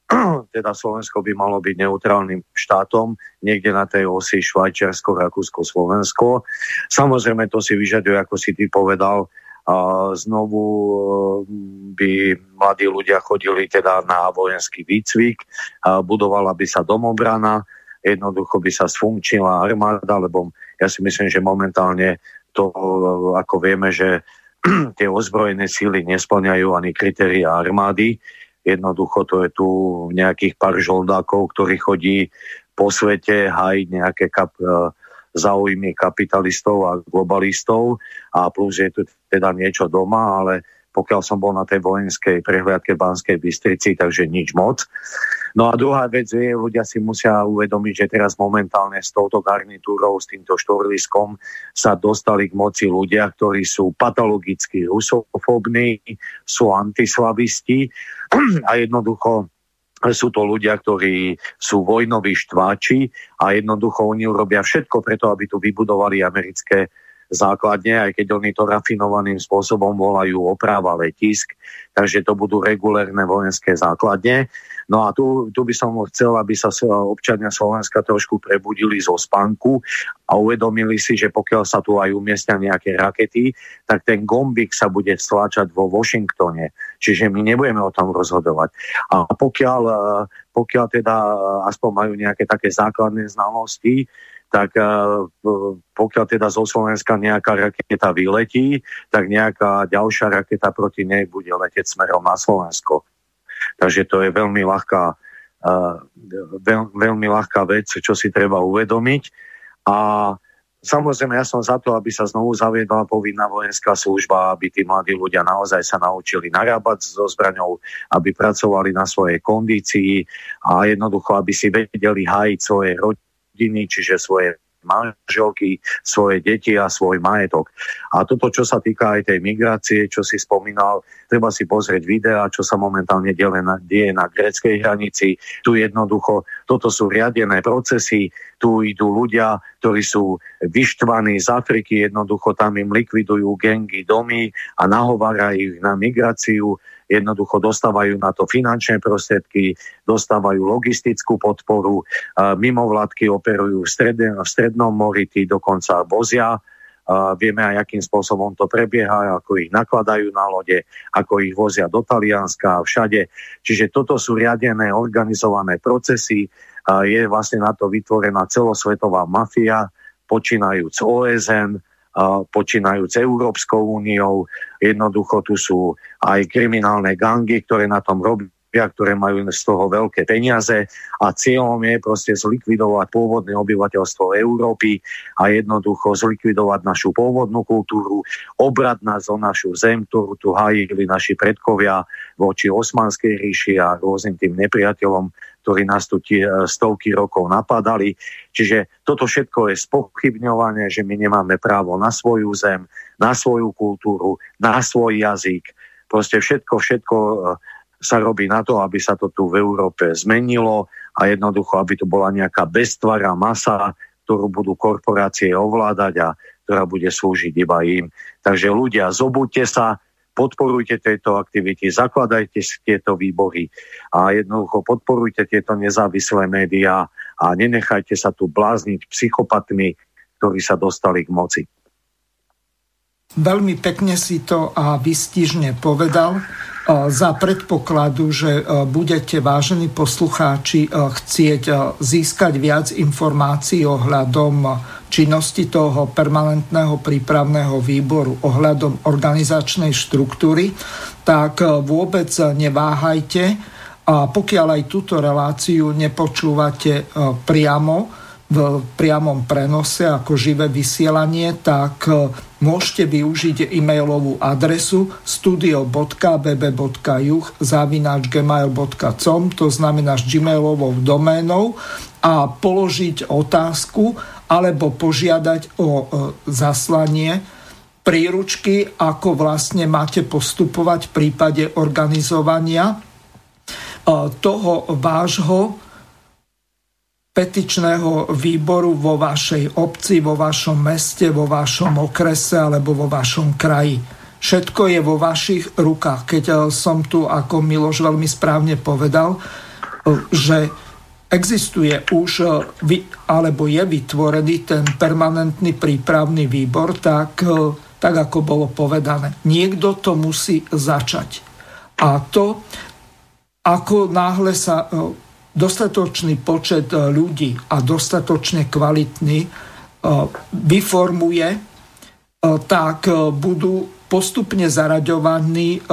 Speaker 3: <clears throat> teda Slovensko by malo byť neutrálnym štátom, niekde na tej osi Švajčiarsko, Rakúsko, Slovensko. Samozrejme to si vyžaduje, ako si ty povedal, a znovu e, by mladí ľudia chodili teda na vojenský výcvik, a budovala by sa domobrana, jednoducho by sa sfunkčila armáda, lebo ja si myslím, že momentálne to, ako vieme, že <clears throat> tie ozbrojené síly nesplňajú ani kritéria armády. Jednoducho to je tu nejakých pár žoldákov, ktorí chodí po svete hajiť nejaké kap, e, záujmy kapitalistov a globalistov a plus je tu teda niečo doma, ale pokiaľ som bol na tej vojenskej prehliadke v Banskej Bystrici, takže nič moc. No a druhá vec je, ľudia si musia uvedomiť, že teraz momentálne s touto garnitúrou, s týmto štorliskom sa dostali k moci ľudia, ktorí sú patologicky rusofobní, sú antislavisti a jednoducho sú to ľudia, ktorí sú vojnoví štváči a jednoducho oni urobia všetko preto, aby tu vybudovali americké základne, aj keď oni to rafinovaným spôsobom volajú oprava letisk, takže to budú regulérne vojenské základne. No a tu, tu by som chcel, aby sa občania Slovenska trošku prebudili zo spánku a uvedomili si, že pokiaľ sa tu aj umiestnia nejaké rakety, tak ten gombik sa bude stláčať vo Washingtone. Čiže my nebudeme o tom rozhodovať. A pokiaľ, pokiaľ teda aspoň majú nejaké také základné znalosti, tak eh, pokiaľ teda zo Slovenska nejaká raketa vyletí, tak nejaká ďalšia raketa proti nej bude letieť smerom na Slovensko. Takže to je veľmi ľahká, eh, veľ, veľmi ľahká vec, čo si treba uvedomiť. A Samozrejme, ja som za to, aby sa znovu zaviedla povinná vojenská služba, aby tí mladí ľudia naozaj sa naučili narábať so zbraňou, aby pracovali na svojej kondícii a jednoducho, aby si vedeli hájiť svoje rodiny rodiny, čiže svoje manželky, svoje deti a svoj majetok. A toto, čo sa týka aj tej migrácie, čo si spomínal, treba si pozrieť videa, čo sa momentálne deje na, deje na greckej hranici. Tu jednoducho, toto sú riadené procesy, tu idú ľudia, ktorí sú vyštvaní z Afriky, jednoducho tam im likvidujú gengy domy a nahovárajú ich na migráciu jednoducho dostávajú na to finančné prostriedky, dostávajú logistickú podporu, mimovládky operujú v, stredne, v strednom mori, tí dokonca vozia vieme aj, akým spôsobom to prebieha, ako ich nakladajú na lode, ako ich vozia do Talianska a všade. Čiže toto sú riadené, organizované procesy. Je vlastne na to vytvorená celosvetová mafia, počínajúc OSN, počínajúc Európskou úniou. Jednoducho tu sú aj kriminálne gangy, ktoré na tom robia ktoré majú z toho veľké peniaze a cieľom je proste zlikvidovať pôvodné obyvateľstvo Európy a jednoducho zlikvidovať našu pôvodnú kultúru, obrať nás o našu zem, ktorú tu hájili naši predkovia voči Osmanskej ríši a rôznym tým nepriateľom, ktorí nás tu tie stovky rokov napadali. Čiže toto všetko je spochybňované, že my nemáme právo na svoju zem, na svoju kultúru, na svoj jazyk. Proste všetko, všetko sa robí na to, aby sa to tu v Európe zmenilo a jednoducho, aby to bola nejaká bestvará masa, ktorú budú korporácie ovládať a ktorá bude slúžiť iba im. Takže ľudia, zobuďte sa, podporujte tieto aktivity, zakladajte si tieto výbory a jednoducho podporujte tieto nezávislé médiá a nenechajte sa tu blázniť psychopatmi, ktorí sa dostali k moci.
Speaker 1: Veľmi pekne si to a vystižne povedal za predpokladu, že budete, vážení poslucháči, chcieť získať viac informácií ohľadom činnosti toho permanentného prípravného výboru, ohľadom organizačnej štruktúry, tak vôbec neváhajte. A pokiaľ aj túto reláciu nepočúvate priamo, v priamom prenose ako živé vysielanie, tak e, môžete využiť e-mailovú adresu studio.bb.juh zavináč gmail.com to znamená s gmailovou doménou a položiť otázku alebo požiadať o e, zaslanie príručky, ako vlastne máte postupovať v prípade organizovania e, toho vášho petičného výboru vo vašej obci, vo vašom meste, vo vašom okrese alebo vo vašom kraji. Všetko je vo vašich rukách. Keď eh, som tu, ako Miloš veľmi správne povedal, eh, že existuje už eh, alebo je vytvorený ten permanentný prípravný výbor, tak, tak ako bolo povedané, niekto to musí začať. A to, ako náhle sa dostatočný počet e, ľudí a dostatočne kvalitný e, vyformuje, e, tak budú postupne zaraďovaní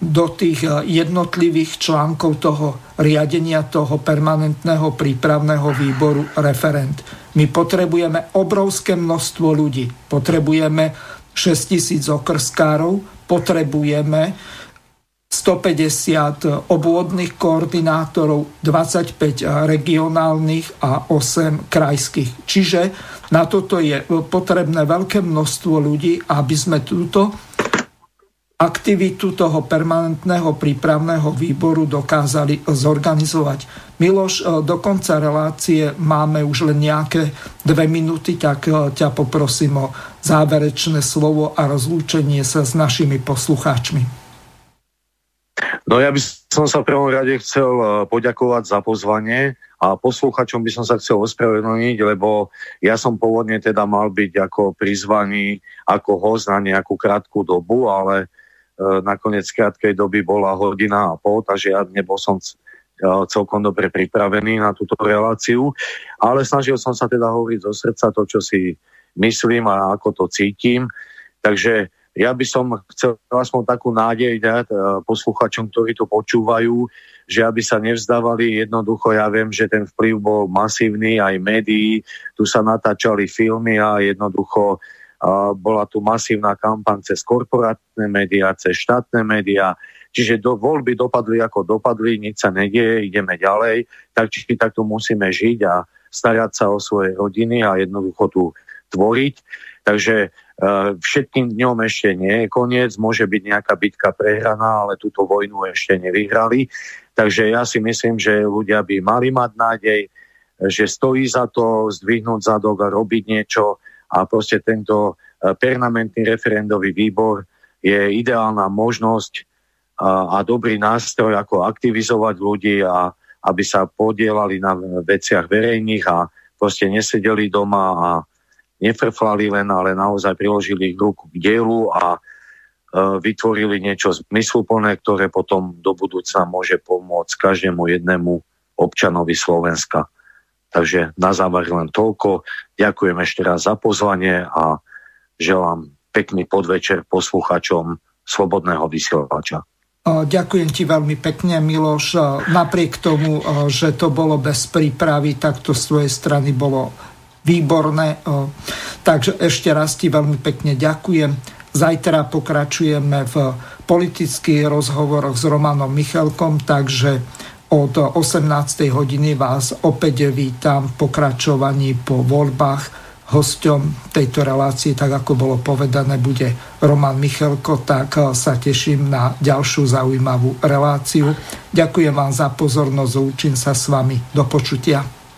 Speaker 1: do tých jednotlivých článkov toho riadenia toho permanentného prípravného výboru referent. My potrebujeme obrovské množstvo ľudí. Potrebujeme 6 tisíc okrskárov, potrebujeme 150 obvodných koordinátorov, 25 regionálnych a 8 krajských. Čiže na toto je potrebné veľké množstvo ľudí, aby sme túto aktivitu toho permanentného prípravného výboru dokázali zorganizovať. Miloš, do konca relácie máme už len nejaké dve minúty, tak ťa poprosím o záverečné slovo a rozlúčenie sa s našimi poslucháčmi.
Speaker 3: No ja by som sa v prvom rade chcel eh, poďakovať za pozvanie a posluchačom by som sa chcel ospravedlniť, lebo ja som pôvodne teda mal byť ako prizvaný ako host na nejakú krátku dobu, ale e, nakoniec krátkej doby bola hodina a pol, takže ja nebol som eh, celkom dobre pripravený na túto reláciu, ale snažil som sa teda hovoriť zo srdca to, čo si myslím a ako to cítim. Takže ja by som chcel aspoň takú nádej dať e, posluchačom, ktorí to počúvajú, že aby sa nevzdávali jednoducho, ja viem, že ten vplyv bol masívny, aj médií, tu sa natáčali filmy a jednoducho a bola tu masívna kampaň cez korporátne médiá, cez štátne médiá, čiže do, voľby dopadli ako dopadli, nič sa nedieje, ideme ďalej, tak či tak tu musíme žiť a starať sa o svoje rodiny a jednoducho tu tvoriť. Takže Eh, všetkým dňom ešte nie je koniec, môže byť nejaká bitka prehraná, ale túto vojnu ešte nevyhrali. Takže ja si myslím, že ľudia by mali mať nádej, že stojí za to zdvihnúť zadok a robiť niečo a proste tento eh, permanentný referendový výbor je ideálna možnosť a, a dobrý nástroj, ako aktivizovať ľudí a aby sa podielali na veciach verejných a proste nesedeli doma a nefrflali len, ale naozaj priložili ich ruku k dielu a e, vytvorili niečo zmysluplné, ktoré potom do budúcna môže pomôcť každému jednému občanovi Slovenska. Takže na záver len toľko. Ďakujem ešte raz za pozvanie a želám pekný podvečer posluchačom Slobodného vysielača.
Speaker 1: Ďakujem ti veľmi pekne, Miloš. Napriek tomu, že to bolo bez prípravy, tak to z tvojej strany bolo výborné. Takže ešte raz ti veľmi pekne ďakujem. Zajtra pokračujeme v politických rozhovoroch s Romanom Michalkom, takže od 18. hodiny vás opäť vítam v pokračovaní po voľbách Hosťom tejto relácie, tak ako bolo povedané, bude Roman Michelko, tak sa teším na ďalšiu zaujímavú reláciu. Ďakujem vám za pozornosť, učím sa s vami. Do počutia.